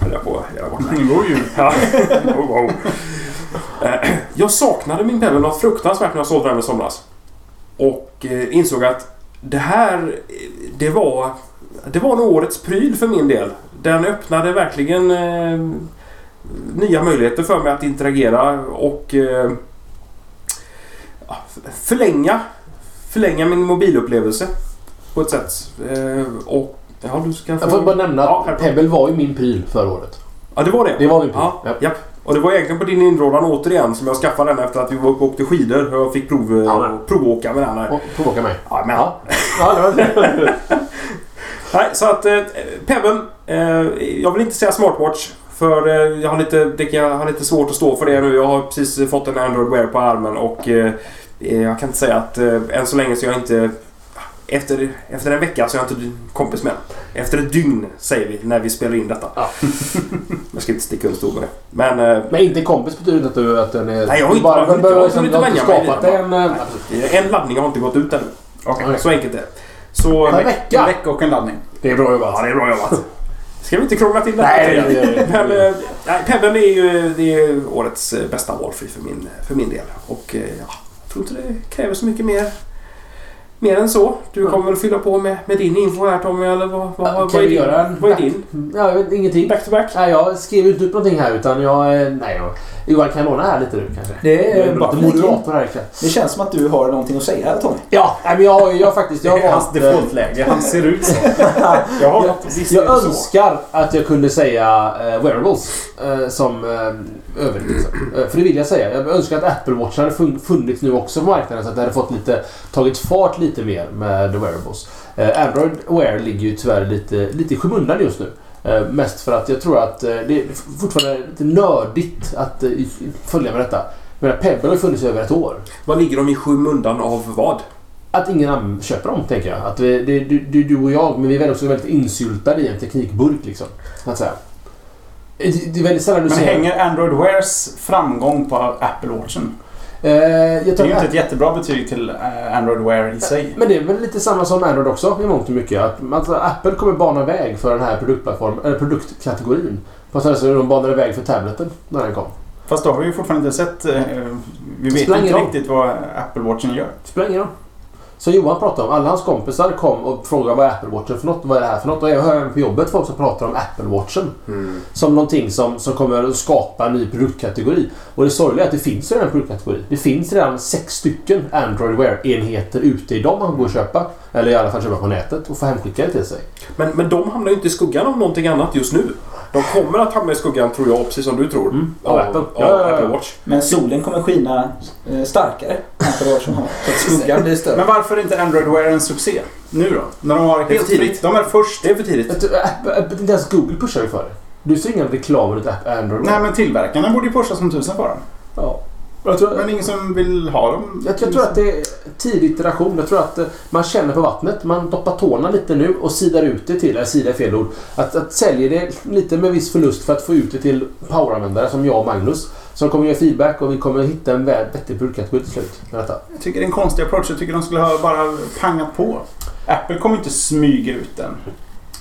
höll jag på att göra bort mig. God jul. Ja. Oh. Eh, Jag saknade min Pebble något fruktansvärt när jag sålde den i somras. Och eh, insåg att det här, eh, det var, det var nog årets pryl för min del. Den öppnade verkligen eh, nya möjligheter för mig att interagera och eh, ja, förlänga, förlänga min mobilupplevelse på ett sätt. Eh, och ja, du ska Jag får bara nämna Ja, att här- Pebble var ju min pryl förra året. Ja, det var det. Det var min pryl. Ja, Ja. Och det var egentligen på din inrådan återigen som jag skaffade den efter att vi var uppe och åkte skidor och jag fick prov, Ja, men. provåka med den. Här. Provåka mig. Ja, men. Ja. Ja, Nej, så att eh, Pebble. Eh, jag vill inte säga smartwatch. För eh, jag, har lite, det, jag har lite svårt att stå för det nu. Jag har precis fått en Android Wear på armen och eh, eh, jag kan inte säga att eh, än så länge så jag inte... Efter, efter en vecka så är jag inte kompis med. Efter ett dygn säger vi när vi spelar in detta. Ja. jag ska inte sticka under stol med det. Men eh, Men inte kompis betyder inte att, du, att den är... Nej, jag har inte- bara, jag har liksom, inte vänja mig en... eh, en laddning har inte gått ut ännu. Okej. Så enkelt är det. Så... En vecka? vecka och en laddning. Det är bra jobbat. Ja, det är bra jobbat. Ska vi inte krångla till det Nej, här? det- Men eh, nej, Pebble är ju det är årets bästa valfri för min, för min del. Och ja, jag tror inte det kräver så mycket mer. Mer än så. Du Mm. kommer väl fylla på med, med din info här Tommy, eller vad, vad, Ja, vad, kan är, din, göra en vad är back- din? Ja, jag vet ingenting. Back to back? Nej, jag skrev inte upp någonting här utan jag... eh, Nej, jag... Johan kan jag låna här lite nu kanske? Det är bara in. moderator här ikväll. Det känns som att du har någonting att säga här Tommy. Ja, nej, men jag jag faktiskt... Jag Det är hans defaultläge. Han ser ut så. Jag har Jag, visst jag är det så. önskar att jag kunde säga eh, wearables eh, som uh, över. Liksom. Eh, för det vill jag säga. Jag önskar att Apple Watch hade fun- funnits nu också på marknaden så att det hade fått lite, tagit fart lite mer med the wearables. Eh, Android Wear ligger ju tyvärr lite, lite i skymundan just nu. Eh, mest för att jag tror att det är fortfarande lite nördigt att följa med detta. Men Pebble har funnits i över ett år. Vad ligger de i skymundan av vad? Att ingen köper dem, tänker jag. Att det, är du och jag, men vi är väl också väldigt insyltade i en teknikburk, liksom. Att säga. Det, det är väldigt sällan du Men ser... hänger Android Wears framgång på Apple Watchen? Eh, Det är ju att- inte ett jättebra betyg till eh, Android Wear i sig. Men det är väl lite samma som Android också i mångt och mycket. Att, alltså, Apple kommer bana väg för den här produktplattformen, eller produktkategorin. På samma sätt som de banade väg för tableten när den kom. Fast då har vi ju fortfarande inte sett... eh, Vi vet inte riktigt vad Apple Watchen gör. Spelar ingen roll. Så Johan pratade om, alla hans kompisar kom och frågade vad är Apple Watchen för något? Vad är det här för något? Och jag hör även på jobbet folk som pratar om Apple Watchen. Som någonting som, som kommer att skapa en ny produktkategori. Och det sorgliga är att det finns redan en produktkategori. Det finns redan sex stycken Android Wear-enheter ute idag man kan gå och köpa. Eller i alla fall köpa på nätet och få hemskickade till sig. Men, men de hamnar ju inte i skuggan av någonting annat just nu. De kommer att hamna i skuggan, tror jag, precis som du tror. Mm, av Apple. Av Ja. Apple Watch. Men solen kommer skina eh, starkare på Watchen har. Så att skuggan blir större. Men varför är inte Android Wear en succé? Nu då? När de har helt fritt. De är först. Det är för tidigt. Apple, Apple, inte ens Google pushar ju för det. Du ser ingen reklam runt App- Android Wear. Nej men tillverkarna borde ju pusha som tusen för dem. Ja. Tror, Men ingen som vill ha dem. jag, jag tror att det är tidig iteration. Jag tror att eh, man känner på vattnet. Man doppar tårna lite nu och sidar ut det till, eller sidar är fel ord. Att, att säljer det lite med viss förlust för att få ut det till poweranvändare som jag och Magnus. Som kommer ge feedback och vi kommer hitta en vettig produktkategori till slut med detta. Jag tycker det är en konstig approach. Jag tycker de skulle ha bara pangat på. Apple kommer inte smyga ut den.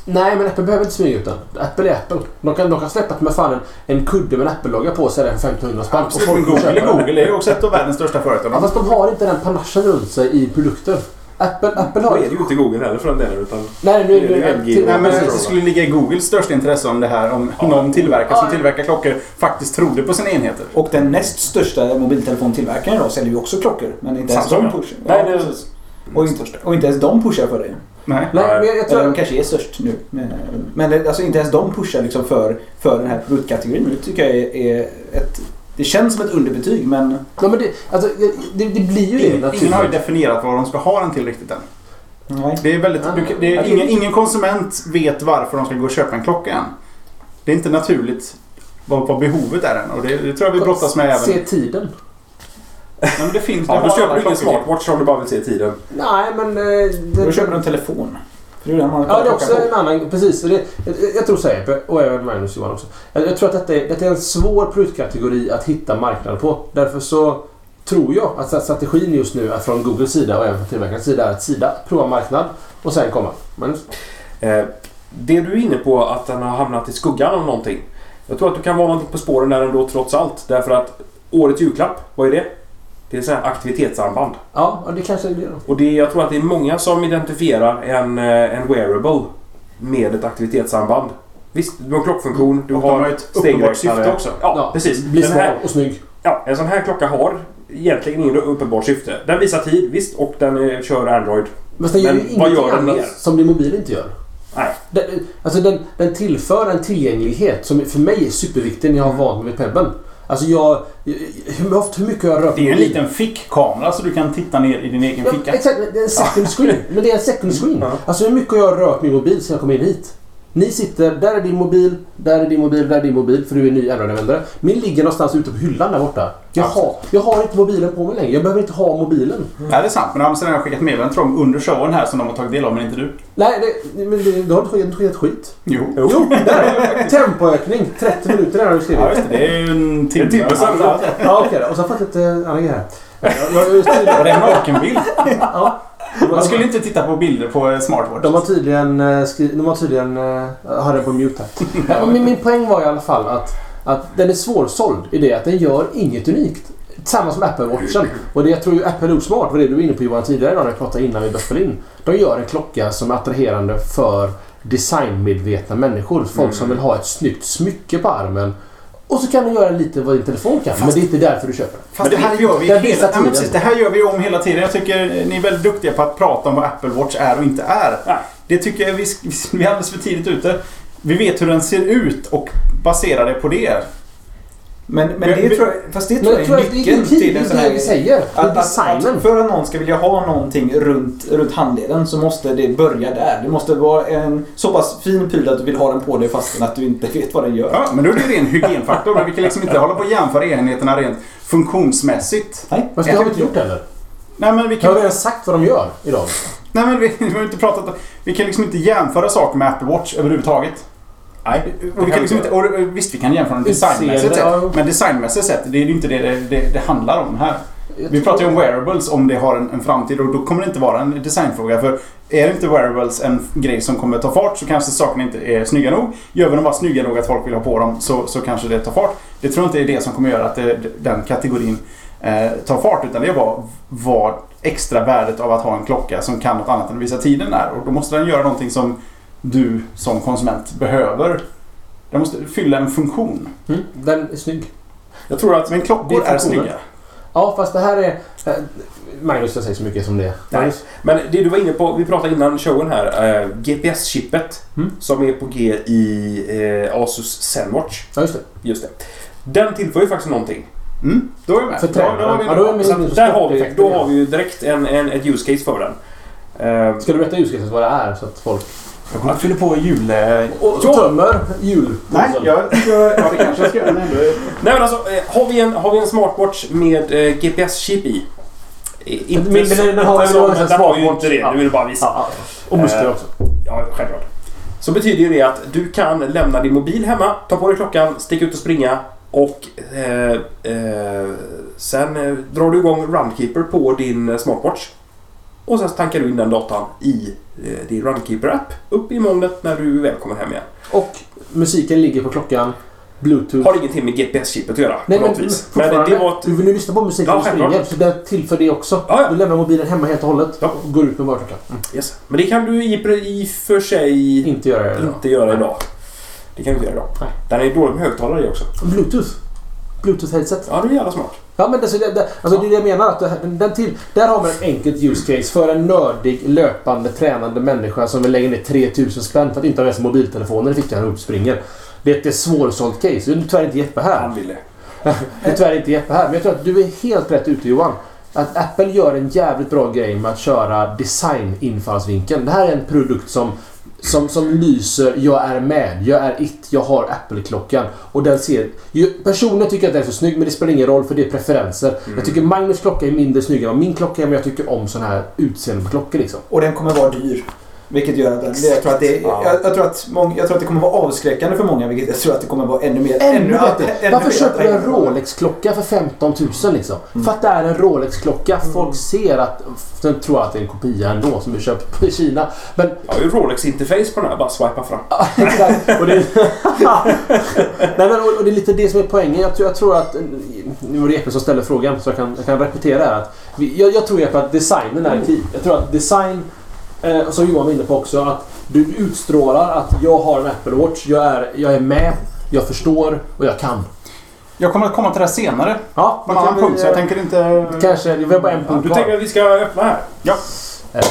Nej, men Apple behöver inte smyga ut den. Apple är Apple. De kan, de kan släppa med fan en, en kudde med en Apple-logga på sig för 1500 spänn. och Absolut, men Google är. Google. Är ju också ett av världens största Ja, företag. fast de har inte den panaschen runt sig i produkter. Apple, Apple har är det ju inte Google heller för den delen. Utan Nej, nu... Det är nu det LG. till- Nej, men det skulle ligga i Googles största intresse om det här om någon tillverkare som tillverkar klockor faktiskt trodde på sina enheter. Och den näst största mobiltelefontillverkaren idag säljer ju också klockor. Men inte ens de ja. pushar. Nej, Ja, det- precis. Och inte, och inte ens de pushar för det. Nej. Nej, men jag, jag tror... Eller de kanske är störst nu. Men, men det- alltså inte ens de pushar liksom för, för den här produktkategorin. Det tycker jag är, är ett... Det känns som ett underbetyg men... Ja, men det, alltså, det, det blir ju det Ingen, har ju definierat vad de ska ha den till riktigt än. Nej. Det är väldigt, du, det är, ingen, ingen konsument vet varför de ska gå och köpa en klocka än. Det är inte naturligt vad, vad behovet är än. Och det, det tror jag vi brottas med även. Se tiden. Men det finns. ja, då köper du ingen smartwatch om du bara vill se tiden. Nej, men... Eh, Då det, köper du en telefon. Det är man Ja, det är också klockan en annan... Precis. Det, jag, jag tror så här, och även Magnus Johan också. Jag, jag tror att detta är, detta är en svår produktkategori att hitta marknad på. Därför så tror jag att strategin just nu är från Googles sida och även från tillverkarens sida är att sida prova marknad och sen komma. Magnus? Eh, det du är inne på att den har hamnat i skuggan av någonting. Jag tror att du kan vara någonting på spåren där ändå trots allt. Därför att årets julklapp, vad är det? Det är så här aktivitetsarmband. Ja, ja, det kanske är det då. Och det, jag tror att det är många som identifierar en, eh, en wearable med ett aktivitetsarmband. Visst, du har klockfunktion, du Och har har ett uppenbart syfte också. Ja, precis. Bli Den smal här, och snygg. ja, en sån här klocka har egentligen ingen uppenbart syfte. Den visar tid, visst, och den eh, kör Android. Men den gör Men vad gör den mer? som din mobil inte gör. Nej. Den, alltså den, den tillför en tillgänglighet som för mig är superviktig när jag har vant mig vid Pebben. Alltså jag... Hur, ofta, hur mycket har jag rört Det är en liten fickkamera så du kan titta ner i din egen Ja, ficka. exakt, det är en second screen. Men det är en second screen. Ja. Alltså hur mycket har jag rört min mobil sedan jag kom in hit? Ni sitter, där är din mobil, där är din mobil, där är din mobil för du är ny Android-användare. Min ligger någonstans ute på hyllan där borta. Jag har, jag har inte mobilen på mig längre. Jag behöver inte ha mobilen. Ja, det är sant. Men Amazon har skickat meddelanden till dem under showen här som de har tagit del av, men inte du. Nej, det, men det, du har inte skickat- skickat skit. Jo. Jo, där! Tempoökning. 30 minuter har du skrivit. Ja, just det. Det är ju en timme. En timme. Ja, okej då. Och så har jag fått lite här. Jag, jag, jag, Och det är en nakenbild. ja. Man skulle inte titta på bilder på smartwatch. De har tydligen, eh, de har tydligen uh, har den på mute här. Min, min poäng var i alla fall att, att den är svårsåld i det att den gör inget unikt. Samma som Apple Watchen. Och det jag tror ju Apple är smart var det du var inne på Johan tidigare idag när vi pratade innan vi började spela in. De gör en klocka som är attraherande för designmedvetna människor. Folk som vill ha ett snyggt smycke på armen. Och så kan du göra lite vad din telefon kan. men det är inte därför du köper den. Fast det här gör vi Den hela, visar ja, precis, det här gör vi om hela tiden. Jag tycker ni är väldigt duktiga på att prata om vad Apple Watch är och inte är. Nej. Det tycker jag vi, vi är alldeles för tidigt ute. Vi vet hur den ser ut och baserar det på det. Men, men Men- det tror jag, fast det tror jag jag tror är att det är nyckeln det, till det, en sån det här vi säger. Det Att, att, att för att någon ska vilja ha någonting runt, runt handleden så måste det börja där. Det måste vara en så pass fin pryl att du vill ha den på dig fastän att du inte vet vad den gör. Ja, men då är det ju en hygienfaktor. Men vi kan liksom inte hålla på och jämföra enheterna rent funktionsmässigt. Nej. Men det har vi inte gjort heller. Nej, men vi Jag har kan, redan sagt vad de gör idag. nej, men vi, vi har inte pratat Vi kan liksom inte jämföra saker med Apple Watch överhuvudtaget. Nej. Och vi kan liksom inte, och visst, vi kan jämföra designmässigt sett. ja. Men designmässigt sett, det är ju inte det det, det det handlar om här. Vi pratar ju om wearables, om det har en, en framtid och då kommer det inte vara en designfråga. För är inte wearables en grej som kommer ta fart så kanske sakerna inte är snygga nog. Gör vi dem bara snygga nog att folk vill ha på dem så, så kanske det tar fart. Det tror jag inte är det som kommer göra att det, den kategorin eh, tar fart. Utan det är vad extra värdet av att ha en klocka som kan något annat än att visa tiden är. Och då måste den göra någonting som du som konsument behöver. Den måste fylla en funktion. Mm, den är snygg. Jag tror att Men klockor är är snygga. Ja, fast det här är... eh, Magnus, jag säger så mycket som det. Magnus? Men det du var inne på, vi pratade innan showen här. Eh, GPS-chippet Mm. som är på G i eh, Asus Zenwatch. Ja, just det. Just det. Den tillför ju faktiskt någonting. Mm, då är jag med. För Då- då har vi Ja, då är att där har vi, då har vi ju direkt en, en, ett use case för den. Eh, Ska du berätta ljuscaset vad det är så att folk... Jag kommer att fylla på jul... eh, Och tömmer jul. Nej, jag, jag, ja, det kanske jag ska göra nej men alltså, eh, har vi en, har vi en smartwatch med eh, GPS-chip i? Eh, Inte Men- men den har alltså, en men den har ju inte det. Ja. Nu vill du bara visa. Ja, ja. Och muskler Eh, också. Ja, självklart. Så betyder ju det att du kan lämna din mobil hemma, ta på dig klockan, sticka ut och springa och eh, eh, sen eh, drar du igång Runkeeper på din eh, smartwatch. Och sen tankar du in den datan i eh, din Runkeeper-app upp i molnet när du väl kommer hem igen. Och musiken ligger på klockan. Bluetooth. Har ingenting med GPS-chippet att göra Nej, på men något vis. Men det, det var ett... du vill ju lyssna på musik Ja, när du självklart. springer. Så det tillför det också. Ja, ja. Du lämnar mobilen hemma helt och hållet Ja. och går ut med klockan. Mm. Yes. Men det kan du i, i för sig Inte göra idag. inte göra idag. Det kan du inte göra idag. Nej. Den är dålig med högtalare också. Bluetooth. Bluetooth headset. Ja, det är jävla smart. Ja men det, så det, det, alltså det är det jag menar. Att det, den till, där har man ett enkelt use case för en nördig, löpande, tränande människa som vill lägga ner 3000 spänn för att inte ha med sig mobiltelefonen i fickan och upp springer. Det är ett svårsålt case. Nu är tyvärr inte Jeppe här. Han ville. Det är tyvärr inte Jeppe här. Men jag tror att du är helt rätt ute Johan. Att Apple gör en jävligt bra grej med att köra design-infallsvinkeln. Det här är en produkt som, som, som lyser. Jag är med. Jag är it. Jag har Apple-klockan. Och den ser... ju- Personligen tycker jag att den är så snygg men det spelar ingen roll för det är preferenser. Jag tycker Magnus klocka är mindre snygg än vad min klocka är men jag tycker om sån här utseende på klockor liksom. Och den kommer vara dyr. Vilket gör att det, jag, tror att det, Ja. jag, jag, tror att många, jag tror att det kommer vara avskräckande för många. Vilket jag tror att det kommer vara ännu mer. Ännu bättre. ännu Varför köper du en. Rolex-klocka för 15 000 liksom? Mm. För att det är en Rolex-klocka. Folk ser att... Sen tror jag att det är en kopia ändå som är köpt i Kina. Men Jag har ju Rolex-interface på den här. Bara swipa fram. Och det, Nej, men, och, och det är lite det som är poängen. Jag tror, jag tror att... Nu var det Jeppe som ställde frågan så jag kan, jag kan repetera det här. Att vi, jag, jag tror Jeppe att designen är key. Jag tror att design, eh, som Johan var inne på också, att du utstrålar att jag har en Apple Watch. Jag är, jag är med, jag förstår och jag kan. Jag kommer att komma till det här senare. Ja, På en annan punkt, så jag tänker inte... Kanske, vi har bara en punkt Du kvar. tänker att vi ska öppna här? Eh,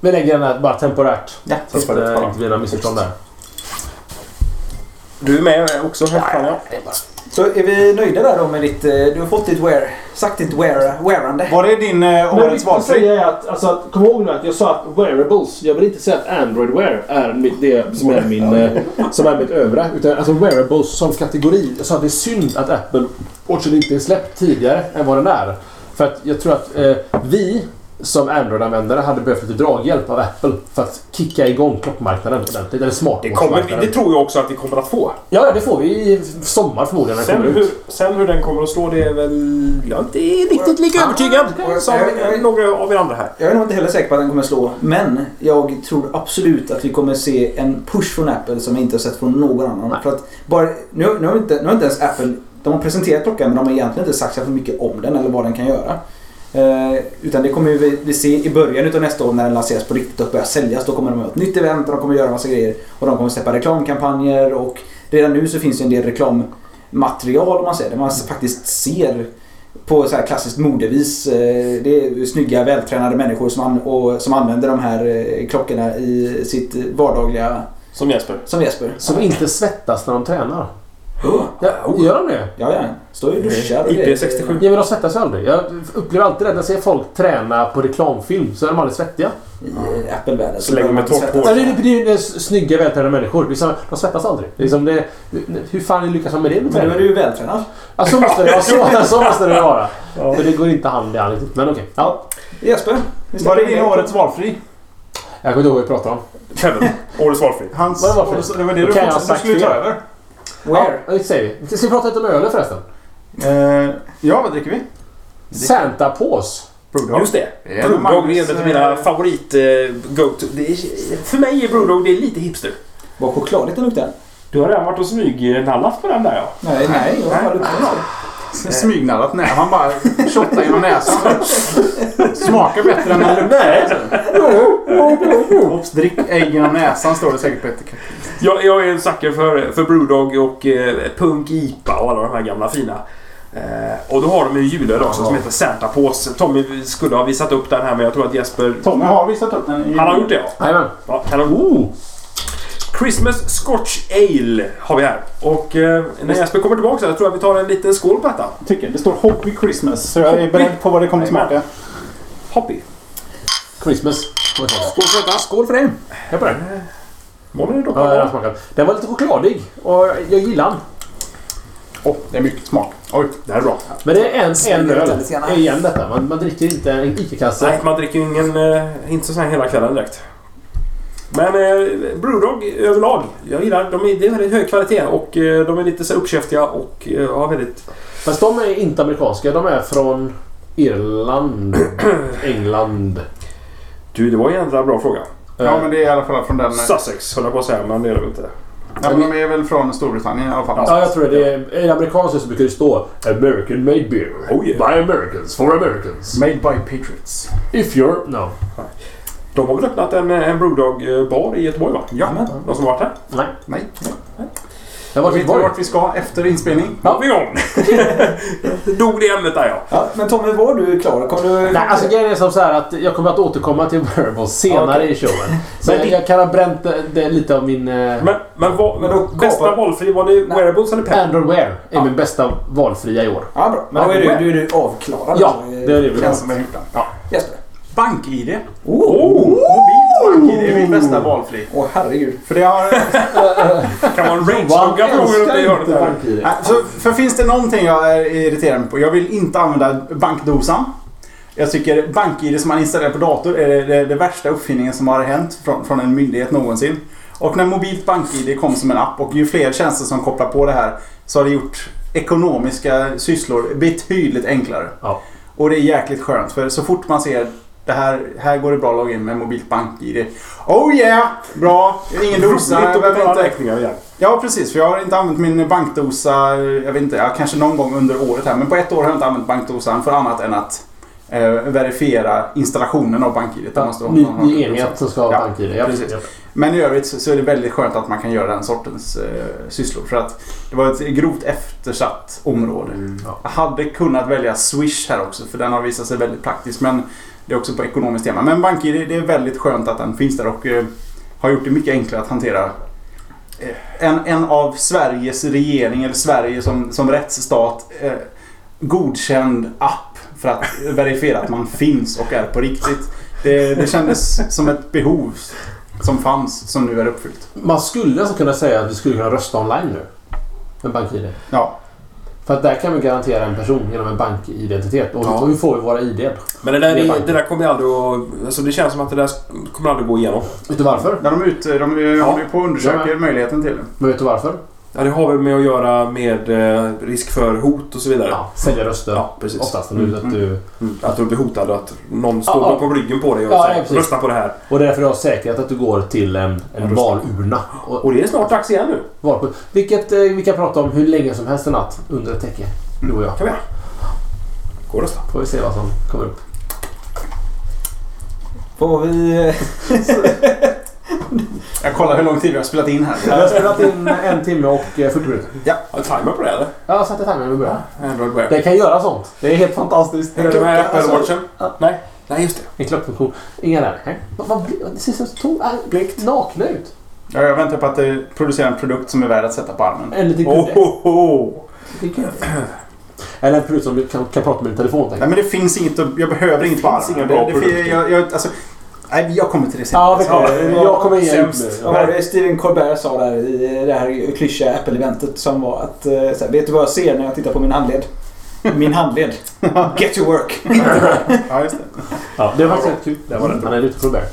Vi lägger den här bara temporärt. Ja, Så att temporärt det bara. inte blir några missförstånd där. Du är med också här framme. ja. Så är vi nöjda där då med ditt... eh, Du har fått ditt wear. Sagt ditt wear, wearande. Var det din eh, årets valfri? är att, alltså, att, kom ihåg nu att jag sa att wearables, jag vill inte säga att Android Wear är mitt, det som är, min, eh, som är mitt övriga. Utan alltså wearables som kategori. Jag sa att det är synd att Apple Watchen inte är släppt tidigare än vad den är. För att jag tror att eh, vi som Android-användare hade behövt lite draghjälp av Apple för att kicka igång klockmarknaden ordentligt. Eller Det, kommer, smartwatch-marknaden. det tror jag också att vi kommer att få. Ja, det får vi i sommar förmodligen när Sen kommer hur, ut. sen hur den kommer att slå det är väl... Jag är inte riktigt lika övertygad som eh, några av er andra här. Jag är nog inte heller säker på att den kommer slå. Men jag tror absolut att vi kommer se en push från Apple som vi inte har sett från någon annan. Nej. För att bara, nu, nu, har inte, nu har inte ens Apple... De har presenterat klockan men de har egentligen inte sagt så mycket om den eller vad den kan göra. Eh, utan det kommer vi, vi se i början av nästa år när den lanseras på riktigt och börjar säljas. Då kommer de ha ett nytt event och de kommer göra massa grejer. Och de kommer släppa reklamkampanjer och redan nu så finns det en del reklammaterial om man säger. Där man faktiskt ser på så här klassiskt modevis. eh, Det är snygga vältränade människor som, an- och, som använder de här eh, klockorna i sitt vardagliga... Som Jesper. Som Jesper. Som inte svettas när de tränar. Oh, Ja, gör de det? ja, ja. Står ju och duschar och grejer. IP67. Ja men de svettas ju aldrig. Jag upplever alltid det när jag ser folk träna på reklamfilm så är de aldrig svettiga. I eh, Apple-världen. Så länge de är behöver man torrt. Ja, det, är- det är ju snygga vältränade människor. Det är som- De svettas aldrig. Det är som det, hur fan lyckas man med det med Men nu är du ju vältränad. Ja, så måste det vara. Så, så måste det vara. För det går inte hand i hand. Men okej. Ja. Jesper. Var det in din årets valfri? Jag kommer inte ihåg vad vi pratade om. Pebble. Årets valfri. Hans... Var det för- Det var det du, du skulle ta över. Where? Ja, det säger vi. Ska vi prata lite om ölen förresten? Eh, ja, vad dricker vi? Santa Pause. Brewdog. Just det. Ja, Brewdog är en av eh, mina favorit eh, go-to. Det är- För mig är Brewdog det är lite hipster. Vad chokladigt den luktar. Du har redan varit och smygnallat på den där ja. Nej, nej. Jag har bara luktat. Smygnallat nära. Han bara shottar genom näsan. Smakar bättre än en lukt. Oops, drick ej genom näsan står det säkert på etiketten. Jag, jag är en sucker för, för Brewdog och eh, Punk IPA och alla de här gamla fina. Eh, och då har de ju julöl också som heter Santa Pause. Tommy skulle ha visat upp den här men jag tror att Jesper... Tommy har visat upp den. i- Han har gjort det ja. Jajamän. ja han har, oh. Christmas Scotch Ale har vi här. Och eh, när Jesper kommer tillbaka så tror jag vi tar en liten skål på detta. Tycker. Det står Hoppy Christmas. Så jag är beredd på vad det kommer att smaka. Hoppy. Christmas. Skål för detta. Skål för det. Jag på. Var det dock? Ja, den, den var lite chokladig och jag gillar den. Åh, det är mycket smak. Oj. Det här är bra. Men det är en, en öl. Igen detta. Man, man dricker inte en ICA-kasse. Nej, man dricker ingen, eh, inte så här hela kvällen direkt. Men eh, Brewdog överlag, jag gillar de är, det är väldigt hög kvalitet och eh, de är lite så uppkäftiga och eh, har väldigt... Fast de är inte amerikanska. De är från Irland, England. Du, det var ju en bra fråga. Ja, men det är i alla fall från den... Sussex höll jag på att säga, men det är det väl inte. Ja, men de är väl från Storbritannien i alla fall. Ja, jag tror det. Är, I amerikanska så brukar det stå American made beer. Oh, yeah. By Americans, for Americans. Made by Patriots. If you're... No. De har väl öppnat en, en Brewdog-bar i Göteborg va? Ja. De som varit här? Nej. Nej. Jag var Vet i vi Göteborg. vart vi ska efter inspelning? Ja, vi igång! Dog det ämnet där ja. Ja, men Tommy, var du klar? Kom du... Nej, alltså grejen är som så här att jag kommer att återkomma till wearables senare i showen. Så jag, jag kan ha bränt det, det lite av min... Eh, Men, men, vad, Men då bästa kapar- valfri, var det wearables eller pep? Android Wear är Ja. min bästa valfria i år. Ja, bra. Men då är du, du, är du avklarad. Ja, det är det Känns som. Ja. Jesper. BankID. Oh! Mobilt BankID är min bästa valfri. Åh herregud. För det har... Kan en range-logga gången uppe i hörnet så, för finns det någonting jag är irriterad på? Jag vill inte använda bankdosan. Jag tycker BankID som man installerar på dator är det, det, det värsta uppfinningen som har hänt från, från en myndighet någonsin. Och när mobilt BankID kom som en app och ju fler tjänster som kopplar på det här så har det gjort ekonomiska sysslor betydligt enklare. Ja. Och det är jäkligt skönt för så fort man ser det här, här går det bra att logga in med mobilt BankID. Oh yeah! Bra! Ingen dosa. Roligt Jag att betala räkningar igen. Ja precis, för jag har inte använt min bankdosa, jag vet inte, ja, kanske någon gång under året här. Men på ett år har jag inte använt bankdosan för annat än att eh, verifiera installationen av BankID. Vara Ny, ny enhet som ska ha Ja, bank-id. Ja, precis. Ja. Men i övrigt så, så är det väldigt skönt att man kan göra den sortens eh, sysslor. För att det var ett grovt eftersatt område. Ja. Jag hade kunnat välja Swish här också för den har visat sig väldigt praktisk. Men det är också på ekonomiskt tema. Men BankID det är väldigt skönt att den finns där och eh, har gjort det mycket enklare att hantera. Eh, en, en av Sveriges regering, eller Sverige som, som rättsstat, eh, godkänd app för att verifiera att man finns och är på riktigt. Det, det kändes som ett behov som fanns som nu är uppfyllt. Man skulle alltså kunna säga att vi skulle kunna rösta online nu. Med BankID. Ja, För att där kan vi garantera en person genom en bankidentitet. Och Ja. hur får vi våra ID? Men det där, Det är det där kommer ju aldrig att... Alltså det känns som att det där kommer aldrig gå igenom. Vet du varför? När de, är ute, de är- Ja. håller ju på att undersöka Ja. möjligheten till det. Men vet du varför? Ja, det har väl med att göra med eh, risk för hot och så vidare. Ja, sälja röster. Ja, precis. Oftast. Nu, att du, Mm. Att du blir hotad och att någon står Ja, ja. bakom ryggen på dig och Ja, säger ja, rösta på det här. och det är därför du har säkrat att du går till en, en valurna. Och, Och det är snart dags igen nu. val på, vilket eh, vi kan prata om hur länge som helst en natt under ett täcke. Du och jag. Kan vi göra. Gå och rösta. Får vi se vad som kommer upp. Får vi... Jag kollar hur lång tid vi har spelat in här. Jag har spelat in en timme och eh, 40 minuter. Har du timer på det eller? Jag satte vi började. Android Wear. Den kan göra sånt. Det är helt fantastiskt. Är det med Alltså, Apple Watchen? ja. Nej. Nej, just det. En klockfunktion. Inga där. Nej. Vad, vad, det ser så to- äh, Blikt. nakna ut. Ja, Jag väntar på att det producerar en produkt som är värd att sätta på armen. En liten Oh, kudde. oh, oh. Kudde. Eller en produkt som du kan, kan prata med din telefon. Nej men det finns inget Jag behöver inget på armen. inga bra det, det, jag, jag, alltså, nej, jag kommer till det sen. Ja, vi kommer. Ja, jag kommer ge ut sämst. det Steven Colbert sa där i det här klyschiga Apple-eventet som var att eh, så här, vet du vad jag ser när jag tittar på min handled? Min handled. Get to work. Ja, just det. Ja, det var faktiskt rätt kul. Det var det. Han är på bär.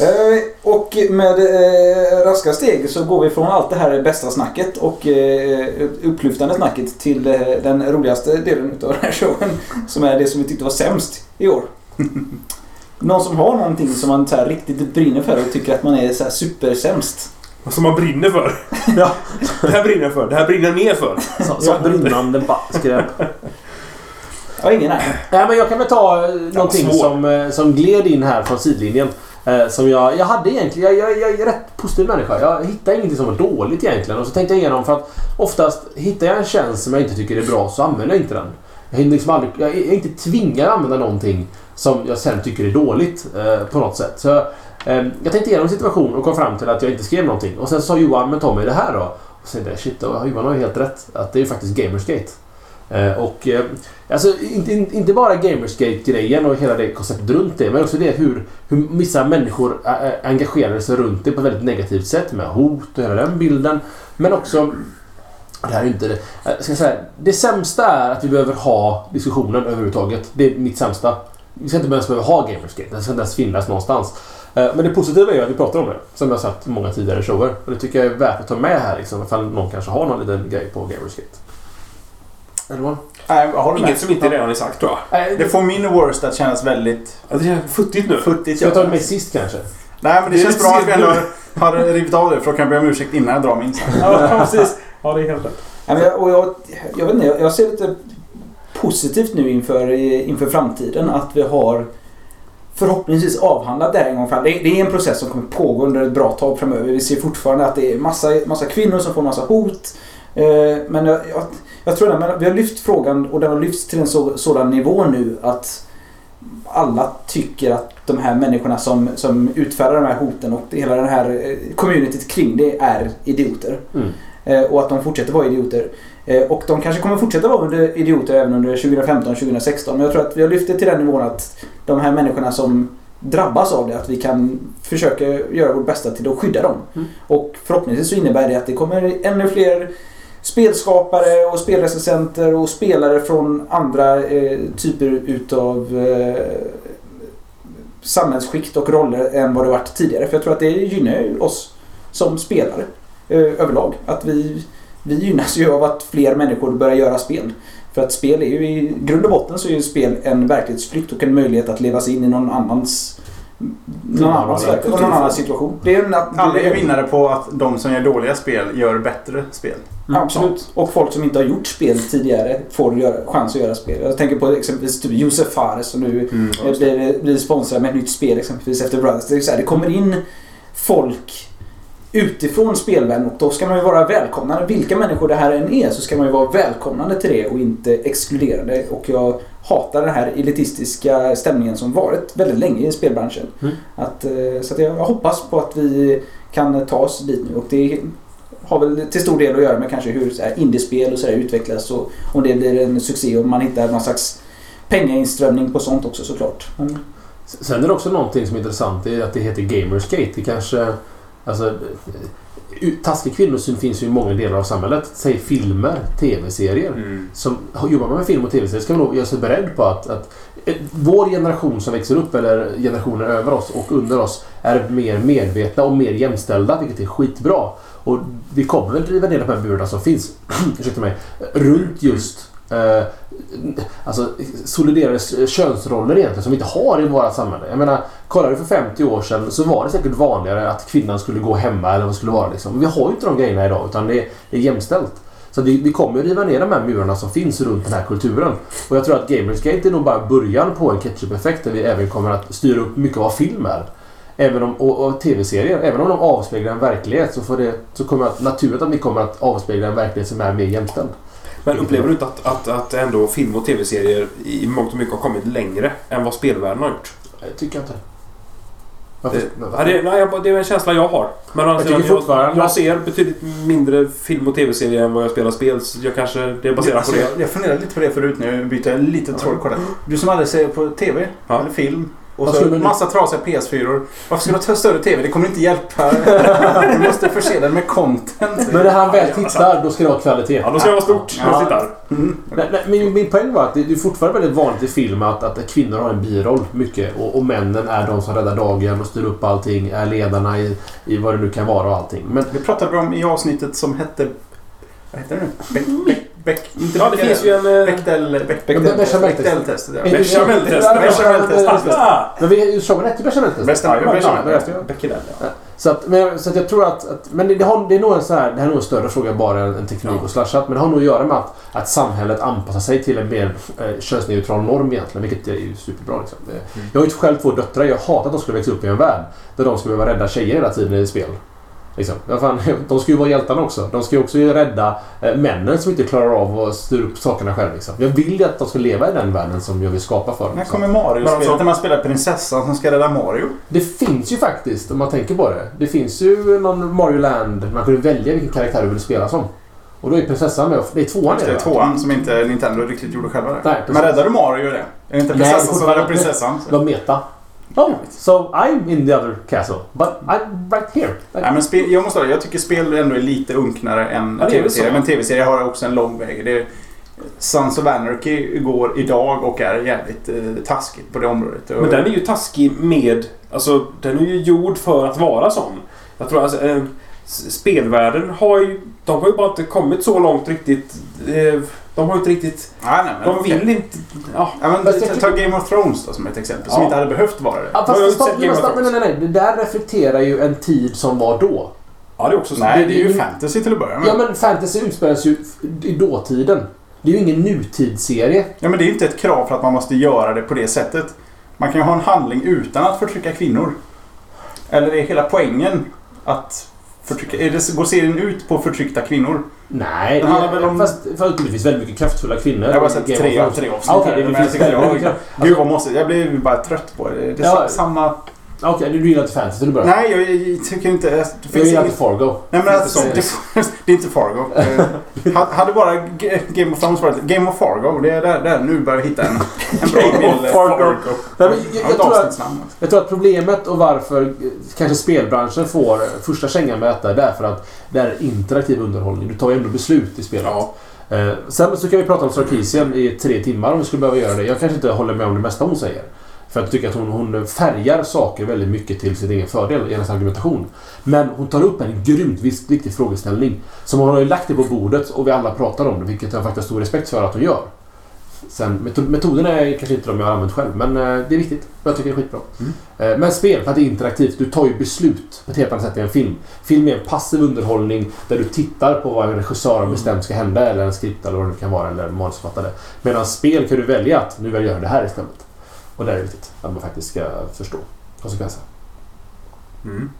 Eh, Och med eh, raska steg så går vi från allt det här bästa snacket och upplyftande snacket till den roligaste delen av den här showen. Som är det som vi tyckte var sämst i år. Någon som har någonting som man så här riktigt brinner för och tycker att man är så här supersämst. Som man brinner för. Ja. Det här brinner jag för. Det här brinner jag mer för. Så, så brinnande skräp. Ja, ingen här. Nej, men jag kan väl ta eh, någonting som, eh, som gled in här från sidlinjen. Eh, som jag, jag hade egentligen, jag, jag, jag är rätt positiv människa. Jag hittade ingenting som var dåligt egentligen. Och så tänkte jag igenom för att oftast hittar jag en tjänst som jag inte tycker är bra så använder jag inte den. Jag, hinner liksom aldrig, jag är inte tvingad att använda någonting som jag sen tycker är dåligt eh, på något sätt. Så, eh, jag tänkte igenom situationen och kom fram till att jag inte skrev någonting. Och sen sa Johan, men ta mig det här då. Och sen tänkte jag, shit, då, Johan har ju helt rätt. Att det är ju faktiskt Gamersgate. Eh, och eh, alltså inte, inte bara Gamersgate-grejen och hela det konceptet runt det. Men också det hur, hur vissa människor engagerar sig runt det på ett väldigt negativt sätt. Med hot och hela den bilden. Men också... Det här är inte det. Ska jag säga, det sämsta är att vi behöver ha diskussionen överhuvudtaget. Det är mitt sämsta. Vi ska inte ens behöva ha Gamersgate. Det ska inte ens finnas någonstans. Eh, Men det positiva är ju att vi pratar om det. Som jag sagt i många tidigare shower. Och det tycker jag är värt att ta med här. Liksom, ifall någon kanske har någon liten grej på Gamersgate. Eller Nej, jag håller med. Inget som inte redan är sagt tror jag. Nej, Det får min worst att kännas väldigt Ja, Det känns futtigt nu. futtigt. Ska jag ta det med sist kanske? Nej, men det, Det känns bra att vi ändå har rivit av det för då kan jag be om ursäkt innan jag drar min sen. Ja, precis. Ja, det är helt rätt. Ja, men jag, och jag, jag vet inte, jag, ser lite positivt nu inför, inför framtiden att vi har förhoppningsvis avhandlat det här en gång alla. det, det är en process som kommer pågå under ett bra tag framöver. Vi ser fortfarande att det är massa, massa kvinnor som får massa hot. Eh, men jag, jag, jag tror att vi har lyft frågan och den har lyfts till en så, sådan nivå nu att alla tycker att de här människorna som, som utfärdar de här hoten och hela den här eh, communityt kring det är idioter. Mm. Eh, och att de fortsätter vara idioter. Eh, och de kanske kommer fortsätta vara idioter även under 2015-2016. Men jag tror att vi har lyft det till den nivån att de här människorna som drabbas av det, att vi kan försöka göra vårt bästa till att skydda dem. Mm. Och förhoppningsvis så innebär det att det kommer ännu fler spelskapare och spelrecensenter och spelare från andra eh, typer utav eh, samhällsskikt och roller än vad det varit tidigare. För jag tror att det gynnar oss som spelare överlag. Att vi, vi gynnas ju av att fler människor börjar göra spel. För att spel är ju i grund och botten så är ju spel en verklighetsflykt och en möjlighet att leva sig in i någon annans någon annans, verk- någon annans situation. Det är en, Alla är vinnare på att de som gör dåliga spel gör bättre spel. Ja, Absolut. Och folk som inte har gjort spel tidigare får göra, chans att göra spel. Jag tänker på exempelvis typ Josef Fares som nu Mm. eh, blir, blir sponsrad med ett nytt spel exempelvis efter Brothers. Det, är så här, det kommer in folk utifrån spelvärlden och då ska man ju vara välkomnande. Vilka människor det här än är så ska man ju vara välkomnande till det och inte exkluderande. Och jag hatar den här elitistiska stämningen som varit väldigt länge i spelbranschen. Mm. Att, eh, så att jag, hoppas på att vi kan ta oss dit nu och det har väl till stor del att göra med kanske hur så här, indiespel och så här utvecklas och om det blir en succé och man hittar någon slags pengainströmning på sånt också såklart. Men, Sen är det också någonting som är intressant. Det är att det heter Gamersgate. Det kanske... Alltså, eh, taskig kvinnosyn finns ju i många delar av samhället. Säg filmer, tv-serier. Mm. Som, jobbar man med film och tv-serier ska man nog göra sig beredd på att, att eh, vår generation som växer upp, eller generationer över oss och under oss, är mer medvetna och mer jämställda, vilket är skitbra. Och vi kommer väl driva ner de här burarna som finns, ursäkta mig, runt just eh, alltså soliderade könsroller egentligen som vi inte har i vårt samhälle. Jag menar, kollar du för 50 år sedan så var det säkert vanligare att kvinnan skulle gå hemma eller vad det skulle vara. Liksom. Vi har ju inte de grejerna idag utan det är, det är jämställt. Så vi, vi kommer riva ner de här murarna som finns runt den här kulturen. Och jag tror att Gamersgate är nog bara början på en ketchup-effekt där vi även kommer att styra upp mycket av vad film är. Även om, och, och tv-serier. Även om de avspeglar en verklighet så, får det, så kommer det att, naturligt att vi kommer att avspegla en verklighet som är mer jämställd. Men upplever du inte att, att, att ändå film och tv-serier i mångt och mycket har kommit längre än vad spelvärlden har gjort? Jag tycker inte. Varför? Det, ja, det, nej, jag- det är en känsla jag har. Men Jag tycker sidan, fortfarande- jag, jag ser betydligt mindre film och tv-serier än vad jag spelar spel. Så jag kanske, det är baserat Alltså, på det. jag, jag funderade lite på det förut nu. Byter jag lite tråd kort. Du som aldrig ser på TV Ja. eller film och så du- massa trasiga PS4. Varför ska du ha större TV? Det kommer inte hjälpa. Du måste förse den med content. Men när han väl tittar, då ska det vara kvalitet. Ja, då ska det vara stort när Ja. jag tittar. Mm. Nej, nej, min, min poäng var att det är fortfarande väldigt vanligt i film att, att kvinnor har en biroll mycket och, och männen är de som räddar dagen och styr upp allting, är ledarna i, i vad det nu kan vara och allting. Men Det pratade vi om i avsnittet som hette... Vad heter det nu? Beck... Beck... Beck inte Ja, det finns ju en... eh, Bechdel... Beck... Bechdel- Bechdel-testet. Bechdel-testet. ja. Är- Bechdel-testet. Ja, Bechdel-testet. Ah! Men vi såg väl ett bechameltest? Bechdel, ja. Så att, men, så att jag tror att... att men det, det, har, det, är nog en så här, det här är nog en större fråga bara än en teknik och slashat. Men det har nog att göra med att, att samhället anpassar sig till en mer eh, könsneutral norm egentligen. Vilket är ju superbra. Liksom. Det, Jag har ju själv två döttrar. Jag hatar att de skulle växa upp i en värld där de skulle behöva rädda tjejer hela tiden i spel. Liksom. Ja, fan, de ska ju vara hjältarna också. De ska ju också rädda eh, männen som inte klarar av att styra upp sakerna själv. Liksom. Jag vill ju att de ska leva i den världen som jag vill skapa för dem. När liksom. kommer Mario-spelet alltså- när man spelar prinsessan som ska rädda Mario? Det finns ju faktiskt, om man tänker på det. Det finns ju någon Mario Land. Man kunde välja vilken karaktär du vill spela som. Och då är prinsessan med. Det är tvåan Det är tvåan som inte Nintendo riktigt gjorde själva. Där. Nej, Men räddar du Mario i det? Är det inte Nej, prinsessan som fortfarande- räddar prinsessan? Det var meta. Oh, so I'm in the other castle. But I'm right here. Nej, men spel, jag måste säga, jag tycker spel ändå är lite unknare än Ja, tv-serier. Men tv-serier har också en lång väg. Det är, Sons of Anarchy går idag och är jävligt eh, taskigt på det området. Men den är ju taskig med... Alltså, den är ju gjord för att vara sån. Jag tror alltså... Eh, spelvärlden har ju... De har ju bara inte kommit så långt riktigt. Eh, de har ju inte riktigt... Nej, nej, men De vill inte... Ja. Ja, men, ta tycker- Game of Thrones då, som ett exempel. Som Ja. inte hade behövt vara det. Ja, fast stopp, of stopp, nej, nej, nej. Det där reflekterar ju en tid som var då. Ja, det är också så. Nej, det- det är ju fantasy till att börja med. Ja, men fantasy utspelas ju i dåtiden. Det är ju ingen nutidsserie. Ja, men det är ju inte ett krav för att man måste göra det på det sättet. Man kan ju ha en handling utan att förtrycka kvinnor. Eller är hela poängen att förtrycka... Är det, går serien ut på förtryckta kvinnor? Nej, Det handlar väl om- fast, fast det finns väldigt mycket kraftfulla kvinnor. Jag har bara sett tre tre avsnitt. Ah, här, det jag finns väldigt mycket kraft. Gud vad måste Jag blir bara trött på det. Det är Ja. samma... Okej, du gillar inte fantasy till att börja. Nej, jag, jag tycker inte... Det Jag finns gillar inget, inte Fargo. nej, men alltså, det, det är inte Fargo. Eh, ha- hade bara Game of Thrones varit Game of Fargo, det är där, där nu börjar jag hitta en, en bra Game of bild. Fargo. Nej, men jag, Ja, jag, tror att, jag tror att problemet och varför kanske spelbranschen får första kängan med detta, det är för att det är interaktiv underhållning. Du tar ju ändå beslut i spelet. Ja. Eh, sen så kan vi prata om Sarkisian i tre timmar om vi skulle behöva göra det. Jag kanske inte håller med om det mesta hon säger. För jag tycker att hon, hon färgar saker väldigt mycket till sin egen fördel i hennes argumentation. Men hon tar upp en grymt viktig frågeställning. Som hon har ju lagt det på bordet och vi alla pratar om det, vilket jag faktiskt har stor respekt för att hon gör. Sen, meto- metoderna är kanske inte de jag har använt själv, men eh, det är viktigt. Jag tycker det är skitbra. Eh, Men spel, för att det är interaktivt, du tar ju beslut på ett helt annat sätt än en film. Film är en passiv underhållning där du tittar på vad en regissör har bestämt ska hända, eller en skript eller vad det kan vara, eller manusförfattare. Medan spel kan du välja att nu vill jag göra det här istället. Och det är viktigt, att man faktiskt ska förstå konsekvenser. Mm.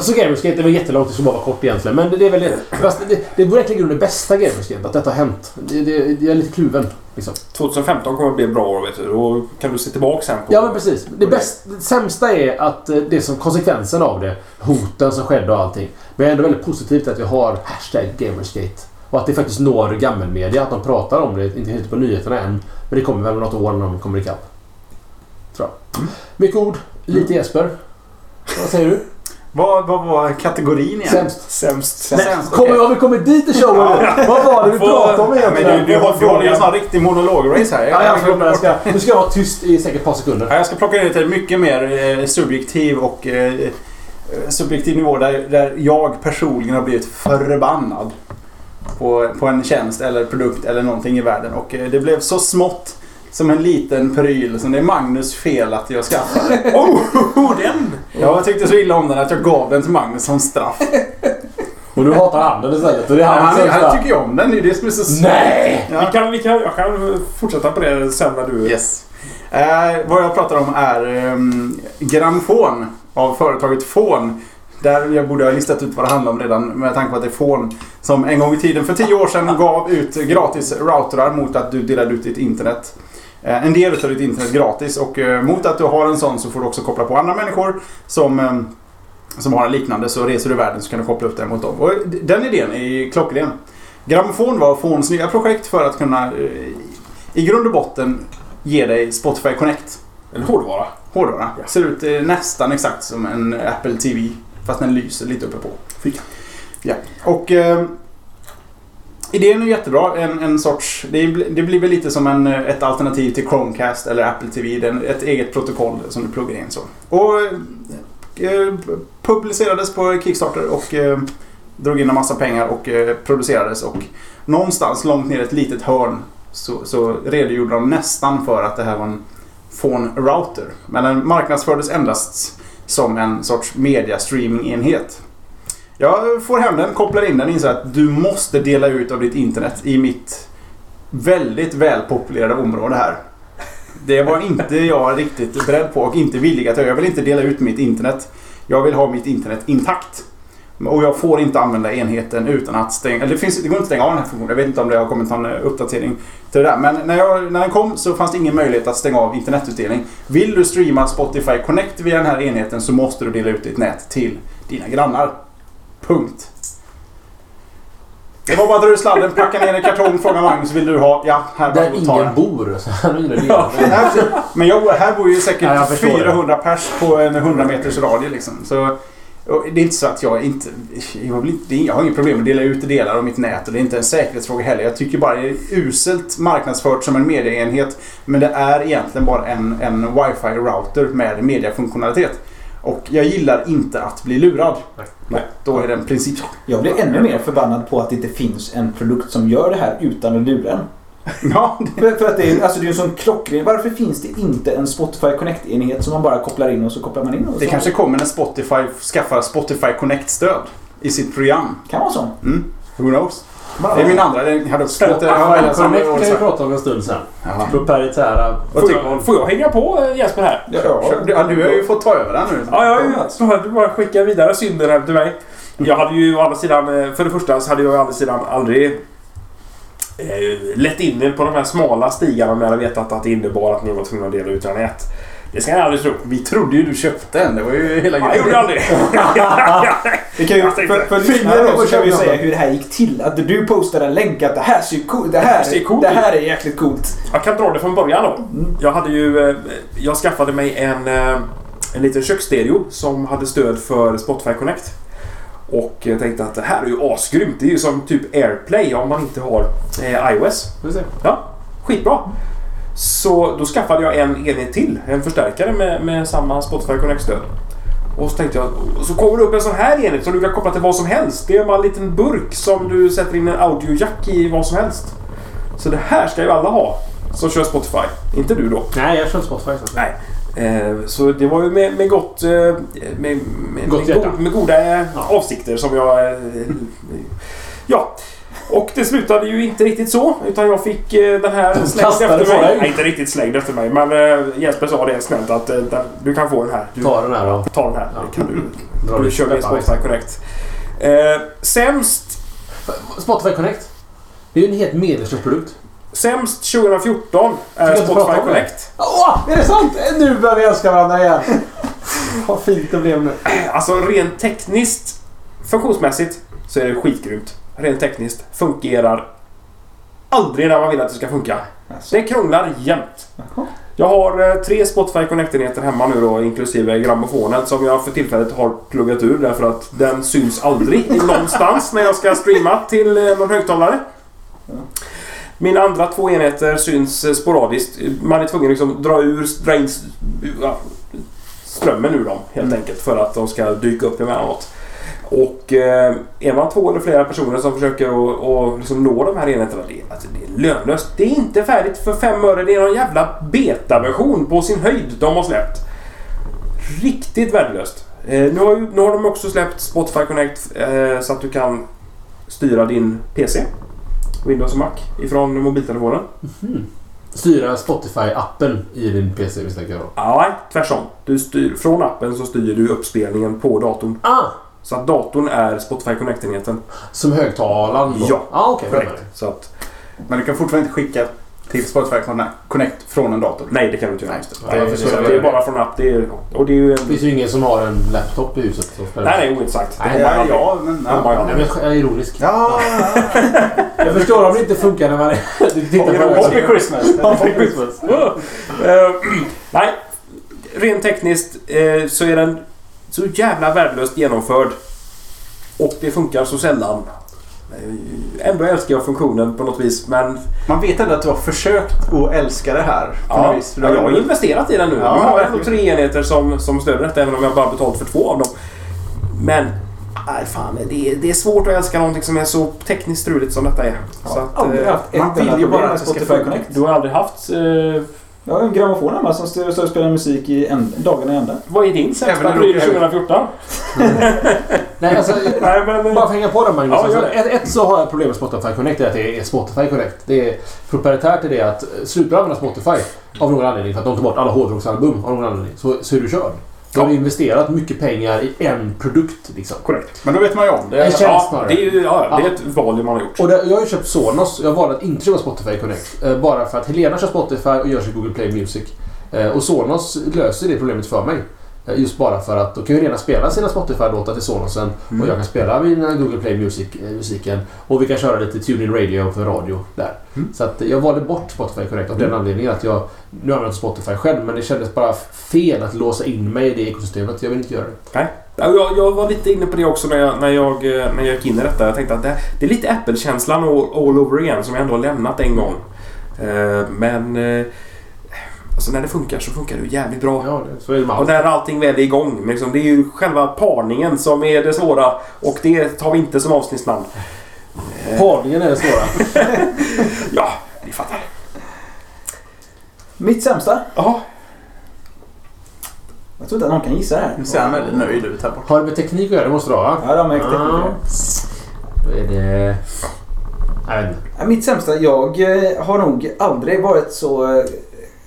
Så Gamersgate, det var jättelångt, det skulle bara vara kort egentligen. Men det, det är väl det, det, det är verkligen det bästa Gamersgate, att detta har hänt. Det, det, jag är lite kluven. Liksom. 2015 kommer att bli ett bra år vet du. Då kan du se tillbaka sen på... Ja men precis. Det, bäst, det sämsta är att eh, det som konsekvensen av det, hoten som skedde och allting. Men jag är ändå väldigt positivt att vi har hashtag Gamersgate. Och att det faktiskt når gammelmedia, att de pratar om det. Inte helt på nyheterna än. Men det kommer väl om något år när de kommer ikapp. Jag. Mycket ord, lite Jesper. Vad säger du? Vad, vad var kategorin igen? Sämst. Sämst. Sämst. Kommer, har vi kommit dit i showen nu? Vad var det vi Får- pratade om Men egentligen? du, du, har, du håller ju en sån riktig monolograce här. Ja, jag ska, jag ska, nu ska jag vara tyst i säkert ett par sekunder. Ja, jag ska plocka ner till mycket mer eh, subjektiv och eh, eh, subjektiv nivå där, där jag personligen har blivit förbannad på, på en tjänst eller produkt eller någonting i världen. Och eh, det blev så smått som en liten pryl som det är Magnus fel att jag skaffade. Oh, den! Jag tyckte så illa om den att jag gav den till Magnus som straff. Och du hatar handen istället. Och det är Han, han, sämsta. tycker ju om den, det är det som är så Nej! Ja. Vi kan, vi kan, jag kan fortsätta på det sen när du... Yes. Eh, vad jag pratar om är um, grammofon av företaget Fon. Där jag borde ha listat ut vad det handlar om redan med tanke på att det är Fon som en gång i tiden för tio år sedan gav ut gratis routrar mot att du delade ut ditt internet. Eh, en del av ditt internet gratis och eh, mot att du har en sån så får du också koppla på andra människor som, eh, som har en liknande så reser du i världen så kan du koppla upp den mot dem. Och den idén är klockren. Grammofon var Fons nya projekt för att kunna i grund och botten ge dig Spotify Connect. En hårdvara. Hårdvara. Ja. Ser ut nästan exakt som en Apple TV. Fast den lyser lite uppe på. Fika. Ja. Och idén är jättebra. En, en sorts... Det, blir- det blir väl lite som en, ett alternativ till Chromecast eller Apple TV. Den, ett eget protokoll som du pluggar in så. Och eh, publicerades på Kickstarter och eh, drog in en massa pengar och eh, producerades. Och någonstans långt ner i ett litet hörn så, så redogjorde de nästan för att det här var en phone router. Men den marknadsfördes endast som en sorts media streaming-enhet. Jag får hem den, kopplar in den och inser att du måste dela ut av ditt internet i mitt väldigt välpopulerade område här. Det var inte jag riktigt beredd på och inte villig att göra. Jag vill inte dela ut mitt internet. Jag vill ha mitt internet intakt. Och jag får inte använda enheten utan att stänga... Eller det, finns, det går inte att stänga av den här funktionen. Jag vet inte om det har kommit någon eh, uppdatering till det där. Men när, jag, när den kom så fanns det ingen möjlighet att stänga av internetutdelning. Vill du streama Spotify Connect via den här enheten så måste du dela ut ditt nät till dina grannar. Punkt. Det var bara att dra ur sladden, packa ner en kartong, fråga Magnus vill du ha? Ja, här Där ta ingen den. bor. Så han. Ja, men jag, här bor ju säkert Ja, jag förstår det. 400 pers på en 100 meters radie liksom. Så, det är inte så att jag inte... Jag, inte jag har inget problem med att dela ut delar av mitt nät och det är inte en säkerhetsfråga heller. Jag tycker bara det är uselt marknadsfört som en mediaenhet. Men det är egentligen bara en, en wifi-router med mediafunktionalitet. Och jag gillar inte att bli lurad. Nej. Då är det en princip. Jag blir ännu mer förbannad på att det inte finns en produkt som gör det här utan att lura en. Ja, För, för att det är, alltså det är en sån klockren... Varför finns det inte en Spotify Connect-enhet som man bara kopplar in och så kopplar man in? Och det så? kanske kommer när Spotify skaffar Spotify Connect-stöd i sitt program. kan vara så. Mm. Who knows? Det är min andra. Den hade också lite... Connect kan vi prata om en stund sen. Ja. Proprietära Får jag, får jag hänga på eh, Jesper här? Ja, Ja, du har ju fått ta över den nu. Ja, jag har ju du bara skicka vidare synden här till mig. Jag hade ju å andra sidan, eh, för det första så hade jag å andra sidan aldrig eh, lett in er på de här smala stigarna med att veta att det innebar att ni var tvungna att dela ut era nät. Det ska jag aldrig tro. Vi trodde ju du köpte en. Det var ju hela Jag gjorde aldrig Vi kan ju, för, för lyssnarna så kan vi säga hur det här gick till. Att du postade en länk att det här ser coolt det här, ser coolt det här är jäkligt coolt. Jag kan dra det från början då. Jag hade ju... eh, Jag skaffade mig en, eh, en liten köksstereo som hade stöd för Spotify Connect. Och jag tänkte att det här är ju asgrymt. Det är ju som typ AirPlay om man inte har eh, iOS. Ja, skitbra. Så då skaffade jag en enhet till. En förstärkare med, med samma Spotify Connect-stöd. Och så tänkte jag, så kommer det upp en sån här enhet som du kan koppla till vad som helst. Det är bara en liten burk som du sätter in en audiojack i vad som helst. Så det här ska ju alla ha som kör Spotify. Inte du då. Nej, jag kör Spotify. Så. Nej. Eh, så det var ju med, med gott... Eh, med, med, Gott med, go- med goda eh, Ja. avsikter som jag... Ja. Och det slutade ju inte riktigt så. Utan jag fick eh, den här slängd efter mig. Nej, inte riktigt slängd efter mig. Men eh, Jesper sa det snällt att eh, du kan få den här. Du, Ta den här och Ta den här. Ja. Det kan du. dra du kör med. Spotify Connect. Eh, sämst, Spotify Connect. Det är ju en helt meningslös produkt. sämst 2014 är Spotify? Connect. Åh, är det sant? Nu börjar vi älska varandra igen. Vad fint det blev nu. Alltså rent tekniskt, funktionsmässigt, så är det skitgrymt. Rent tekniskt fungerar aldrig när man vill att det ska funka. Alltså. Det krånglar jämt. Jaha. Jag har eh, tre Spotify Connect-enheter hemma nu då, inklusive grammofonen som jag för tillfället har pluggat ur därför att den syns aldrig någonstans när jag ska streama till eh, någon högtalare. Mina andra två enheter syns eh, sporadiskt. Man är tvungen att liksom dra ur, dra in ja, strömmen ur dem helt Mm. enkelt för att de ska dyka upp emellanåt. Och eh, är man två eller flera personer som försöker att liksom nå de här enheterna, det, alltså, det är lönlöst. Det är inte färdigt för fem öre. Det är någon jävla betaversion på sin höjd de har släppt. Riktigt värdelöst. Eh, nu, har ju, nu har de också släppt Spotify Connect eh, så att du kan styra din PC, Windows och Mac, ifrån mobiltelefonen. Styra Spotify-appen i din PC misstänker jag då. Ja, nej, tvärtom. Du styr, från appen så styr du uppspelningen på datorn. Ah! Så att datorn är Spotify Connect-enheten. Som högtalaren då? Ja, ah. Okay, Korrekt. Så att, Men du kan fortfarande inte skicka till Spotify Connect från en dator. nej, det kan du inte göra. Nej, det. Det, Ja, det det. är bara från app. Det är, och det är ju en... Det finns ju ingen som har en laptop i huset. Nej, nej. Det Nej, Ja, ja, men... Ja. Nej, men jag är ironisk. ja. Jag förstår om det inte funkar när man tittar på det är Christmas. Happy Christmas. Eh, nej, rent tekniskt eh, så är den så jävla värdelöst genomförd. Och det funkar så sällan. Eh, Ändå älskar jag funktionen på något vis, men Man vet ändå att du har försökt att älska det här. på ja, vis. Du ja, jag har investerat i den nu. Ja, nu har jag ändå tre enheter som, som stöder detta, även om jag bara betalt för två av dem. Men, nej fan, det är, det är svårt att älska någonting som är så tekniskt struligt som detta är. Så att, Aldrig eh, haft ett man vill enda ju problem bara med att det ska Spotify. Connect. du har aldrig haft... Eh, Jag har en grammofon hemma som står och spelar musik i en, dagarna i ända. vad är din sämsta hem. 2014? Nej, alltså... Nej, men... Bara för att hänga på den Magnus. Ja, alltså, ett, ett så har jag problem med Spotify Connect. Det är att det är Spotify Connect. Det är proprietärt i det att eh, slutar du använda Spotify av någon anledning för att de tar bort alla hårdrocksalbum av någon anledning så, så är du körd. Då har du investerat mycket pengar i en produkt liksom. Korrekt. Men då vet man ju om det. En tjänst Ja, det är ja, det är ett val man har gjort. Och det, jag har ju köpt Sonos. Jag valde att inte köpa Spotify Connect. Eh, bara för att Helena kör Spotify och gör sig Google Play Music. Eh, och Sonos löser det problemet för mig. Eh, just bara för att då kan ju Helena spela sina Spotify-låtar till Sonosen Mm. och jag kan spela mina Google Play Music, eh. Och vi kan köra lite TuneIn Radio för radio där. Mm. Så att jag valde bort Spotify Connect av den Mm. anledningen att jag... Nu använder jag Spotify själv men det kändes bara fel att låsa in mig i det ekosystemet. Jag vill inte göra det. Ja, Jag, jag var lite inne på det också när jag, när jag, eh, när jag gick in i detta. Jag tänkte att det, det är lite Apple-känslan all, all over again som jag ändå har lämnat en gång. Eh, Men eh, alltså när det funkar så funkar det jävligt bra. Ja, det, så är det Och när allting väl är igång. men Liksom, det är ju själva parningen som är det svåra och det tar vi inte som avsnittsnamn. Eh, Parningen är det svåra. Ja, ni fattar. Mitt sämsta? Ja, Jag tror inte att någon kan gissa det här. Nu ser han väldigt nöjd ut här borta. Har det med teknik att göra? Det måste det ha va? Ja, det har med teknik att Ja. göra. Då är det... Jag vet inte. Mitt sämsta, jag eh, har nog aldrig varit så...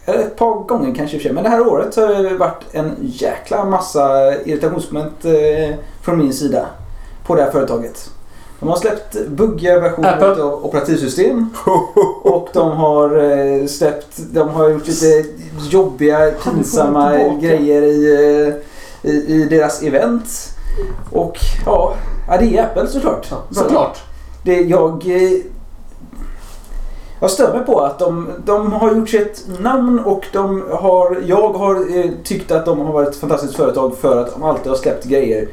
Eller ett par gånger kanske i och för sig. Men det här året så har det varit en jäkla massa irritationsmoment eh, från min sida. På det här företaget. De har släppt buggiga versioner Apple. av operativsystem. Och de har eh, släppt, de har gjort lite jobbiga, pinsamma grejer i, eh, i, i deras event. Och ja, det är Apple såklart. Ja, såklart. Det, jag, jag stör mig på att de, de har gjort sig ett namn och de har, jag har eh, tyckt att de har varit ett fantastiskt företag för att de alltid har släppt grejer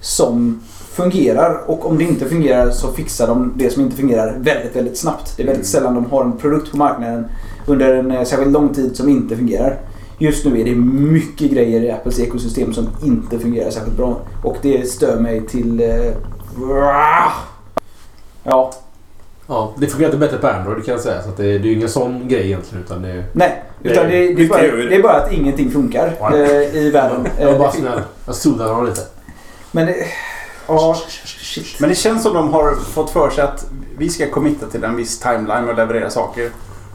som fungerar. Och om det inte fungerar så fixar de det som inte fungerar väldigt, väldigt snabbt. Det är väldigt sällan de har en produkt på marknaden under en eh, särskilt lång tid som inte fungerar. Just nu är det mycket grejer i Apples ekosystem som inte fungerar särskilt bra. Och det stör mig till... Eh, ja, Ja, det fungerar inte bättre på Android kan jag säga. Så att det, det är ju ingen sån grej egentligen. Utan det, är- Nej, utan det, det, är, mycket bara, det. det är bara att ingenting funkar eh, i världen. jag var Eh, bara det- snäll. Jag soothar honom lite. Men det, ja, shit. Men det känns som de har fått för sig att vi ska committa till en viss timeline och leverera saker.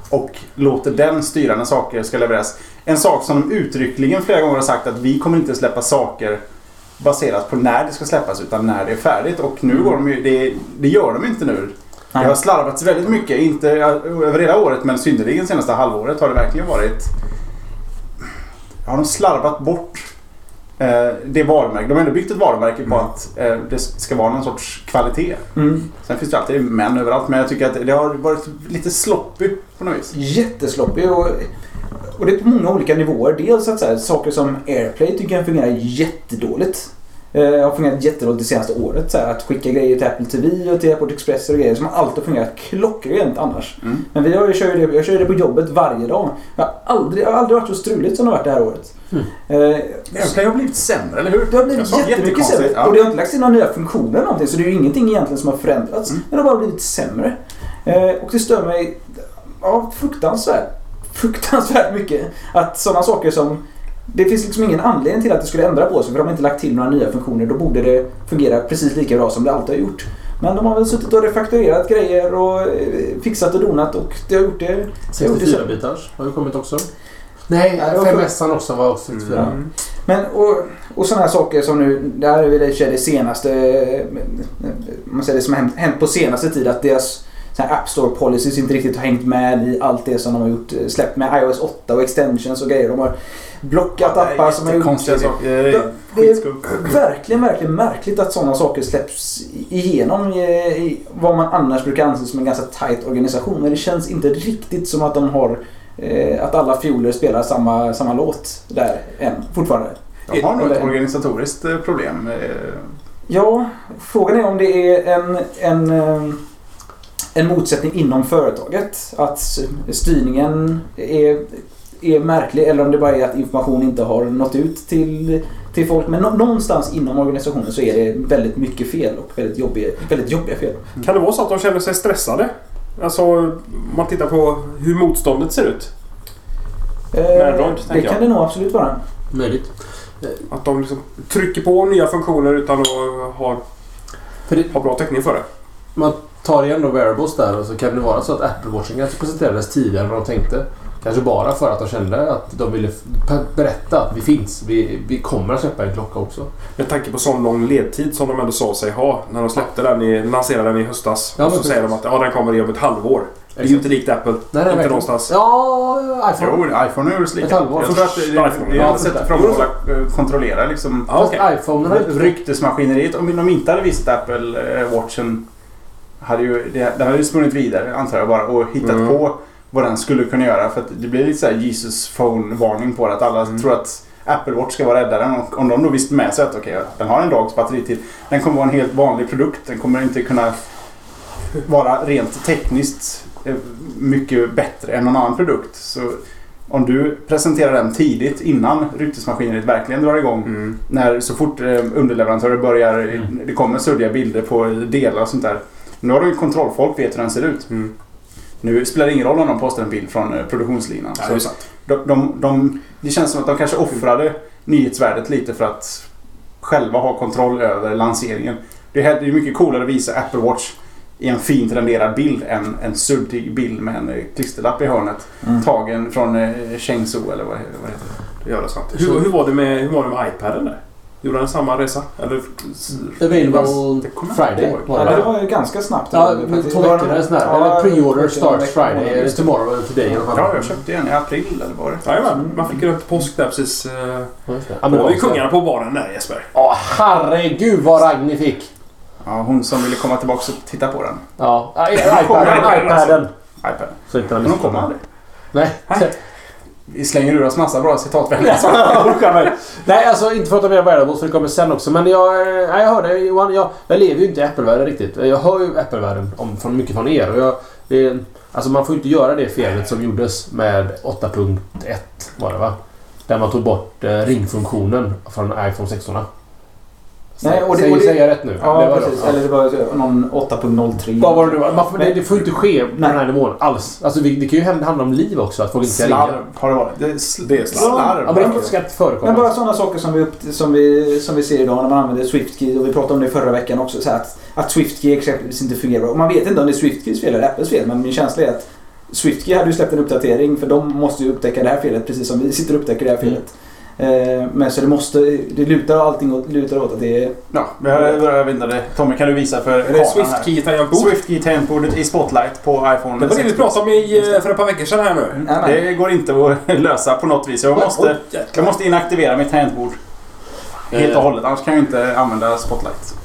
Och låter den styra när saker ska levereras. En sak som de uttryckligen flera gånger har sagt att vi kommer inte släppa saker baserat på när det ska släppas utan när det är färdigt. Och nu går de ju, det, det gör de inte nu. Det har slarvats väldigt mycket, inte över hela året men synnerligen senaste halvåret har det verkligen varit... Har de slarvat bort eh, det varumärket. De har ändå byggt ett varumärke på att eh, det ska vara någon sorts kvalitet. Mm. Sen finns det alltid män överallt men jag tycker att det har varit lite sloppy på något vis. Jättesloppig och, och det är på många olika nivåer. Dels att så här, saker som AirPlay tycker jag fungerar jättedåligt. Eh, har fungerat jättedåligt det senaste året. Så här, att skicka grejer till Apple TV och till Airport Express och grejer som alltid har fungerat klockrent annars. Mm. Men vi har ju, kör ju det, jag kör ju det på jobbet varje dag. Jag har aldrig, jag har aldrig varit så struligt som det har varit det här året. Mm. Eh, Airplay har blivit sämre, eller hur? Det har blivit jättemycket sämre. ja. Och det har inte lagts in några nya funktioner eller någonting. Så det är ju ingenting egentligen som har förändrats. Mm. Men det har bara blivit sämre. Eh, och det stör mig ja, fruktansvärt, fruktansvärt mycket. Att sådana saker som... Det finns liksom ingen anledning till att det skulle ändra på sig. För de har inte lagt till några nya funktioner. Då borde det fungera precis lika bra som det alltid har gjort. Men de har väl suttit och refaktorerat grejer och eh, fixat och donat och det har gjort det... det har gjort det så- 64-bitars har ju kommit också. Nej, Ja, det var 5S också var också 64. Mm. Men och, och sådana här saker som nu, det här är väl det senaste, eh, man säger det som har hänt, hänt på senaste tid att deras så här App Store policies inte riktigt har hängt med i allt det som de har gjort, eh, släppt med iOS 8 och extensions och grejer. De har blockat appar som har gjort... konstiga saker. Det- Eh, det är verkligen, verkligen märkligt att sådana saker släpps igenom i, i vad man annars brukar anse som en ganska tight organisation. Men det känns inte riktigt som att de har eh, att alla fioler spelar samma, samma låt där än fortfarande. De har nog ett organisatoriskt eh, problem. eh, Ja, frågan är om det är en, en, eh, en motsättning inom företaget. Att styrningen är, är märklig eller om det bara är att information inte har nått ut till, till folk. Men nå- någonstans inom organisationen så är det väldigt mycket fel och väldigt jobbiga, väldigt jobbiga fel. Kan det vara så att de känner sig stressade? Alltså, man tittar på hur motståndet ser ut. Eh, Android, det kan jag. det nog absolut vara. Möjligt. Att de liksom trycker på nya funktioner utan att ha, För det, ha bra täckning för det. man tar igen då wearables där och så kan det vara så att Apple Watchen kanske presenterades tidigare än vad de tänkte. Kanske bara för att de kände att de ville berätta att vi finns. Vi, vi kommer att släppa en klocka också. Med tanke på sån lång ledtid som de ändå sa sig ha när de släppte den i, lanserade den i höstas. Ja, och så säger de att ja, den kommer om ett halvår. Det är ju inte likt Apple. Nej, nej, inte verkligen. någonstans. Ja, iPhone. Jo, iPhone gjorts Ett lika. halvår. Jag tror att det, det, Första det är enda sättet för att kontrollera liksom Ja, Fast okej. iPhone har inte... ryktesmaskineriet. Om de inte hade visst Apple eh, Watchen hade ju, det, den hade ju spunnit vidare antar jag bara och hittat Mm. på vad den skulle kunna göra. För det blir lite så här Jesus phone-varning på det. Att alla Mm. tror att Apple Watch ska vara räddaren. Och om de då visste med sig att okej, den har en dags batteritid. Den kommer vara en helt vanlig produkt. Den kommer inte kunna vara rent tekniskt eh, mycket bättre än någon annan produkt. Så om du presenterar den tidigt innan ryktesmaskineriet verkligen drar igång. Mm. När så fort eh, underleverantörer börjar, Mm. det kommer suddiga bilder på delar och sånt där. Nu har de ju kontrollfolk, vet hur den ser ut. Mm. Nu spelar det ingen roll om de postar en bild från eh, produktionslinan. Ja, det är så sant. de, de, de, det känns som att de kanske offrade nyhetsvärdet lite för att själva ha kontroll över lanseringen. Det är det är mycket coolare att visa Apple Watch i en fint renderad bild än en suddig bild med en eh, klisterlapp i hörnet. Mm. Tagen från eh, Chengzhou eller vad, vad heter det? Det gör det sant. Hur, hur, var det med, hur var det med iPaden där? Gjorde han samma resa? Eller... Available Det kommer Friday ihåg. var Ja, det det va? var ju ganska snabbt. Ja, men två Det veckor eller sådär. Ja, Eller pre-order starts Friday. Eller det. tomorrow eller today. Ja, jag köpte en i april eller var det? Jajamän, man fick runt påsk där precis. eh, Ja, det. Ja, det var vi kungarna på baren där Jesper. Ja, herregud vad Ragni fick. Ja, hon som ville komma tillbaka och titta på den. Ja, iPaden. iPaden. iPad. Så inte han Men hon kommer aldrig. Nej. Vi slänger ur oss massa bra citat. Nej, alltså inte för att ta med wearables för det kommer sen också. Men jag, eh, jag hörde Johan, jag, jag lever ju inte i Apple-världen riktigt. Jag hör ju Apple-världen om, från, mycket från er. Och jag, det, alltså man får ju inte göra det felet som gjordes med 8.1 var det va? Där man tog bort eh, ringfunktionen från iPhone 16. Nej, och det- säger, och det- säger jag rätt nu? Ja, precis. Det. Eller det var någon 8.03. Vad var det nu? Man får, det, det får inte ske på Nej. den här nivån alls. Alltså det, kan ju handla om liv också. Att folk inte kan ringa. Slarv har det varit. Det är, sl- Det är slarv. Ja, men det ska inte förekomma. Men bara sådana saker som vi, som, vi, som vi ser idag när man använder SwiftKey och vi pratade om det förra veckan också. Så att, att SwiftKey exempelvis inte fungerar. Och man vet inte om det är SwiftKeys fel eller Apples fel men min känsla är att SwiftKey hade ju släppt en uppdatering för de måste ju upptäcka det här felet precis som vi sitter och upptäcker det här felet. Eh, men så det måste, det lutar allting åt, lutar åt att det är... Ja, vi har, det. Tommy kan du visa för Är det kameran här? Swift-key tangentbord? Swift-key tangentbordet i Spotlight på iPhone. Det var det vi 6. pratade om i, eh, för ett par veckor sedan här nu. Men, Det går inte att lösa på något vis. Jag måste, jag måste inaktivera mitt tangentbord. Helt och hållet, annars kan jag inte använda Spotlight.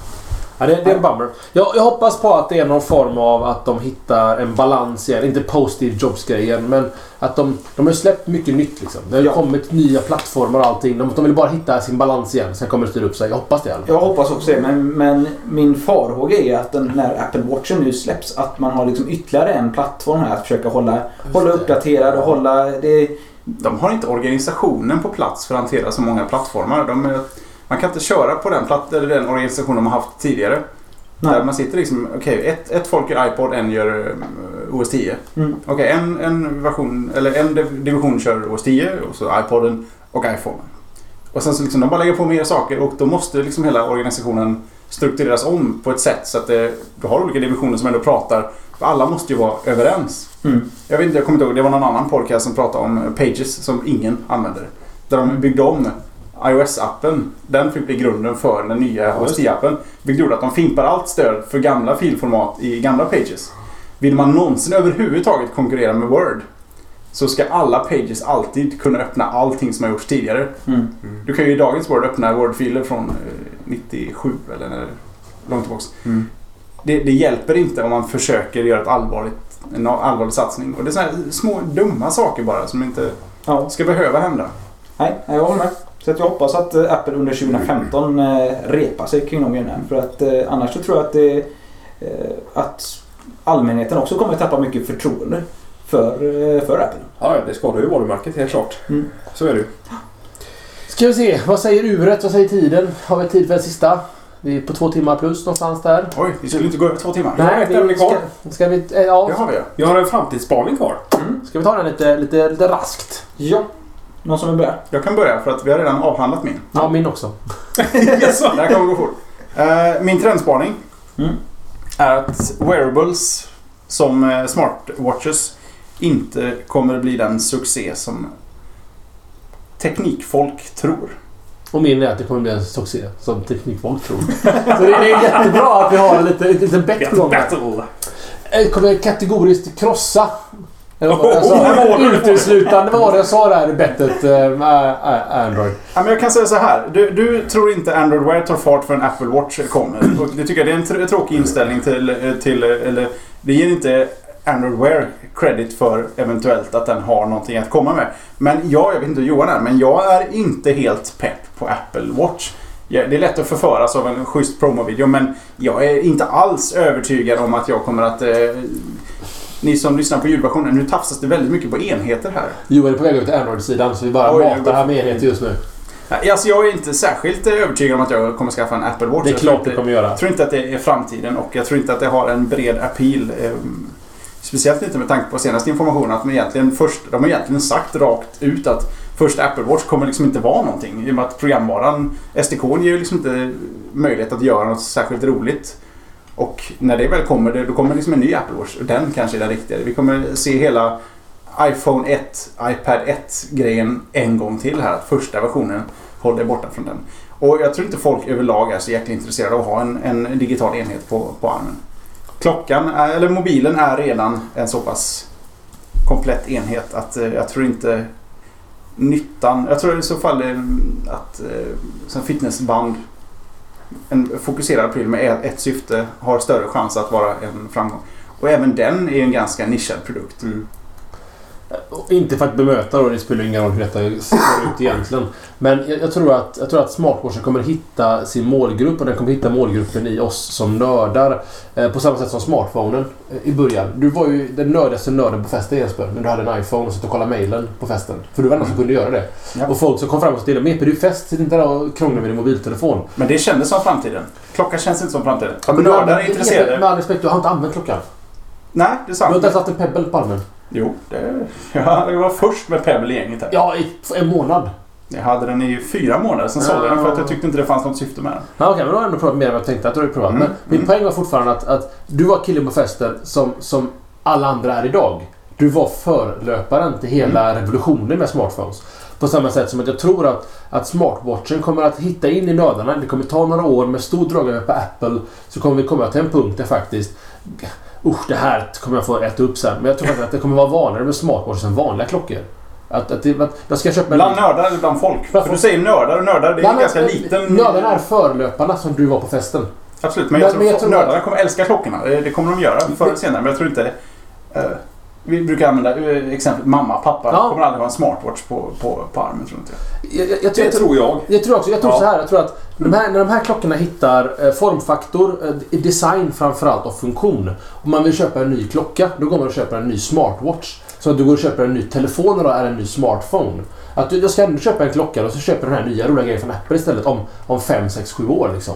Ja, det, det är en bummer. Jag, jag hoppas på att det är någon form av att de hittar en balans igen. Inte post-Steve Jobs-grejen, men att de, de har släppt mycket nytt liksom. Det har Ja. kommit nya plattformar och allting. De, de vill bara hitta sin balans igen. Sen kommer det styra upp sig. Jag hoppas det i alla fall. Jag hoppas också det, men, men min farhåga är att den, när Apple Watchen nu släpps att man har liksom ytterligare en plattform här att försöka hålla, hålla uppdaterad och hålla... Det, De har inte organisationen på plats för att hantera så många plattformar. De, är- man kan inte köra på den, platt, eller den organisation de har haft tidigare. Där nej. man sitter liksom, okej, ett, ett folk gör iPod, en gör eh, OS 10. Mm. Okej, en, en version, eller en div- division kör OS 10 och så iPoden och iPhone. Och sen så liksom, de bara lägger på mer saker och då måste liksom hela organisationen struktureras om på ett sätt så att det, du har olika divisioner som ändå pratar. För alla måste ju vara överens. Mm. Jag vet inte, jag kommer inte ihåg, det var någon annan podcast som pratade om Pages som ingen använder. Där de byggde om iOS-appen. Den fick bli grunden för den nya OS just 10-appen. Vilket gjorde att de fimpar allt stöd för gamla filformat i gamla Pages. Vill man någonsin överhuvudtaget konkurrera med Word så ska alla Pages alltid kunna öppna allting som har gjorts tidigare. Mm. Du kan ju i dagens Word öppna Word-filer från eh, 97 eller när, långt tillbaka. Mm. Det, det hjälper inte om man försöker göra ett allvarligt, en allvarlig satsning. Och det är sådana här små dumma saker bara som inte Ja, ska behöva hända. nej, nej, jag håller med. Så att jag hoppas att eh, Apple under 2015 eh, repar sig kring de grejerna. För att eh, annars så tror jag att, det, att allmänheten också kommer att tappa mycket förtroende för, för Apple. Ja, det skadar ju varumärket helt klart. Mm. Så är det ju. Ska vi se. Vad säger uret? Vad säger tiden? Har vi tid för det sista? Vi är på två timmar plus någonstans där. Oj, vi skulle inte gå över två timmar. Nej, ett ämne kvar. Ska, ska, vi, ja, Det har vi. Jag har en framtidsspaning kvar. ska vi ta den lite, lite, lite raskt? Ja. Någon som vill börja? Jag kan börja för att vi har redan avhandlat min. Ja, min också. yes. Det här kommer gå fort. Eh, min trendspaning Mm. är att wearables som eh, smartwatches inte kommer att bli den succé som teknikfolk tror. Och min är att det kommer bli en succé som teknikfolk tror. Så det är jättebra att vi har en liten, en liten bett på gång. här. Battle. Jag kommer kategoriskt krossa. Eller vad Oh, sa. oh, oh. Uteslutande var det jag sa där i bettet? eh, äh, Android. Ja, men jag kan säga så här. Du, du tror inte Android Wear tar fart för en Apple Watch kommer. Och det tycker jag det är en tr- tråkig inställning till, till... Eller det ger inte Android Wear credit för eventuellt att den har någonting att komma med. Men jag, jag vet inte hur Johan är, men jag är inte helt pepp på Apple Watch. Ja, det är lätt att förföras av en schysst promovideo men jag är inte alls övertygad om att jag kommer att... Eh, ni som lyssnar på ljudversionen, nu tafsas det väldigt mycket på enheter här. Johan är på väg ut till Android-sidan så vi bara Oj, matar här med enheter just nu. Alltså jag är inte särskilt eh, övertygad om att jag kommer skaffa en Apple Watch. Det är klart du kommer göra. Jag tror inte att det är framtiden och jag tror inte att det har en bred appeal. Eh, speciellt inte med tanke på senaste informationen att de egentligen, först, de har egentligen sagt rakt ut att första Apple Watch kommer liksom inte vara någonting. I och med att programvaran, SDK ger ju liksom inte möjlighet att göra något särskilt roligt. Och när det väl kommer, det- då kommer liksom en ny Apple Watch och den kanske är den riktiga. Vi kommer se hela iPhone 1, iPad 1 grejen en gång till här. Första versionen håll dig borta från den. Och jag tror inte folk överlag är så jäkla intresserade av att ha en, en digital enhet på, på armen. Klockan, eller mobilen är redan en så pass komplett enhet att eh, jag tror inte nyttan, jag tror i så fall eh, att eh, som fitnessband en fokuserad pryl med ett, ett syfte har större chans att vara en framgång. Och även den är en ganska nischad produkt. Mm. Och Inte för att bemöta då, det spelar ingen roll hur detta ser ut egentligen. Men jag, jag, tror att, jag tror att smartwatchen kommer hitta sin målgrupp och den kommer hitta målgruppen i oss som nördar. Eh, på samma sätt som smartphonen eh, i början. Du var ju den nördigaste nörden på festen Jesper. När du hade en iPhone och satt och kollade mailen på festen. För du var den som kunde göra det. Ja. Och folk som kom fram och sa dig “Mepe, du fest, sitt inte där och krångla med din mobiltelefon”. Men det kändes som framtiden. Klockan känns inte som framtiden. Ja, men nördar är intresserade. Med all respekt, du har inte använt klockan. Nej, det är Du har sant. inte ens haft en Pebble på armen. Jo, det, ja, jag var först med Pebble i gänget här. Ja, i en månad. Jag hade den i fyra månader, sen sålde jag den för att jag tyckte inte det fanns något syfte med den. Ja, Okej, men då har jag ändå provat mer än vad jag tänkte att du hade provat. Mm, Men min mm. poäng var fortfarande att, att du var killen på festen som, som alla andra är idag. Du var förlöparen till hela Mm. revolutionen med smartphones. På samma sätt som att jag tror att, att smartwatchen kommer att hitta in i nödarna. Det kommer ta några år med stor dragare på Apple. Så kommer vi komma till en punkt där faktiskt Usch, det här kommer jag få äta upp sen. Men jag tror faktiskt att det kommer vara vanligare med smartwatches än vanliga klockor. Att, att, det, att jag ska köpa en... Bland nördar eller bland folk? Bland För du säger nördar och nördar, det är en ganska liten... Nördarna är förlöparna som du var på festen. Absolut, men jag Men- tror, men jag tror nördarna kommer älska klockorna. Det det kommer de göra förr eller senare, men jag tror inte... eh, vi brukar använda eh, exemplet mamma, pappa. Ja. kommer aldrig ha en smartwatch på, på, på armen, tror inte jag. Jag, jag, jag, Det jag, tror jag. Jag tror också, jag tror Ja. så här, jag tror att de här, när de här klockorna hittar eh, formfaktor, eh, design framförallt och funktion. Om man vill köpa en ny klocka, då går man och köper en ny smartwatch. Så att du går och köper en ny telefon och då är en ny smartphone. Att du, jag ska ändå köpa en klocka och så köper du den här nya roliga grejen från Apple istället om, om 5, 6, 7 år liksom.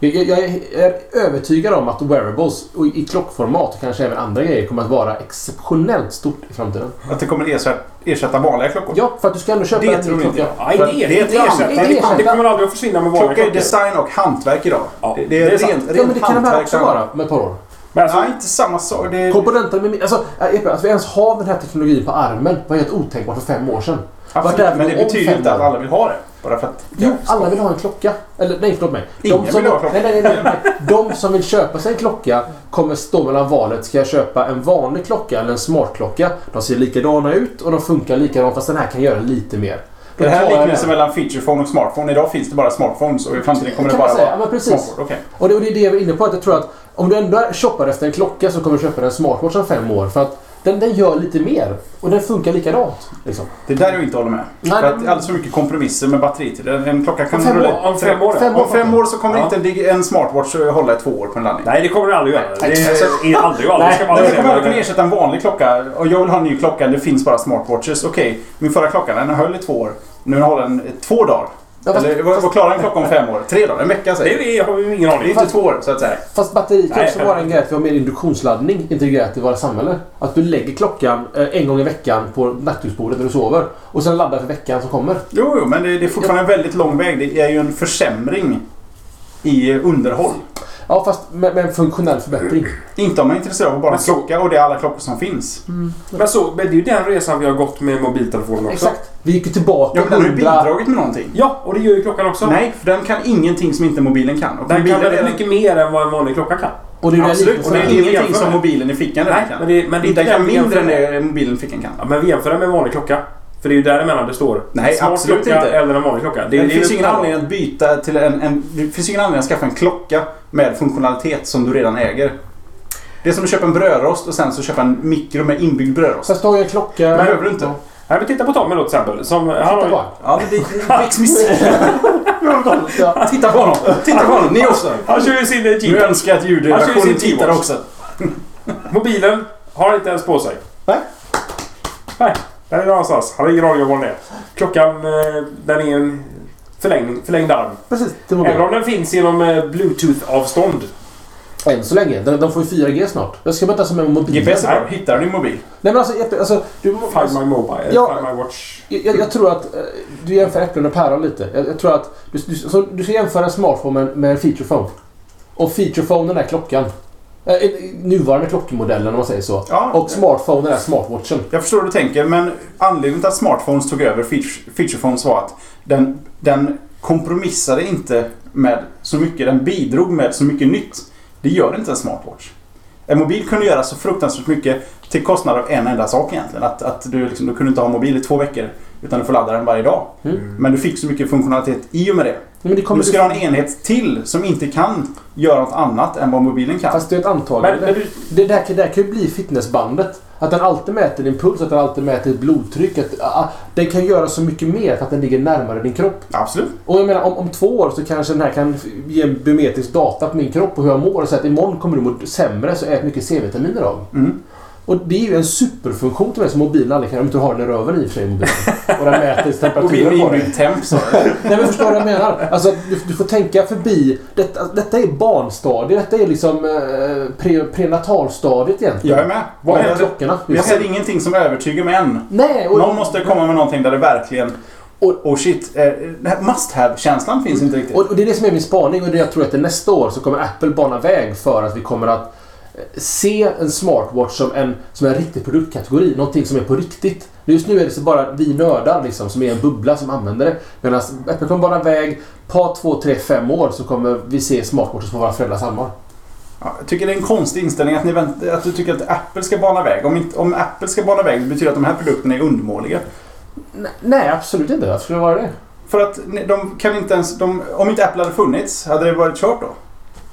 Jag, jag, är övertygad om att wearables och i klockformat och kanske även andra grejer kommer att vara exceptionellt stort i framtiden. Att det kommer ersätta, ersätta vanliga klockor. Ja, för att du ska ändå köpa Det en tror ny klocka. är är inte annat- Det, det är det kommer aldrig att försvinna med vanliga Klocka är klockor. design och hantverk idag. Ja, det, det det är, är sant. rent, Ja, rent men det kan de här också vara med ett par år. Men alltså, Nej, inte samma sak. Det är, Komponenter med... Alltså, att vi ens har den här teknologin på armen var helt otänkbart för fem år sedan. Absolut, Vart är vi men det betyder inte att alla vill ha det. Bara för att... Jo, alla vill ha en klocka. Eller nej, förlåt mig. Ingen som, vill ha. Nej, nej, nej, nej. De som vill köpa sig en klocka kommer stå mellan valet. Ska jag köpa en vanlig klocka eller en smartklocka? De ser likadana ut och de funkar likadant fast den här kan göra lite mer. Då Det här är liknelsen mellan featurephone och smartphone. Idag finns det bara smartphones och i framtiden kommer det bara säga, vara men precis. smartphone. Okej. Och det, och det är det jag var inne på. Att jag tror att om du ändå shoppar efter en klocka så kommer du köpa en smartwatch om fem år. För att den, den gör lite mer. Och den funkar likadant. Liksom. Det är där jag inte håller med. Nej, för att det är alldeles för mycket kompromisser med batteritid. En en klocka kan fem rulla år- om fem år. Fem Om fem år så kommer Ja. inte en, smartwatch att hålla i två år på en laddning. Nej, det kommer det aldrig göra. Det nej. är aldrig aldrig ska man Nej, kommer aldrig kunna ersätta en vanlig klocka. Och jag vill ha en ny klocka. Det finns bara smartwatches. Okej, min förra klocka den höll i två år. Nu håller den två dagar. Ja, fast, Eller vad, vad klarar en klocka om fem år? Tre dagar? En vecka säger. Det är- har vi ingen Det är aning. inte två år så att säga. fast batteri kan också vara en grej att vi har mer induktionsladdning integrerat i våra samhälle. Att du lägger klockan eh, en gång i veckan på nattduksbordet när du sover. Och sen laddar för veckan som kommer. Jo, jo, men det, det är fortfarande en väldigt lång väg. Det är ju en försämring i underhåll. Ja, fast med, med en funktionell förbättring. Inte om man är intresserad av bara en klocka och det är alla klockor som finns. Men, så, men det är ju den resan vi har gått med mobiltelefonen också. Exakt. Vi gick ju tillbaka Ja, men den har ju 100... bidragit med någonting. Ja, och det gör ju klockan också. Nej, för den kan ingenting som inte mobilen kan. Och Den kan väldigt är- mycket mer än vad en vanlig klocka kan. Och det är ju Absolut, och det är ingenting som mobilen i fickan Nej, kan. men det, men det är inte kan mindre än det mobilen i fickan kan. Ja, men vi jämför den med en vanlig klocka. För det är ju däremellan det står. Nej, Smart absolut klocka inte. eller en vanlig klocka. Det, Det, det finns är ingen ju- anledning att byta till en, en... Det finns ingen anledning att skaffa en klocka med funktionalitet som du redan äger. Det är som att köpa en brödrost och sen så köpa en mikro med inbyggd brödrost. Fast då har jag klocka... behöver du inte. Nej, men titta på Tommy då till exempel. Som, han Titta har, på. Ja, det, det, det väcks. Titta på honom! Titta på honom! Ni också! han kör ju sin eh, Nu Jeep. önskar jag att ljudredaktionen T-Watch. också. Mobilen har han inte ens på sig. Nej. Nej, där är det någonstans. Han har ingen aning om var den är. Klockan, eh, den är en förlängning, förlängd arm. Precis, det var Även om den finns inom eh, bluetooth-avstånd. Än så länge. De, de får ju 4G snart. Jag ska bara som en mobil. GPS är bra. Hittar du din mobil? Nej men alltså alltså, du, Find my mobile. Ja. Find my watch. jag, jag tror att eh, du jämför äpplen och päron lite. Jag, jag tror att du, du, så, du ska jämföra en smartphone med, med en feature phone. Och feature phonen är klockan. Eh, eh, nuvarande klockmodellen om man säger så. Ja. Och smartphonen är smartwatchen. Jag förstår hur du tänker, men anledningen till att smartphones tog över feature, feature phones var att den, den kompromissade inte med så mycket. Den bidrog med så mycket nytt. Det gör inte en smartwatch. En mobil kunde göra så fruktansvärt mycket till kostnad av en enda sak egentligen. Att, att du, liksom, du kunde inte ha mobil i två veckor utan du får ladda den varje dag. Mm. Men du fick så mycket funktionalitet i och med det. Men det kommer Nu ska du ha en enhet till som inte kan göra något annat än vad mobilen kan. Fast det är ett antagande. Men, men du, Det där, det där kan ju bli fitnessbandet. Att den alltid mäter din puls, att den alltid mäter ditt blodtryck. Att, ah, den kan göra så mycket mer för att den ligger närmare din kropp. Absolut. Och jag menar om, om två år så kanske den här kan ge en biometrisk data på min kropp och hur jag mår. Och säga att imorgon kommer du må sämre så ät mycket C-vitamin idag. Mm. Och det är ju en superfunktion till mig som mobilen aldrig kan om du inte har den i röven i och för sig mobilen. Och den mäter temperaturen på dig. temp så. Nej men förstår du vad jag menar? Alltså du, du får tänka förbi. Detta, detta är barnstadiet. Detta är liksom eh, pre, prenatalstadiet egentligen. Jag är med. Vad är klockorna? Jag ser ingenting som övertygar mig än. Nej, och, Någon måste komma med någonting där det verkligen... Och- Och shit, eh, must have-känslan finns inte riktigt. och, och det är det som är min spaning och det jag tror att det nästa år så kommer Apple bana väg för att vi kommer att se en smartwatch som en, som en riktig produktkategori. Någonting som är på riktigt. Just nu är det så bara vi nördar liksom, som är en bubbla som använder det. Medan Apple kommer bana väg. På två, tre, fem år så kommer vi se smartwatches på våra föräldrars armar. Ja, jag tycker det är en konstig inställning att, ni vänt, att du tycker att Apple ska bana väg. Om, inte, om Apple ska bana väg betyder det att de här produkterna är undermåliga. Nej, nej, absolut inte. Varför skulle det vara det? För att de kan inte ens... De, om inte Apple hade funnits, hade det varit kört då?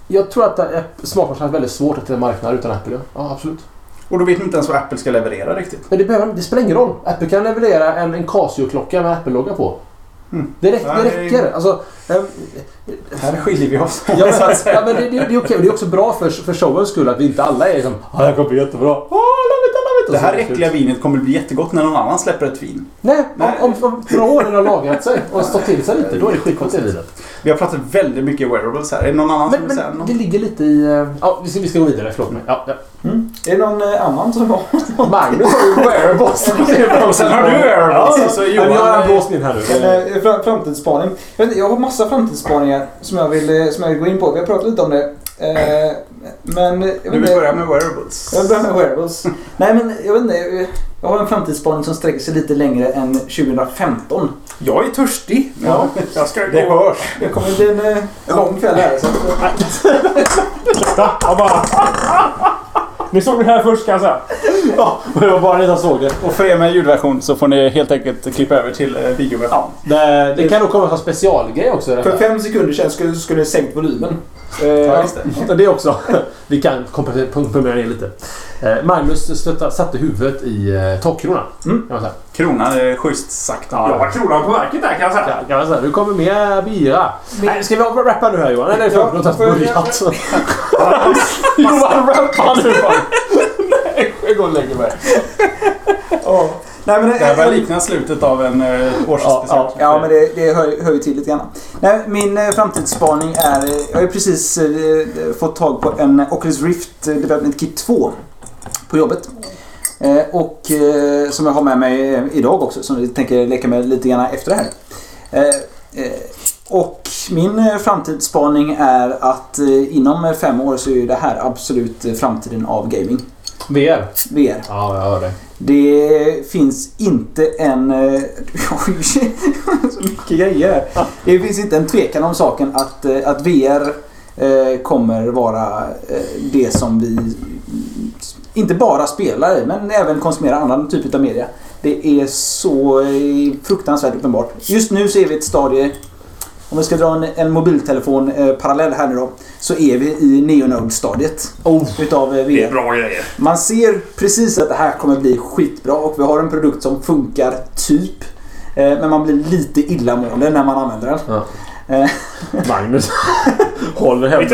Jag tror att eh, smartwatch har väldigt svårt att hitta en marknad utan Apple. Ja, absolut. Och då vet ni inte ens vad Apple ska leverera riktigt. Men det, behöver, det spelar ingen roll. Apple kan leverera en, en Casio-klocka med Apple-logga på. Mm. Det, räck, Ja, det räcker. Alltså, ehm, Här skiljer vi oss ja, säga. ja, men det, det, det är okej. Det är också bra för, för showens skull att vi inte alla är som Ja, det kommer bli jättebra. Åh, love it, I love it. Och Det så här är slut. äckliga vinet kommer bli jättegott när någon annan släpper ett vin. Nej, om, Nej. om, om några år när det har lagrat sig och stått till sig lite, då är det skitgott det vinet. Vi har pratat väldigt mycket wearables här. Är det någon annan Men, som vill säga men något? det ligger lite i... eh, Ja, vi ska, vi ska gå vidare. Förlåt mig. Ja, ja. Mm. Är det någon eh, annan som har... Magnus har ju wearables. Sen har du wearables. Ja, så Johan, jag har en blåst min här En nu. eh, fram- framtidsspaning. Jag, vet, inte, jag har massa framtidsspaningar som jag, vill, eh, som jag vill gå in på. Vi har pratat lite om det. Eh, men... Du vill börja med wearables. Jag börjar med wearables. Nej men jag vet inte. Jag har en framtidsspaning som sträcker sig lite längre än 2015. jag är törstig. Ja. Jag ska Det gå. hörs. Det kommer bli en eh, lång kväll här. Så att. Ni såg det här först kan jag säga. Ja, det var bara det jag såg det. Och för er med ljudversion så får ni helt enkelt klippa över till eh, videoversion. Det, det kan nog komma som specialgrej också. det för fem sekunder sedan skulle, skulle jag sänkt volymen. Eh, Ja, just det. Ja, det också. Vi kan komprimera komprimera ner lite. Eh, Magnus stötta, satte huvudet i eh, takkronan. Mm. Kan man säga. Kronan är schysst sagt. Ja. Jag har kronan på verket där kan jag säga. Ja, kan man säga. Nu kommer mer bira. Nej, ska vi rappa nu här Johan? Nej, nej, förlåt. Låt oss börja. Johan, rappa nu. Nej, jag går och lägger mig. ja. Nej, men, Det här eh, börjar likna slutet av en uh, årsspecial. Ja, Ja, men det, det hör, hör ju till lite grann. Nej, min eh, framtidsspaning är... eh, Jag har ju precis eh, fått tag på en Oculus Rift eh, Development Kit 2 på jobbet. Eh, och eh, som jag har med mig eh, idag också, som jag tänker leka med lite grann efter det här. Och min framtidsspaning är att inom fem år så är det här absolut framtiden av gaming. VR. VR. Ja, jag hör det. Det finns inte en... Oj, så mycket grejer. Det finns inte en tvekan om saken att, att VR kommer vara det som vi inte bara spelar i men även konsumerar annan typ av media. Det är så eh, fruktansvärt uppenbart. Just nu så är vi i ett stadie om vi ska dra en, en mobiltelefon eh, parallell här nu då. Så är vi i Neonode-stadiet. Oh. Utav eh, VR. Det är bra grejer. Man ser precis att det här kommer bli skitbra och vi har en produkt som funkar typ. Eh, Men man blir lite illamående när man använder den. Ja. Eh, Magnus håller Vet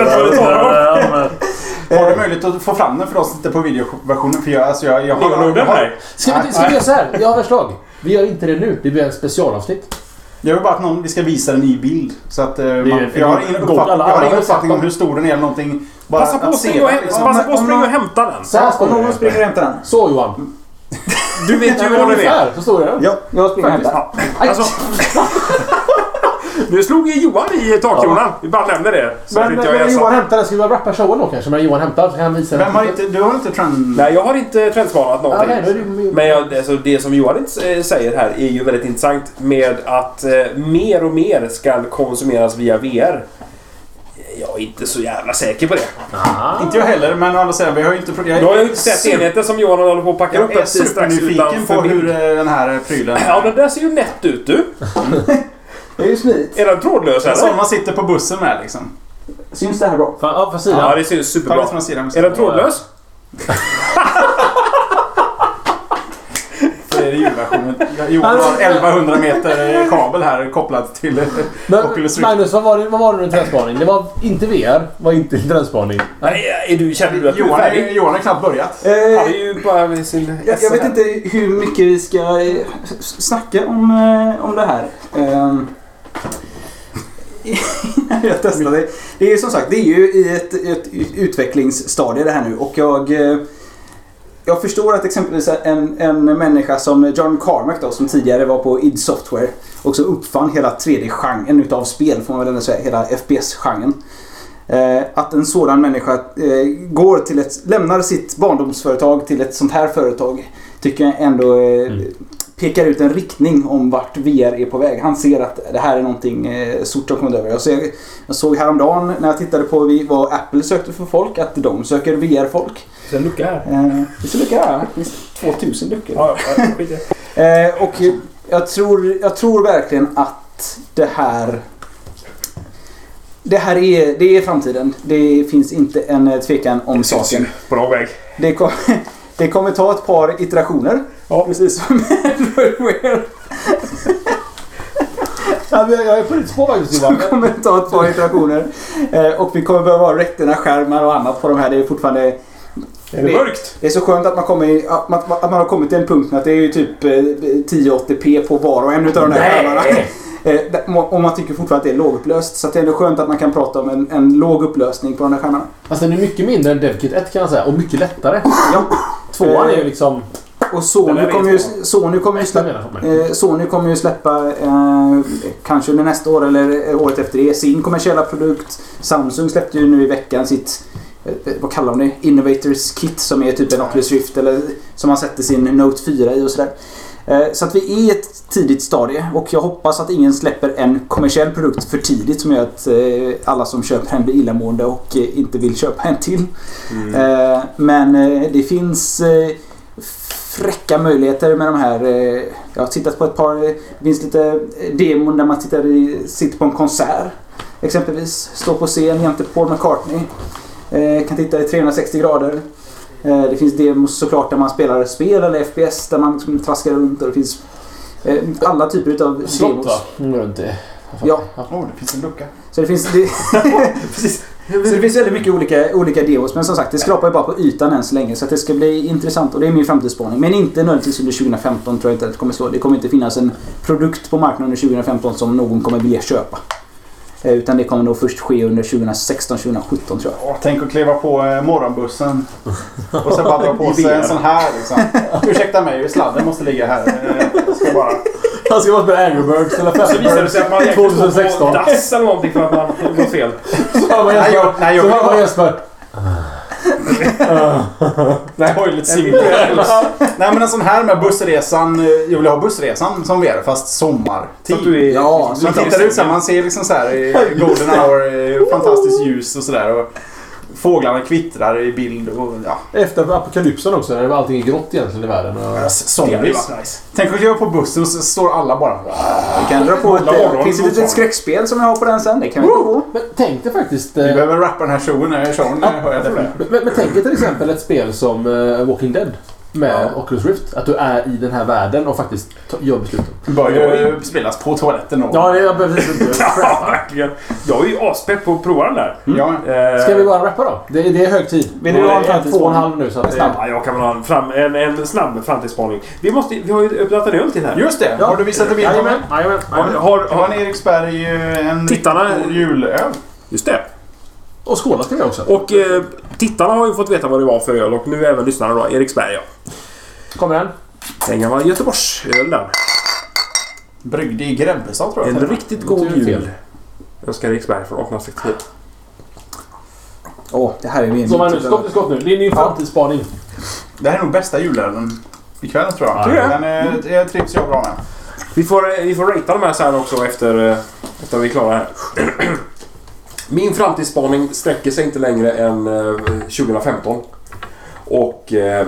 Har du möjlighet att få fram den för oss tittar på videoversionen? För jag, alltså jag, jag, har- har- här. Ska vi, ska vi göra så här? Jag har förslag. Vi gör inte det nu. Det blir en specialavsnitt. jag vill bara att någon, vi ska visa den i bild. Så att, eh, man, för jag har ingen, uppfatt, alla- jag har ingen uppfattning om hur stor den är eller någonting. Bara Passa på att springa och liksom. passa på att springa och hämta den. Så här står om någon det. springer och hämtar den. Så Johan. Du vet ju Nej, vad det är. ungefär. Så står det. Ja, jag springer och hämtar. Ja. Alltså, Nu slog ju Johan i takkronan. Vi bara nämner det. Men är när. Johan hämtar den, ska vi rappa showen då kanske? Men Johan hämtar så kan han visa Vem har inte, du har inte trend... Nej, jag har inte trendspanat Ja, någonting. nej, då är det ju- Men jag, alltså, det som Johan inte s- säger här är ju väldigt intressant med att eh, mer och mer ska konsumeras via VR. Jag är inte så jävla säker på det. Ah. Inte jag heller, men andra sidan, vi har ju inte... Jag, Du har ju inte sett enheten som Johan håller på att packa upp jag är supernyfiken på hur eh, den här prylen... Ja, den där ser ju nätt ut du. Det är ju smidigt. Är den trådlös eller? man sitter på bussen med liksom. Syns det här bra? Fan, Ja, på sidan. Ja, det syns Ta superbra. lite från sidan. Är den trådlös? Så är det julversionen. Johan har 1100 meter kabel här kopplat till eh, Men, Oculus Rift. Magnus, vad var det, vad var det nu trendspaning? Det var inte VR, var inte trendspaning. Nej, är du, känner du att du är Johan, är, färdig? Johan har knappt börjat. Eh, Han är ju bara med sin jag, jag vet inte hur mycket vi ska eh, s- snacka om, eh, om det här. Ehm, innan jag testar det. Det är som sagt, det är ju i ett, ett utvecklingsstadie det här nu och jag eh, jag förstår att exempelvis en, en människa som John Carmack då, som tidigare var på id Software också uppfann hela 3D-genren utav spel, får man väl ändå säga, hela FPS-genren. Eh, att en sådan människa eh, går till ett, lämnar sitt barndomsföretag till ett sånt här företag tycker jag ändå eh, Mm pekar ut en riktning om vart VR är på väg. Han ser att det här är någonting eh, stort som kommit över. Jag, ser, jag såg häromdagen när jag tittade på vi- vad Apple sökte för folk att de söker VR-folk. En lucka här. Eh, det ser lucka här. Det finns 2000 luckor. Ja, det. Eh, och jag tror, jag tror verkligen att det här det här är, det är framtiden. Det finns inte en eh, tvekan om saken. På någon väg. Det, kom, det kommer ta ett par iterationer. Ja. Precis som Ja, men jag är på ditt spår Johan. Det kommer ta ett par iterationer. Eh, och vi kommer behöva ha Retina-skärmar och annat på de här. Det är fortfarande... Är det mörkt? Det är så skönt att man, kommer att man, att man har kommit till en punkt att det är ju typ eh, 1080p på var och en utav de här skärmarna. Eh, och man tycker fortfarande att det är lågupplöst. Så det är ändå skönt att man kan prata om en, en låg upplösning på de här skärmarna. Alltså den är mycket mindre än DevKit 1 kan jag säga och mycket lättare. Ja. Tvåan är ju liksom... Och Sony kommer, ju. Sony kommer ju släppa. Eh, Sony kommer ju släppa, eh, kanske under nästa år eller eh, året efter det, sin kommersiella produkt. Samsung släppte ju nu i veckan sitt, eh, vad kallar de det? Innovators Kit som är typ en Oculus Rift eller som man sätter sin Note 4 i och sådär. Eh, så att vi är i ett tidigt stadie och jag hoppas att ingen släpper en kommersiell produkt för tidigt som gör att eh, alla som köper en blir illamående och eh, inte vill köpa en till. Eh, men det finns fräcka möjligheter med de här. Jag har tittat på ett par. Det finns lite demon där man tittar i, sitter på en konsert. Exempelvis. Står på scen jämte Paul McCartney. Kan titta i 360 grader. Eh, det finns demos såklart där man spelar spel eller FPS där man liksom traskar runt. Och det finns eh, alla typer av Slott demos. va? Mm, runt det. Ja. Åh, det finns en lucka. Så det finns, det, precis. Så det finns väldigt mycket olika, olika demos. Men som sagt, det skrapar ju bara på ytan än så länge. Så att det ska bli intressant. Och det är min framtidsspaning. Men inte nödvändigtvis under 2015 tror jag inte att det kommer slå. Det kommer inte finnas en produkt på marknaden under 2015 som någon kommer vilja köpa. Eh, Utan det kommer nog först ske under 2016, 2017 tror jag. Åh, tänk att kliva på eh, morgonbussen och sen bara dra på sig en sån här liksom. Ursäkta mig, sladden måste ligga här. Eh, Jag ska bara... Han ska bara spela Angry Birds eller Så visar det sig att man Fast egentligen står 2016. på dass eller någonting för att man gått fel. Så hör man Nej, jag- nej, jag- Jesper. Nej, toilet simulator. Nej men en sån här med bussresan. eh, Jag vill ha bussresan som VR fast sommartid. Så att du är... Ja, Så man tittar ut så här, man ser liksom så här i golden hour, eh, fantastiskt ljus och sådär. Fåglarna kvittrar i bild och ja. Efter apokalypsen också när allting är grått egentligen i världen. Och... Det hade Zombies. nice. Tänk att kliva på bussen och så står alla bara... Vi kan dra på ett... Det morgon, finns ett litet skräckspel som jag har på den sen. Det kan vi gå på. Men tänk dig faktiskt... Vi eh, behöver rappa den här showen. eh, showen eh, hör jag definitivt. Men, men, men tänk dig till exempel ett spel som eh, Walking Dead. Med Oculus Rift. Att du är i den här världen och faktiskt gör besluten. Det bör ju spelas på toaletten och... Ja, det jag behöver inte... Ja, verkligen. Jag är ju aspepp på att prova den där. Ja. Eh, Ska vi bara rappa då? Det, det är hög tid. Vill Det du ha är en framtidsspaning? Två och en halv nu så att... Snabb. Ja, jag kan väl ha en, fram, en, en snabb framtidsspaning. Vi, måste, vi har ju öppnat en öl till här. Just det! Har du visat en bild på mig? Jajamän. Har, har, var en Eriksberg, eh, en Tittarna- julöl. just det. Och skåla ska vi också. Och eh, tittarna har ju fått veta vad det var för öl och nu även lyssnarna då. Eriksberg ja. Kommer den? En gammal Göteborgsöl där. Bryggd i Grebbestad tror jag. En riktigt god jul. Önskar Eriksberg från 1869. Åh, det här är min... Så Magnus, skott till skott nu. Det är din framtidsspaning. Det här är nog bästa julölen ikväll tror jag. Ja, det är det. Den är, det trivs jag bra med. Vi får, vi får ratea de här sen också efter, eh, efter vi är klara här. Min framtidsspaning sträcker sig inte längre än eh, 2015. Och eh,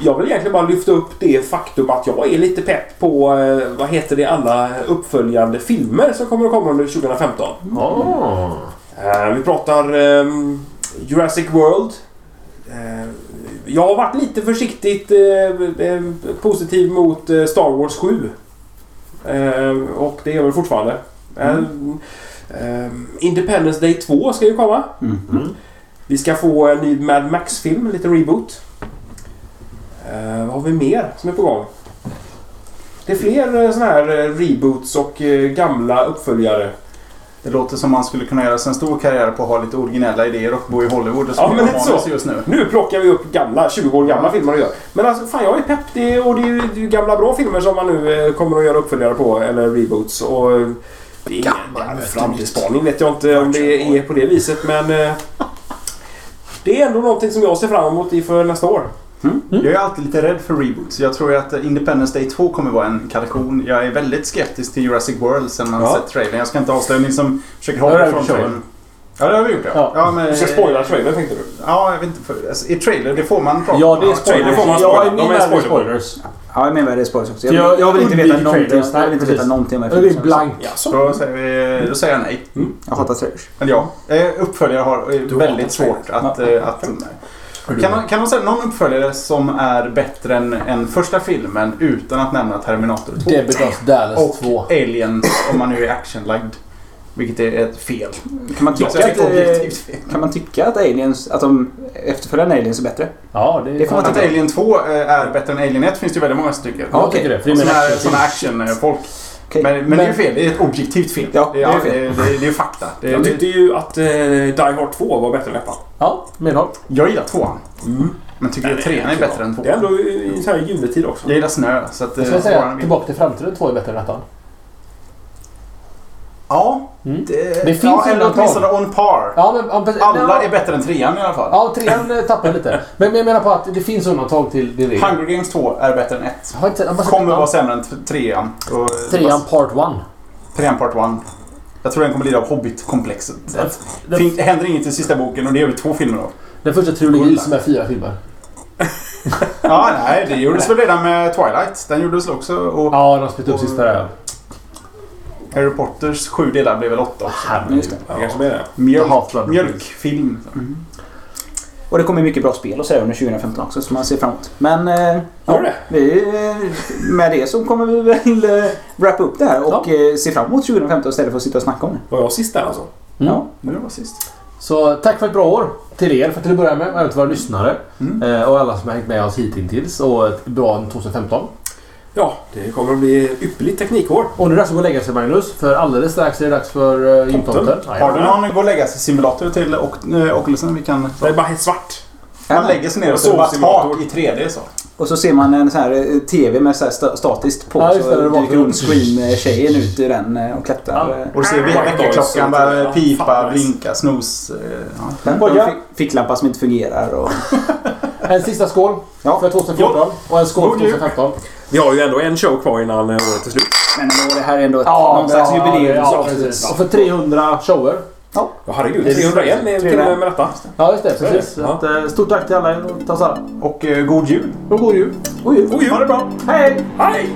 jag vill egentligen bara lyfta upp det faktum att jag är lite pepp på, eh, vad heter det, alla uppföljande filmer som kommer att komma under 2015. Oh. Eh, vi pratar ehm, Jurassic World. Eh, jag har varit lite försiktigt eh, eh, positiv mot eh, Star Wars 7. Eh, och det är jag väl fortfarande. Eh, eh, Independence Day 2 ska ju komma. Mm. Vi ska få en ny Mad Max-film, lite reboot. Eh, vad har vi mer som är på gång? Det är fler eh, såna här eh, reboots och eh, gamla uppföljare. Det låter som man skulle kunna göra sig en stor karriär på att ha lite originella idéer och bo i Hollywood och Ja, men lite så. just nu. Nu plockar vi upp gamla, 20 år gamla filmer och gör. Men alltså fan jag är pepp. Det är, och det är ju gamla bra filmer som man nu kommer att göra uppföljare på. Eller reboots. Och det är Gammal, ja, framtidsspaning vet jag inte om det är på det viset men... eh, Det är ändå någonting som jag ser fram emot inför nästa år. Jag är alltid lite rädd för reboots. Jag tror att Independence Day 2 kommer vara en kalkon. Jag är väldigt skeptisk till Jurassic World sen man Ja. sett trailern. Jag ska inte avslöja ni som försöker hålla från trailern. Ja, det har vi gjort ja. Ja. ja men, Du ska spoila trailern tänkte du? Ja, jag vet inte. För, alltså, I trailer, det får man prata Ja, det är trailer får man spoilers. spoila. Ja, i De är spoilers. spoilers. Ja, jag menar det är spoilers också. Jag, jag jag, vill inte veta någonting, trailers. jag vill inte veta någonting om Jag blir blank. Jaså? Då säger, vi, då säger jag nej. Jag hatar trailers. Men ja, eh, uppföljare har eh, Du väldigt svårt att... Ja. eh, att kan, man, kan man säga någon uppföljare som är bättre än, än första filmen utan att nämna Terminator 2? Debbie Does Dallas Och 2. Aliens om man nu är actionlagd. Vilket är ett fel. Kan man tycka, att, objektivt eh, kan man tycka att Aliens, att de efterföljande Aliens är bättre? Ja, det, Det får man Att. Alien 2 eh, är bättre än Alien 1 finns det ju väldigt många som tycker. Ja, jag tycker det. För det är Sådana action. såna action-folk. Okej. Men, men, det är ju fel. Det är ett objektivt fel. Ja, det, det är, är fel. det, det, det är fakta. Det, Jag det, tyckte ju att eh, Die Hard 2 var bättre än ettan. Ja, medhåll. jag gillar tvåan. Mm. Men tycker att det är trean är inte bättre än Det är ändå i juletid också. Jag gillar snö. Så att, Jag eh, skulle säga att är- Tillbaka till framtiden 2 är bättre än ettan. Ja, Mm. det, Det finns ja, eller åtminstone on par. Ja, men, ja, precis. Alla ja, är bättre än trean i alla fall. Ja, trean eh, tappar lite. Men, men jag menar på att det finns undantag till din regel. Hunger Games 2 är bättre än 1. Jag har inte, jag har bara sett Kommer vara sämre än trean. Och- Trean Part 1. Trean Part 1. Jag tror den kommer lida av Hobbit-komplexet. Det händer inget i sista boken och det gör vi två filmer av. den första trilogin som är fyra filmer. Ja, nej, det gjordes väl redan med Twilight. Den gjordes väl också. Och Ja, de har splittrat upp sista där. Harry Potters sju delar blev väl åtta också. Just det. Ja, det kanske blir det. Mjölk, mjölkfilm. Och det kommer mycket bra spel och så under 2015 också som man ser fram emot. Men eh, det? vi, eh, med det så kommer vi väl eh, wrappa upp det här och eh, se fram emot 2015 istället för att sitta och snacka om det. Var jag sist där alltså? Mm. Ja. Nu var sist. Så tack för ett bra år till er för till att börja med. Även till våra lyssnare. Mm. Eh, och alla som har hängt med oss hittills. Och ett bra 2015. Ja, det kommer att bli ypperligt teknikår. Och nu är det dags att gå och lägga sig Magnus. För alldeles strax är det dags för uh, gymtomten. Har du någon gå och lägga sig simulator till och, Oculusen? Vi kan... Det är bara helt svart. Man lägger sig ner och så är det bara tak i 3D så. Och så ser man en sån här eh, TV med så här sta- statiskt på. Ja, så dyker Scream-tjejen ut ur den eh, och klättrar. Ja. eh. Och du ser väckarklockan ja, bara ja, pipa, blinka, snos. eh, Ja. Ficklampa som inte fungerar. Och... En sista skål Ja. för 2014. Och en skål för God jul. 2015. Vi har ju ändå en show kvar innan eh, året är slut. Men ändå, det här är ändå ett, någon slags jubileum. Ja, precis. Och för 300 shower. Ja, herregud. 301 är till och med med detta. Ja, just det. Precis. Ja. Så Att, eh, stort tack till alla er och. Och eh, god jul. Och god jul. God jul. God jul! Ha det bra. Hej! Hej!